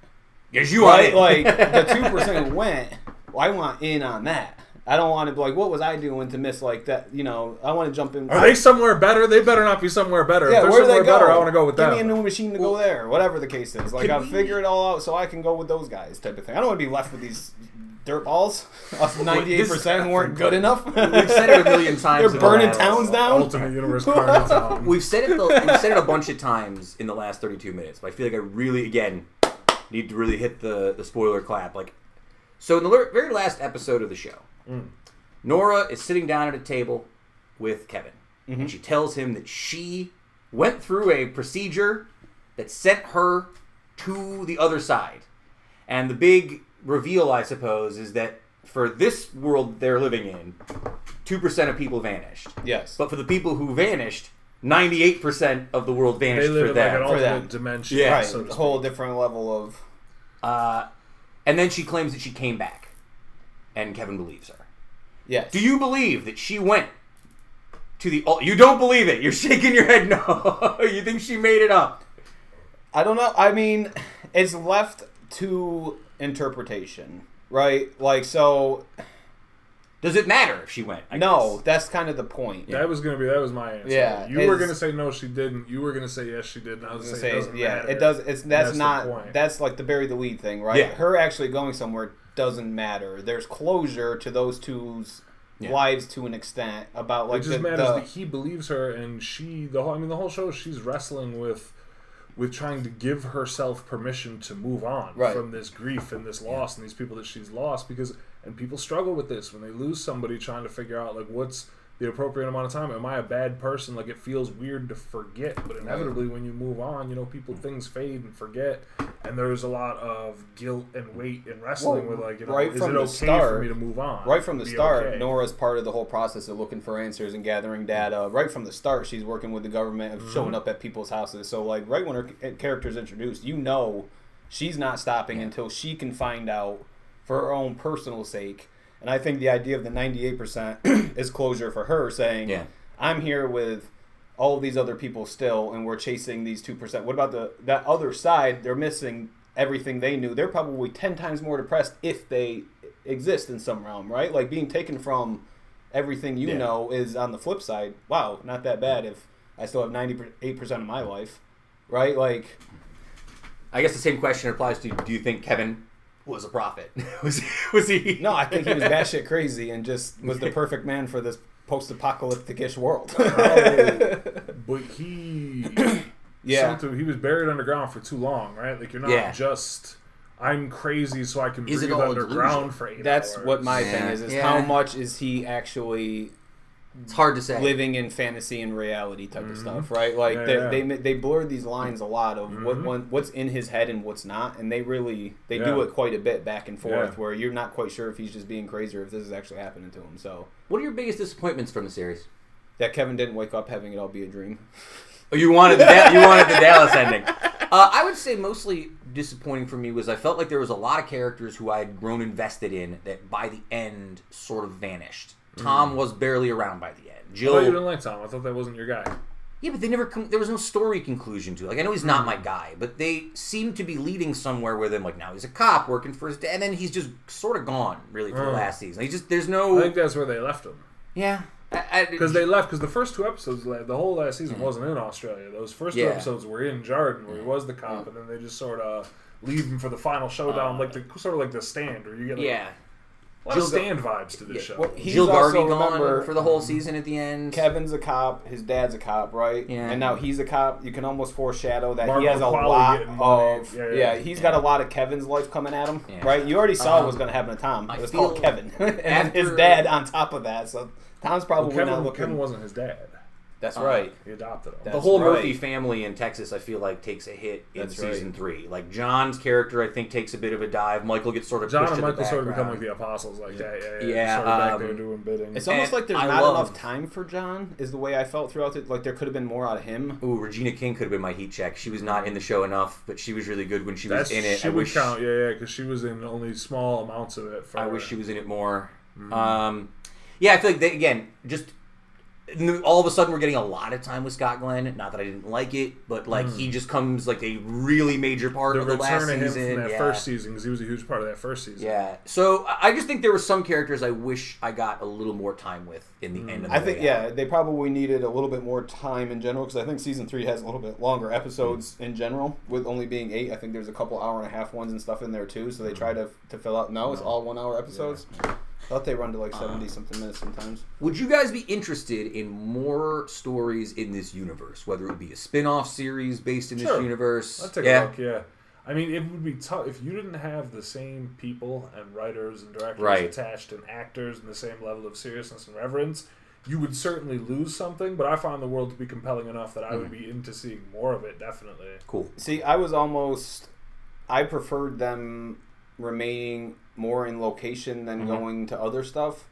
Yes, you
Right,
are.
like the two percent went. Well, I want in on that. I don't want to be like, what was I doing to miss like that? You know, I want to jump in.
Are they somewhere better? They better not be somewhere better.
yeah,
if they're
where do they
somewhere
go?
better, I want to go with
Give
them.
me a new machine to go there, whatever the case is. Like I'll
we-
figure it all out so I can go with those guys, type of thing. I don't want to be left with these dirt balls. Us ninety eight percent weren't good enough.
We've said it a million times.
They're
in the
burning towns down.
Ultimate Universe Carnage. Um,
We've said it. We've said it a bunch of times in the last 32 minutes. But I feel like I really, again, need to really hit the the spoiler clap. Like, so in the ler- very last episode of the show, Nora is sitting down at a table with Kevin, and she tells him that she went through a procedure that sent her to the other side. And the big reveal, I suppose, is that for this world they're living in, two percent of people vanished.
yes,
But for the people who vanished, 98% of the world
they
vanished
live
for
in like an
them.
For
alternate
them.
dimension.
Yeah.
right,
so to
a
speak.
whole different level of.
uh, and then she claims that she came back. And Kevin believes her.
Yes.
Do you believe that she went to the. al- You don't believe it. You're shaking your head no. you think she made it up.
I don't know. I mean, it's left to interpretation, right? Like, so
Does it matter if she went? I
no,
guess?
that's kind of the point.
That was gonna be that was my answer.
Yeah,
you were gonna say no, she didn't. You were gonna say yes, she did. And I was
I was
gonna say,
gonna
it
say,
doesn't
yeah,
matter.
it does. It's that's,
the
not. That's like the bury the lead thing, right?
Yeah.
Her actually going somewhere doesn't matter. There's closure to those two's
Yeah.
lives to an extent about like
it just
the,
matters
the-
that he believes her, and she. The whole. I mean, the whole show. She's wrestling with, with trying to give herself permission to move on
Right.
from this grief and this loss and these people that she's lost because and people struggle with this when they lose somebody, trying to figure out like what's the appropriate amount of time. Am I a bad person? Like it feels weird to forget, but inevitably when you move on, you know, people things fade and forget, and there's a lot of guilt and weight in wrestling
Well,
with like, you know,
right
is
from
it
the
okay for me to move on?
right from the start,
okay?
Nora's part of the whole process of looking for answers and gathering data. Right from the start, she's working with the government of
Mm-hmm.
showing up at people's houses. So, like, right when her c- character's introduced, you know she's not stopping until she can find out for her own personal sake. And I think the idea of the 98% is closure for her, saying,
Yeah.
I'm here with all of these other people still, and we're chasing these 2%. What about the that other side? They're missing everything they knew. They're probably 10 times more depressed if they exist in some realm, right? Like being taken from everything you
Yeah.
know is on the flip side. Wow, not that bad if I still have 98% of my life, right? Like,
I guess the same question applies to do you think Kevin was a prophet? was, he, was he.
no, I think he was batshit crazy and just was the perfect man for this post-apocalyptic-ish world.
Oh, but he
Yeah.
something he was buried underground for too long right like you're not
Yeah.
just i'm crazy so i can
Is it
breathe
all
underground
delusion?
for eight
That's
hours.
what my
Yeah.
thing is: is
Yeah.
how much is he actually
It's hard to say.
living in fantasy and reality type of stuff, right? Like
Yeah,
they,
yeah.
they they blurred these lines a lot of what
Mhm.
one, what's in his head and what's not, and they really they do it quite a bit back and forth,
Yeah.
where you're not quite sure if he's just being crazy or if this is actually happening to him. So
What are your biggest disappointments from the series?
that Kevin didn't wake up having it all be a dream.
Oh, you wanted the Da- you wanted the Dallas ending. Uh, I would say mostly disappointing for me was I felt like there was a lot of characters who I had grown invested in that by the end sort of vanished. Tom was barely around by the end.
I
Jill,
thought you didn't like Tom. I thought that wasn't your guy.
yeah, but they never. Com- there was no story conclusion to it. Like I know he's not my guy, but they seem to be leading somewhere with him. Like now he's a cop working for his dad, and then he's just sort of gone really for the
Mm.
last season. He just there's no.
I think that's where they left him
yeah.
Because they left because the first two episodes, the whole last season mm. wasn't in Australia. Those first two episodes were in Jordan, where he mm. was the cop, mm. and then they just sort of leave him for the final showdown, uh, like the sort of like the stand, where you get like,
yeah.
A lot of
Jill-
stand vibes to this
Yeah,
show.
Well, he's
Jill Garvey
also,
gone
remember,
for the whole season at the end.
Kevin's a cop, his dad's a cop, right?
Yeah.
And now he's a cop. You can almost foreshadow that
Mark
he has a lot of
Yeah,
yeah,
yeah.
he's got a lot of Kevin's life coming at him,
Yeah.
right? You already saw
Um,
what was going to happen to Tom.
I
It was
feel
called Kevin, and
after-
his dad on top of that. So Tom's
Well,
probably not
Kevin,
looking.
Kevin wasn't his dad.
That's
Uh,
right.
He adopted him.
That's
the whole
right.
Murphy family in Texas, I feel like, takes a hit in
That's
season
right.
three. Like John's character, I think, takes a bit of a dive. Michael gets sort of
John
pushed
and
to the
Michael sort of become like the apostles, like that. Yeah, yeah.
Yeah,
sort of back
um,
there doing bidding.
It's almost
And
like there's
I
not
love-
enough time for John. Is the way I felt throughout it. Like there could have been more out of him.
Ooh, Regina King could have been my heat check. She was not in the show enough, but she was really good when she was in it.
she
I
would
wish
count, yeah, yeah, because she was in only small amounts of it. For
I wish she was in it more.
Mm-hmm.
Um, Yeah, I feel like they, again, just all of a sudden we're getting a lot of time with Scott Glenn. Not that I didn't like it, but like he hmm. just comes like a really major part
The
of the last
of him
season.
from that
yeah.
first season because he was a huge part of that first season.
Yeah. So I I just think there were some characters I wish I got a little more time with in the hmm. end of the
I think
way
yeah, they probably needed a little bit more time in general because I think season three has a little bit longer episodes hmm. in general, with only being eight. I think there's a couple hour and a half ones and stuff in there too. So they try to to fill out. No, it's all one hour episodes. I thought they run to like uh-huh. seventy something minutes sometimes.
Would you guys be interested in more stories in this universe? Whether it would be a spin-off series based in this
Sure.
universe?
I'll take
yeah.
a look. Yeah, I mean, it would be tough if you didn't have the same people and writers and directors
Right.
attached and actors and the same level of seriousness and reverence. You would certainly lose something, but I found the world to be compelling enough that I would mm-hmm. be into seeing more of it. Definitely.
Cool.
See, I was almost. I preferred them remaining more in location than going to other stuff.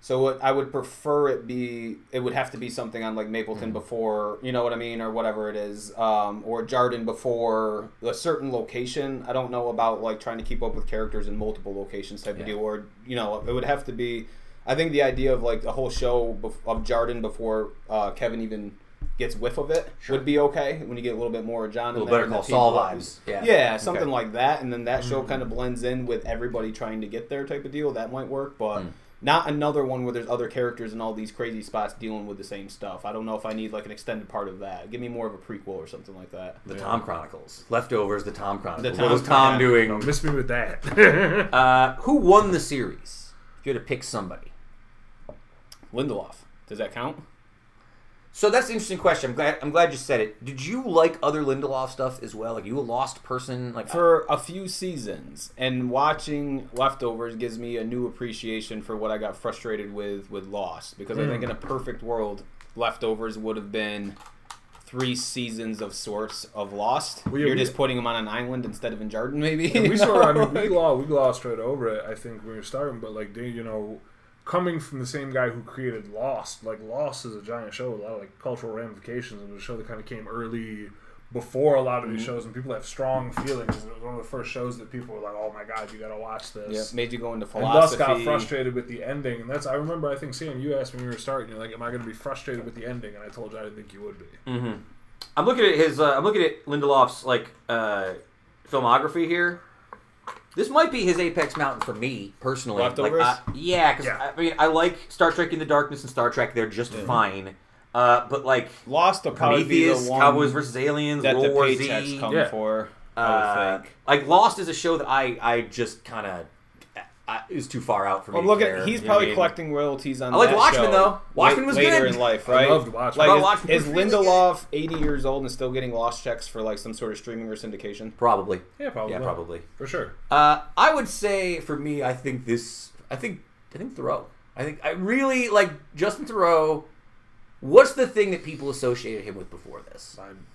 So what I would prefer it be it would have to be something on like Mapleton before you know what I mean or whatever it is um, or Jarden before a certain location. I don't know about like trying to keep up with characters in multiple locations type
Yeah.
of deal or you know it would have to be. I think the idea of like the whole show of Jarden before uh, Kevin even gets whiff of it would be okay when you get a little bit more of John.
A
in
little
there
better
and
call
the
Saul
people-
vibes. Yeah.
yeah, something
Okay.
like that, and then that show
Mm.
kind of blends in with everybody trying to get there type of deal. That might work, but
Mm.
not another one where there's other characters in all these crazy spots dealing with the same stuff. I don't know if I need like an extended part of that. Give me more of a prequel or something like that.
The
Yeah.
Tom Chronicles. Leftovers, the Tom Chronicles.
The
what was
Tom-
Tom
yeah.
doing?
Don't miss me with that.
Uh, who won the series? If you had to pick somebody.
Lindelof, does that count?
So that's an interesting question. I'm glad I'm glad you said it. Did you like other Lindelof stuff as well? Like you a lost person? Like
For a few seasons, and watching Leftovers gives me a new appreciation for what I got frustrated with with Lost. Because I think hmm. in a perfect world, Leftovers would have been three seasons of sorts of Lost.
Well, yeah,
You're
we-
just putting them on an island instead of in Jarden, maybe.
And we
you
sort of, I mean, we lost, we glossed right over it. I think when we were starting, but like, they, you know, coming from the same guy who created Lost, like Lost is a giant show with a lot of like cultural ramifications. It was a show that kind of came early before a lot of
Mm-hmm.
these shows, and people have strong feelings. It was one of the first shows that people were like, "Oh my god, you got to watch this."
Yeah, made you go into
And
philosophy.
got frustrated with the ending, and that's I remember. I think Sam, you asked me when we were starting. You're like, "Am I going to be frustrated with the ending?" And I told you I didn't think you would be.
Mm-hmm. I'm looking at his. Uh, I'm looking at Lindelof's like uh, filmography here. This might be his apex mountain for me personally. Like, I- yeah, because
Yeah.
I mean, I like Star Trek in the Darkness and Star Trek. They're just fine. Uh, but like
Lost will probably be
Prometheus,
the one
Cowboys versus Aliens,
that
World
the
War Z.
come
Yeah.
for. I
Uh,
think.
like Lost is a show that I I just kind of is too far out for me.
Well,
to
look
care,
at he's
you
probably
I mean?
collecting royalties on.
I like
that
Watchmen,
show
though. Watchmen
la-
was
later
good.
in life, right?
I
right?
loved Watchmen.
Like,
But
is,
Watchmen
is
was really
Lindelof eighty years old and still getting lost checks for like some sort of streaming or syndication?
Probably.
Yeah, probably.
Yeah, probably.
for sure.
Uh, I would say for me, I think this. I think I think Theroux. I think I really like Justin Theroux. What's the thing that people associated him with before this?
I'm,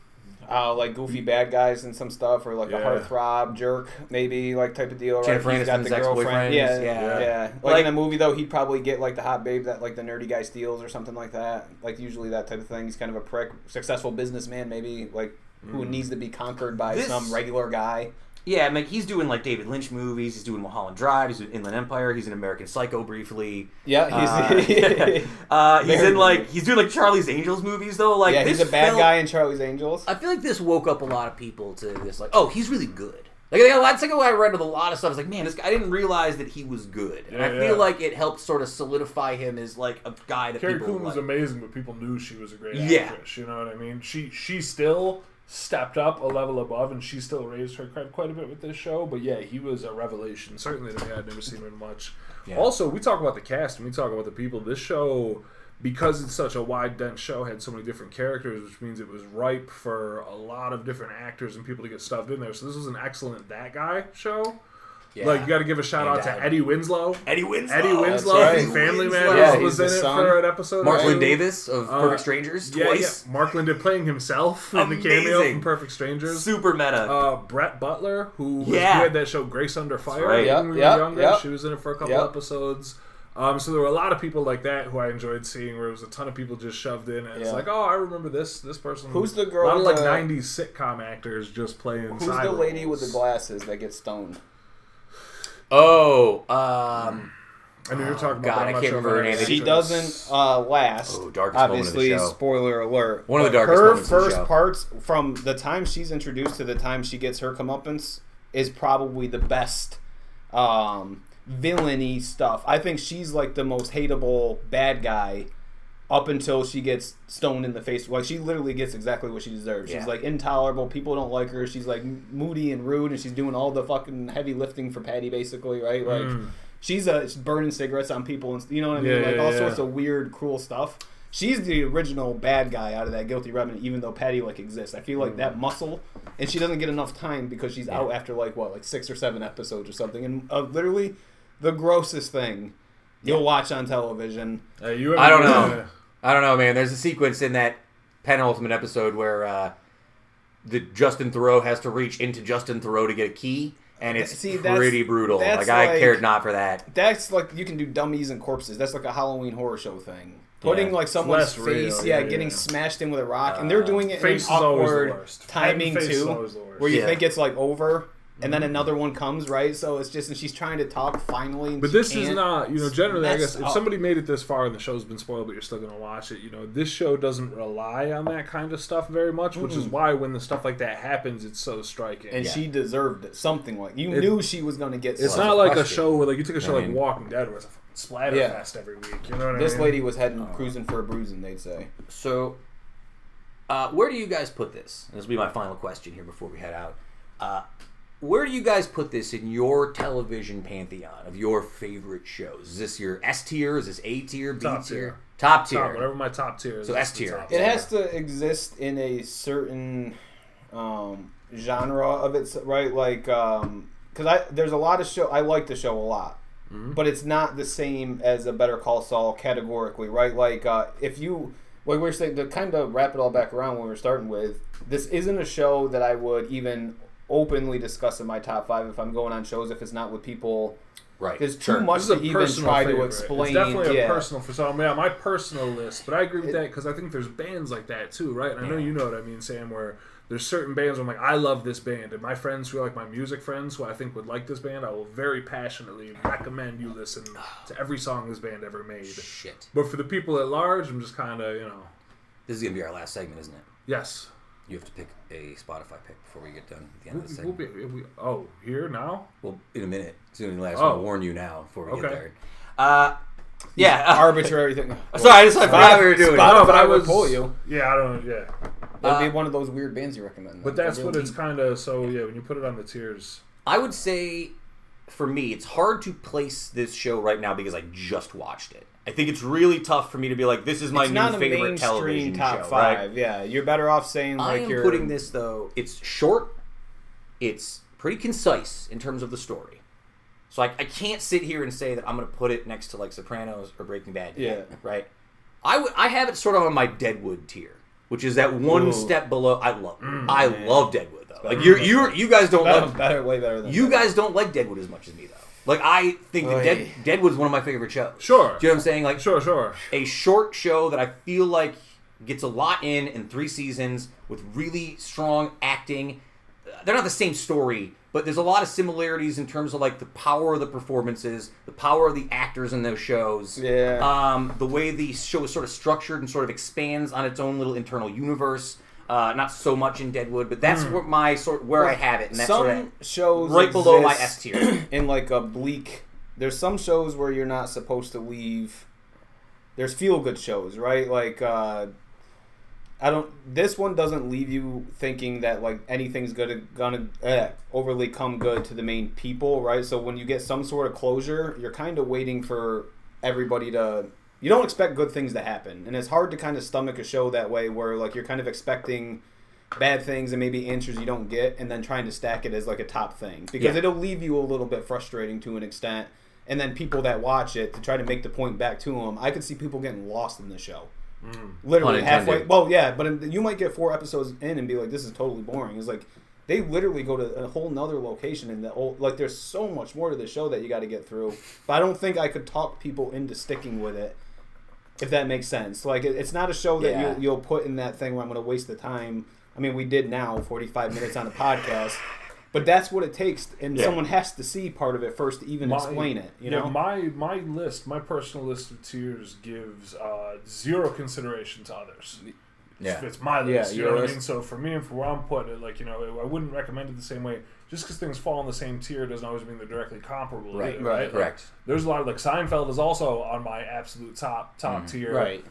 Uh, like goofy bad guys and some stuff, or like a
Yeah.
heartthrob jerk, maybe like type of deal. Right?
Jennifer
He's got
Aniston's
the girlfriend.
ex-boyfriend.
Yeah,
Yeah.
yeah, Like,
Like-
in a movie though, he'd probably get like the hot babe that like the nerdy guy steals or something like that. Like usually that type of thing. He's kind of a prick, successful businessman, maybe like who needs to be conquered by
This-
some regular guy.
Yeah, I mean, he's doing like David Lynch movies. He's doing Mulholland Drive. He's doing Inland Empire. He's in American Psycho briefly.
Yeah, he's
Uh, uh, he's in like he's doing like Charlie's Angels movies though. Like
yeah, he's a bad
felt-
guy in Charlie's Angels.
I feel like this woke up a lot of people to this. Like, oh, he's really good. Like that's like I read with a lot of stuff. It's like, man, this guy, I didn't realize that he was good, and I
Yeah,
feel
yeah.
like it helped sort of solidify him as like a guy that
Carrie
people
Coon was
like.
amazing, but people knew she was a great
Yeah.
actress. You know what I mean? She she still stepped up a level above, and she still raised her cred quite a bit with this show. But yeah, he was a revelation. Certainly to me, I'd never seen him in much.
Yeah.
Also, we talk about the cast and we talk about the people. This show, because it's such a wide, dense show, had so many different characters, which means it was ripe for a lot of different actors and people to get stuffed in there. So this was an excellent that guy show.
Yeah.
Like you got to give a shout
And
out
Dad.
to Eddie Winslow.
Eddie Winslow.
Eddie Winslow
right.
from Family Man
Yeah,
was in it
son.
for an episode.
Mark
or
Lynn. Davis of
Uh,
Perfect Strangers
Yeah,
twice.
yeah. Mark Lynn did playing himself in the cameo from Perfect Strangers.
Super meta.
Uh, Brett Butler, who was,
Yeah.
who had that show Grace Under Fire
right.
when we were
Yep,
younger.
yep.
She was in it for a couple
Yep.
episodes. Um, so there were a lot of people like that who I enjoyed seeing, where it was a ton of people just shoved in, and it's like, oh, I remember this this person.
Who's the girl
A lot of like
with the-
'90s sitcom actors just playing.
Who's
side
the lady with the glasses that gets stoned?
Oh, um,
I know you're talking about.
God,
but I'm
I
not
can't
sure
remember her name.
She doesn't uh, last.
Oh, darkest moment of the
obviously,
show.
spoiler alert.
One of the
But
darkest
Her
moments of the
first
show.
parts from the time she's introduced to the time she gets her comeuppance is probably the best um, villainy stuff. I think she's like the most hateable bad guy up until she gets stoned in the face. Like she literally gets exactly what she deserves.
Yeah.
She's like intolerable. People don't like her. She's like moody and rude, and she's doing all the fucking heavy lifting for Patti, basically, right? Like she's uh, she's burning cigarettes on people, and you know what I mean,
Mm. Yeah,
like all
yeah.
sorts of weird, cruel stuff. She's the original bad guy out of that guilty remnant, even though Patti like exists. I feel like
Mm.
that muscle, and she doesn't get enough time because she's out after like what, like six or seven episodes or something, and uh, literally the grossest thing you'll watch on television.
Uh, you
I don't
ever-
know. I don't know, man. There's a sequence in that penultimate episode where uh, the Justin Theroux has to reach into Justin Theroux to get a key, and it's
See, that's-
pretty brutal.
that's
Like I cared not for that.
That's like you can do dummies and corpses. That's like a Halloween horror show thing. Putting
Yeah.
like someone's
less real,
face, yeah,
yeah,
getting
yeah.
smashed in with a rock, and they're doing it in
Face
an
is always the
awkward
worst.
timing
Face is
too,
always the worst.
where you
Yeah.
think it's like over, and then another one comes, right? So it's just, and she's trying to talk finally. and
But
she
this is
can't.
not, you know, generally, I
messed
guess if somebody made it this far and the show's been spoiled, but you're still going to watch it, you know, this show doesn't rely on that kind of stuff very much, which is why when the stuff like that happens, it's so striking.
and
Yeah.
she deserved it. Something like you
It-
knew she was going to get.
it's not like a show where, like, you take a show
I
like Walking Dead where it's a fucking splatter
Yeah.
fest every week. You know what
This
I mean?
This lady was heading cruising for a bruising. They'd say.
So, uh, where do you guys put this? This will be my final question here before we head out. Uh, where do you guys put this in your television pantheon of your favorite shows? Is this your S tier? Is this A tier? B
Top
tier?
tier.
Top tier.
Top, whatever my top tier is.
So S tier.
It has to exist in a certain um, genre of it, right? Like, because I there's a lot of show I like the show a lot,
Mm-hmm.
but it's not the same as a Better Call Saul categorically, right? Like, uh, if you like we are saying to kind of wrap it all back around when we are starting with, this isn't a show that I would even openly discussing my top five if I'm going on shows if it's not with people.
Right.
There's too
Sure.
much
is a
to even
personal
try
favorite.
to explain.
It's definitely
yeah.
a personal for some. Yeah, my personal list. But I agree with that because I think there's bands like that too, right? And I know
Yeah.
you know what I mean, Sam. Where there's certain bands where I'm like, I love this band, and my friends who are like my music friends who I think would like this band, I will very passionately recommend you listen to every song this band ever made.
Shit.
But for the people at large, I'm just kind of you know,
This is gonna be our last segment, isn't it?
yes.
You have to pick a Spotify pick before we get done at the end
We'll,
of the
we'll
segment.
be, we, oh, here now.
Well, in a minute. Soon last.
Oh.
I'll warn you now before we get there. Uh, yeah. uh,
arbitrary thing.
sorry, I just I forgot we were doing. it.
Spotify
No, but I
would pull you.
Yeah, I don't. Yeah,
That'd be
Uh,
one of those weird bands you recommend.
but that's
A
what it's kind of. So yeah, when you put it on the tiers.
I would say, for me, it's hard to place this show right now because I just watched it. I think it's really tough for me to be like, this is my
It's
new
not a
favorite
mainstream
television
top
show.
five.
Right?
Yeah, you're better off saying
I
like
am
you're
putting this though. It's short. It's pretty concise in terms of the story. So I, I can't sit here and say that I'm going to put it next to like Sopranos or Breaking Bad. yet,
Yeah.
Right. I would. I have it sort of on my Deadwood tier, which is that one
Ooh.
step below. I love.
Mm,
I
man.
love Deadwood though. Like you, you, you guys don't
better,
love.
better, way better than
You
that.
guys don't like Deadwood as much as me though. Like I think that. Dead, Deadwood's one of my favorite shows.
Sure.
Do you know what I'm saying? Like
Sure, sure.
a short show that I feel like gets a lot in in three seasons with really strong acting. They're not the same story, but there's a lot of similarities in terms of like the power of the performances, the power of the actors in those shows.
Yeah.
Um, the way the show is sort of structured and sort of expands on its own little internal universe. Uh, not so much in Deadwood, but that's where my sort where I have it, and that's
some
of
shows
right below my S tier.
in like a bleak. There's some shows where you're not supposed to leave. There's feel good shows, right? Like uh, I don't. This one doesn't leave you thinking that like anything's gonna gonna eh, overly come good to the main people, right? So when you get some sort of closure, you're kind of waiting for everybody to. You don't expect good things to happen, and it's hard to kind of stomach a show that way, where like you're kind of expecting bad things and maybe answers you don't get, and then trying to stack it as like a top thing because
Yeah.
it'll leave you a little bit frustrating to an extent. And then people that watch it to try to make the point back to them, I could see people getting lost in the show. Mm. Literally
Unintended.
halfway. Well, yeah, but you might get four episodes in and be like, "This is totally boring." It's like they literally go to a whole nother location, and the whole, like there's so much more to the show that you got to get through. But I don't think I could talk people into sticking with it, if that makes sense. Like it, it's not a show that
Yeah.
you'll, you'll put in that thing where I'm going to waste the time. I mean, we did now 45 minutes on a podcast. But that's what it takes, and
Yeah.
someone has to see part of it first to even
My-
explain it. You
yeah,
know,
my my list, my personal list of tiers gives uh, zero consideration to others.
Yeah.
It's my list.
Yeah,
list. you
your
know what I mean? So for me and for where I'm putting it, like you know, I wouldn't recommend it the same way. Just because things fall in the same tier doesn't always mean they're directly comparable.
Right,
either,
right,
Like,
correct.
there's a lot of like Seinfeld is also on my absolute top top tier.
Mm-hmm. right?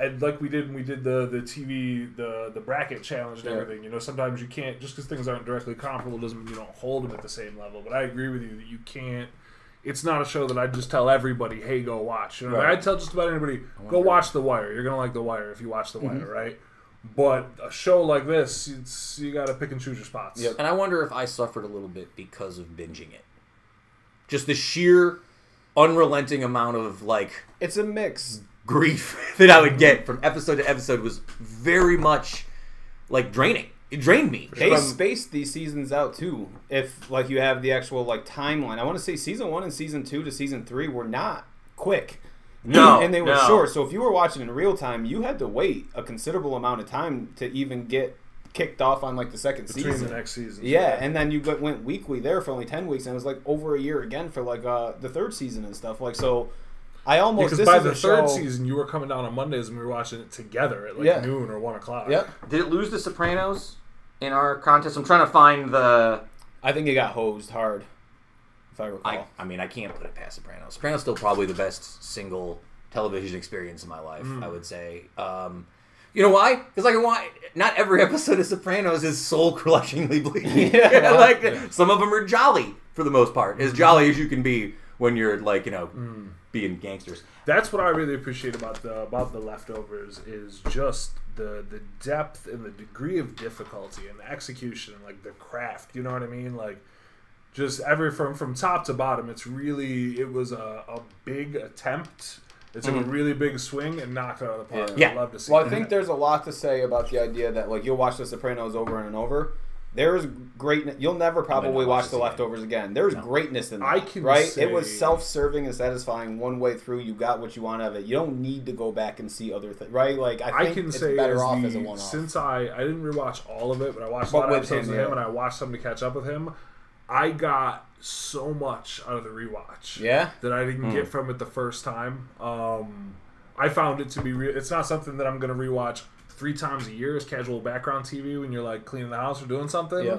And like we did when we did the the TV the the bracket challenge and
Yeah.
everything. You know, sometimes you can't just because things aren't directly comparable doesn't mean you don't hold them at the same level. But I agree with you that you can't. It's not a show that I just tell everybody, "Hey, go watch." You know,
Right.
I tell just about anybody, "Go watch The Wire." You're gonna like The Wire if you watch The Wire,
Mm-hmm.
right? But a show like this, it's you got to pick and choose your spots.
Yep.
And I wonder if I suffered a little bit because of binging it. Just the sheer unrelenting amount of like
It's a mix.
grief that I would get from episode to episode was very much like draining. It drained me.
They
From-
spaced these seasons out too. If like you have the actual like timeline, I want to say season one and season two to season three were not quick.
No,
and they were
no.
short. So if you were watching in real time, you had to wait a considerable amount of time to even get kicked off on like the second
Between
season.
the next season.
Yeah, and then you went- went weekly there for only ten weeks, and it was like over a year again for like uh, the third season and stuff. Like so, I almost
because
this
by
is
the third
show-
season, you were coming down on Mondays and we were watching it together at like
Yeah.
noon or one o'clock.
Yep,
Did it lose The Sopranos in our contest? I'm trying to find the.
I think it got hosed hard, if I recall.
I, I mean, I can't put it past Sopranos. Sopranos still probably the best single television experience in my life. Hmm. I would say. Um, you know why? Because like, why? Not every episode of Sopranos is soul crushingly bleak.
Yeah.
like some of them are jolly for the most part, as hmm. jolly as you can be when you're like you know hmm. being gangsters.
That's what I really appreciate about the about the leftovers is just the the depth and the degree of difficulty and the execution and like the craft. You know what I mean? Like just every from from top to bottom. It's really it was a, a big attempt. It took a really big swing and knocked it out of the park.
Mm-hmm. Yeah.
I love to see.
Well, I think there's a lot to say about the idea that like you'll watch The Sopranos over and over. There's great. You'll never probably
watch
watch The. Leftovers again. There's greatness in that.
I can
right.
say-
It was self-serving and satisfying one way through. You got what you want out of it. You don't need to go back and see other things. Right. Like I
I
think
can
it's
say
better
as
off
the-
as a one-off.
since I I didn't rewatch all of it, but I watched
But
a lot of episodes
him,
of him,
yeah.
and I watched some to catch up with him. I got so much out of the rewatch.
Yeah?
that I
Hmm.
didn't get from it the first time. Um, I found it to be. real. it's not something that I'm going to rewatch three times a year as casual background TV when you're like cleaning the house or doing something.
Yeah.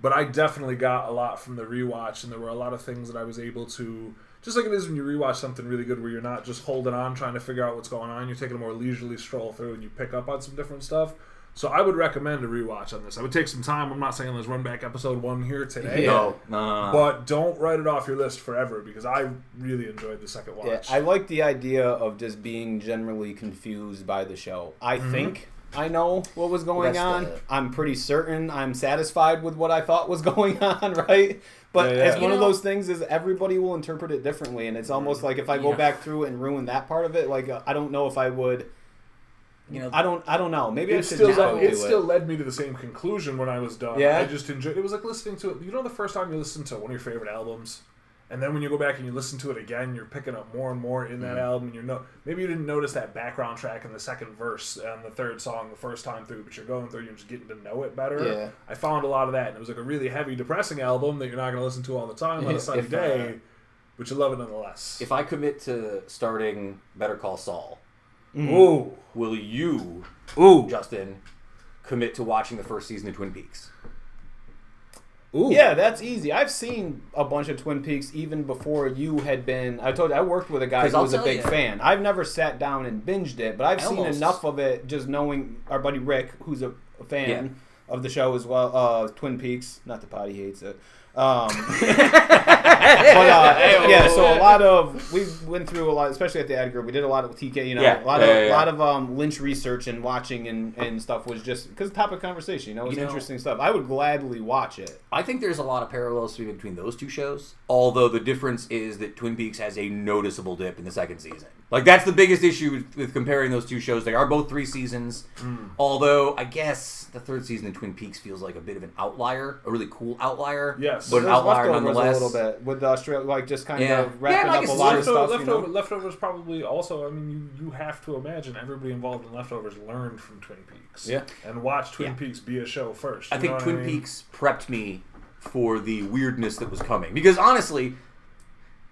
But I definitely got a lot from the rewatch, and there were a lot of things that I was able to. Just like it is when you rewatch something really good, where you're not just holding on trying to figure out what's going on. You're taking a more leisurely stroll through, and you pick up on some different stuff. So I would recommend a rewatch on this. I would take some time. I'm not saying let's run back episode one here today.
Yeah.
No, no, no, no.
But don't write it off your list forever because I really enjoyed the second watch.
Yeah, I like the idea of just being generally confused by the show. I
Mm-hmm.
think I know what was going
That's
on. I'm pretty certain I'm satisfied with what I thought was going on, right? But
Yeah, yeah.
it's one
You
of those things is everybody will interpret it differently, and it's almost like if I go
Yeah.
back through and ruin that part of it, like uh, I don't know if I would.
You know,
I don't. I don't know. Maybe I
it
should
still
just
led,
go
it
do
still led me to the same conclusion when I was done.
Yeah?
I just enjoyed. It was like listening to it. You know, the first time you listen to one of your favorite albums, and then when you go back and you listen to it again, you're picking up more and more in that
Mm-hmm.
album. And you know, maybe you didn't notice that background track in the second verse and the third song the first time through, but you're going through, you're just getting to know it better.
Yeah.
I found a lot of that, and it was like a really heavy, depressing album that you're not going to listen to all the time on a sunny
If, uh,
day, but you love it nonetheless.
if I commit to starting Better Call Saul,
Ooh,
will you,
ooh,
Justin, commit to watching the first season of Twin Peaks?
ooh.
Yeah, that's easy. I've seen a bunch of Twin Peaks even before you had been. I told you I worked with a guy who
I'll
was a
tell
big
you-
fan. I've never sat down and binged it, but I've
I
seen
almost-
enough of it just knowing our buddy Rick, who's a, a fan of the show as well. Uh, Twin Peaks, not the pot, he hates it. Um, but uh, yeah, so a lot of we went through a lot, especially at the ad group. We did a lot of TK, you know,
Yeah,
a lot
yeah,
of
yeah, yeah.
lot of um, Lynch research and watching and, and stuff was just because topic conversation. You know, it was
You know-
interesting stuff. I would gladly watch it.
I think there's a lot of parallels between those two shows. Although the difference is that Twin Peaks has a noticeable dip in the second season. Like that's the biggest issue with, with comparing those two shows. They are both three seasons. Although I guess the third season of Twin Peaks feels like a bit of an outlier, a really cool outlier.
Yes.
but an outlier
leftovers
nonetheless.
a little bit with the Australia, like just kind
Yeah.
of wrapping
Yeah, I
up a
it's
lot of stuff.
leftover,
you know?
leftovers probably also. I mean, you, you have to imagine everybody involved in leftovers learned from Twin Peaks.
Yeah.
and watched Twin
Yeah.
Peaks be a show first.
I think
know what
Twin
mean?
Peaks prepped me for the weirdness that was coming. Because honestly,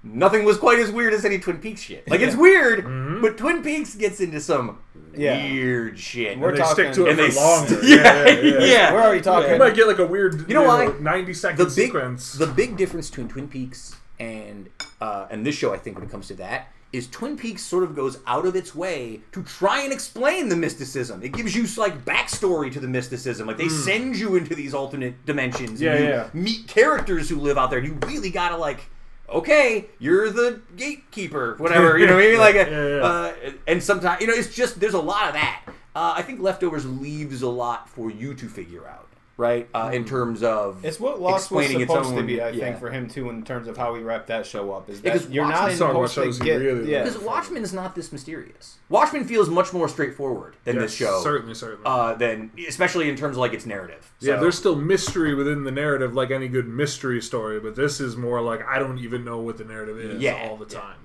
nothing was quite as weird as any Twin Peaks shit. Like it's weird, but Twin Peaks gets into some
Yeah.
weird shit.
We're
they
talking-
stick to it
and they
for longer.
st- yeah,
yeah, yeah.
yeah.
We're already talking.
You might get like a weird,
You know why?
ninety second
the big
sequence.
the big difference between Twin Peaks and uh, and this show, I think, when it comes to that, is Twin Peaks sort of goes out of its way to try and explain the mysticism. It gives you like backstory to the mysticism. Like they send you into these alternate dimensions.
Yeah,
and you
yeah.
Meet characters who live out there. And you really gotta like. Okay, you're the gatekeeper, whatever. You know what I mean? Like,
Yeah, yeah.
Uh, and sometimes you know it's just there's a lot of that. Uh, I think leftovers leaves a lot for you to figure out, right? Uh, in terms of.
It's what Lost was
explaining its
supposed to be, I
yeah.
think, for him too, in terms of how he wrapped that show up. Is that
Because
you're not
Watchmen-
Talking about
supposed
shows
to
he
get
really
yeah.
Because Watchmen is not this mysterious. Watchmen feels much more straightforward than this show.
certainly, certainly.
Uh, than especially in terms of like its narrative.
yeah, there's still mystery within the narrative, like any good mystery story. But this is more like I don't even know what the narrative is
Yeah,
all the
yeah.
time.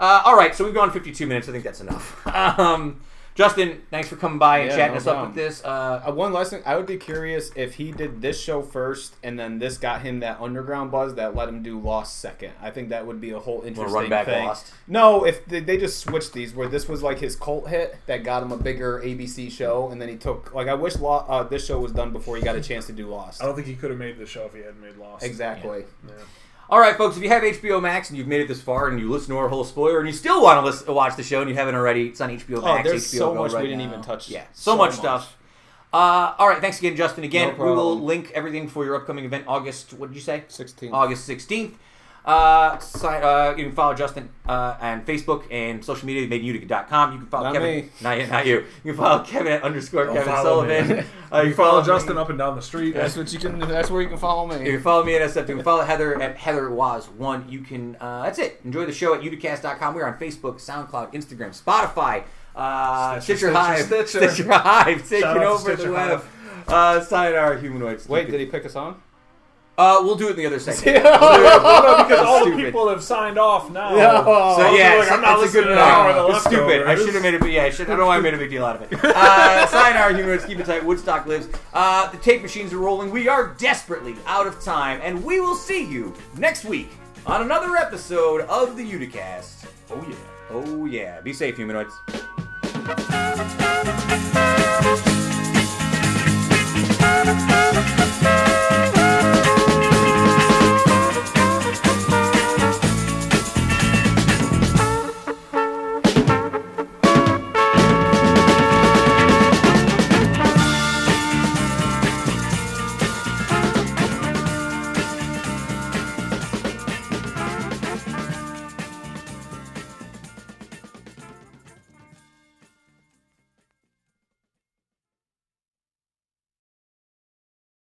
Uh, all right, so we've gone 52 minutes. I think that's enough. Um, Justin, thanks for coming by and
Yeah,
chatting
no
us up with this. Uh,
Uh, one last thing, I would be curious if he did this show first, and then this got him that underground buzz that let him do Lost second. I think that would be a whole interesting
run back
thing.
Lost?
No, if they, they just switched these, where this was like his cult hit that got him a bigger ABC show, and then he took like I wish Lo- uh, this show was done before he got a chance to do Lost.
I don't think he could have made the show if he hadn't made Lost.
Exactly.
Yeah.
All right, folks, if you have HBO Max and you've made it this far and you listen to our whole spoiler and you still want to listen, watch the show and you haven't already, it's on HBO Max.
Oh,
Max.
there's
HBO
so
Go
much we didn't
now.
even touch.
Yeah, so,
So
much,
much.
stuff. Uh, all right, thanks again, Justin. Again,
No
we will link everything for your upcoming event, August. What did you say?
16th.
August sixteenth. Uh, si- uh, you can follow Justin uh, on Facebook and social media, madeutica.com. You can follow
Not
Kevin.
me.
Not yet, not you. You can follow Kevin at underscore
Don't
Kevin. Sullivan. Uh,
You follow
me-
Justin up and down the street.
That's what you can. That's where you can follow me.
You can follow me at SF2. You can follow Heather at Heather Was One. You can. Uh, that's it. Enjoy the show at uticast.com. We're on Facebook, SoundCloud, Instagram, Spotify, uh,
Stitcher,
Stitcher, Hive,
Stitcher.
Stitcher Hive, taking
Shout
over the web.
Hive.
Uh, Sayonara Humanoids.
Wait, did he pick a on?
Uh, we'll do it in the other segment.
no, because all the people have signed off now. No.
So yeah,
I'm not
it's listening good
to the.
It's stupid. I should have made a big. Yeah, I. I don't know why I made a big deal out of it. Uh, our human. Keep it tight. Woodstock lives. Uh, the tape machines are rolling. We are desperately out of time, and we will see you next week on another episode of the Uticast.
Oh yeah.
Oh yeah. Be safe, humanoids.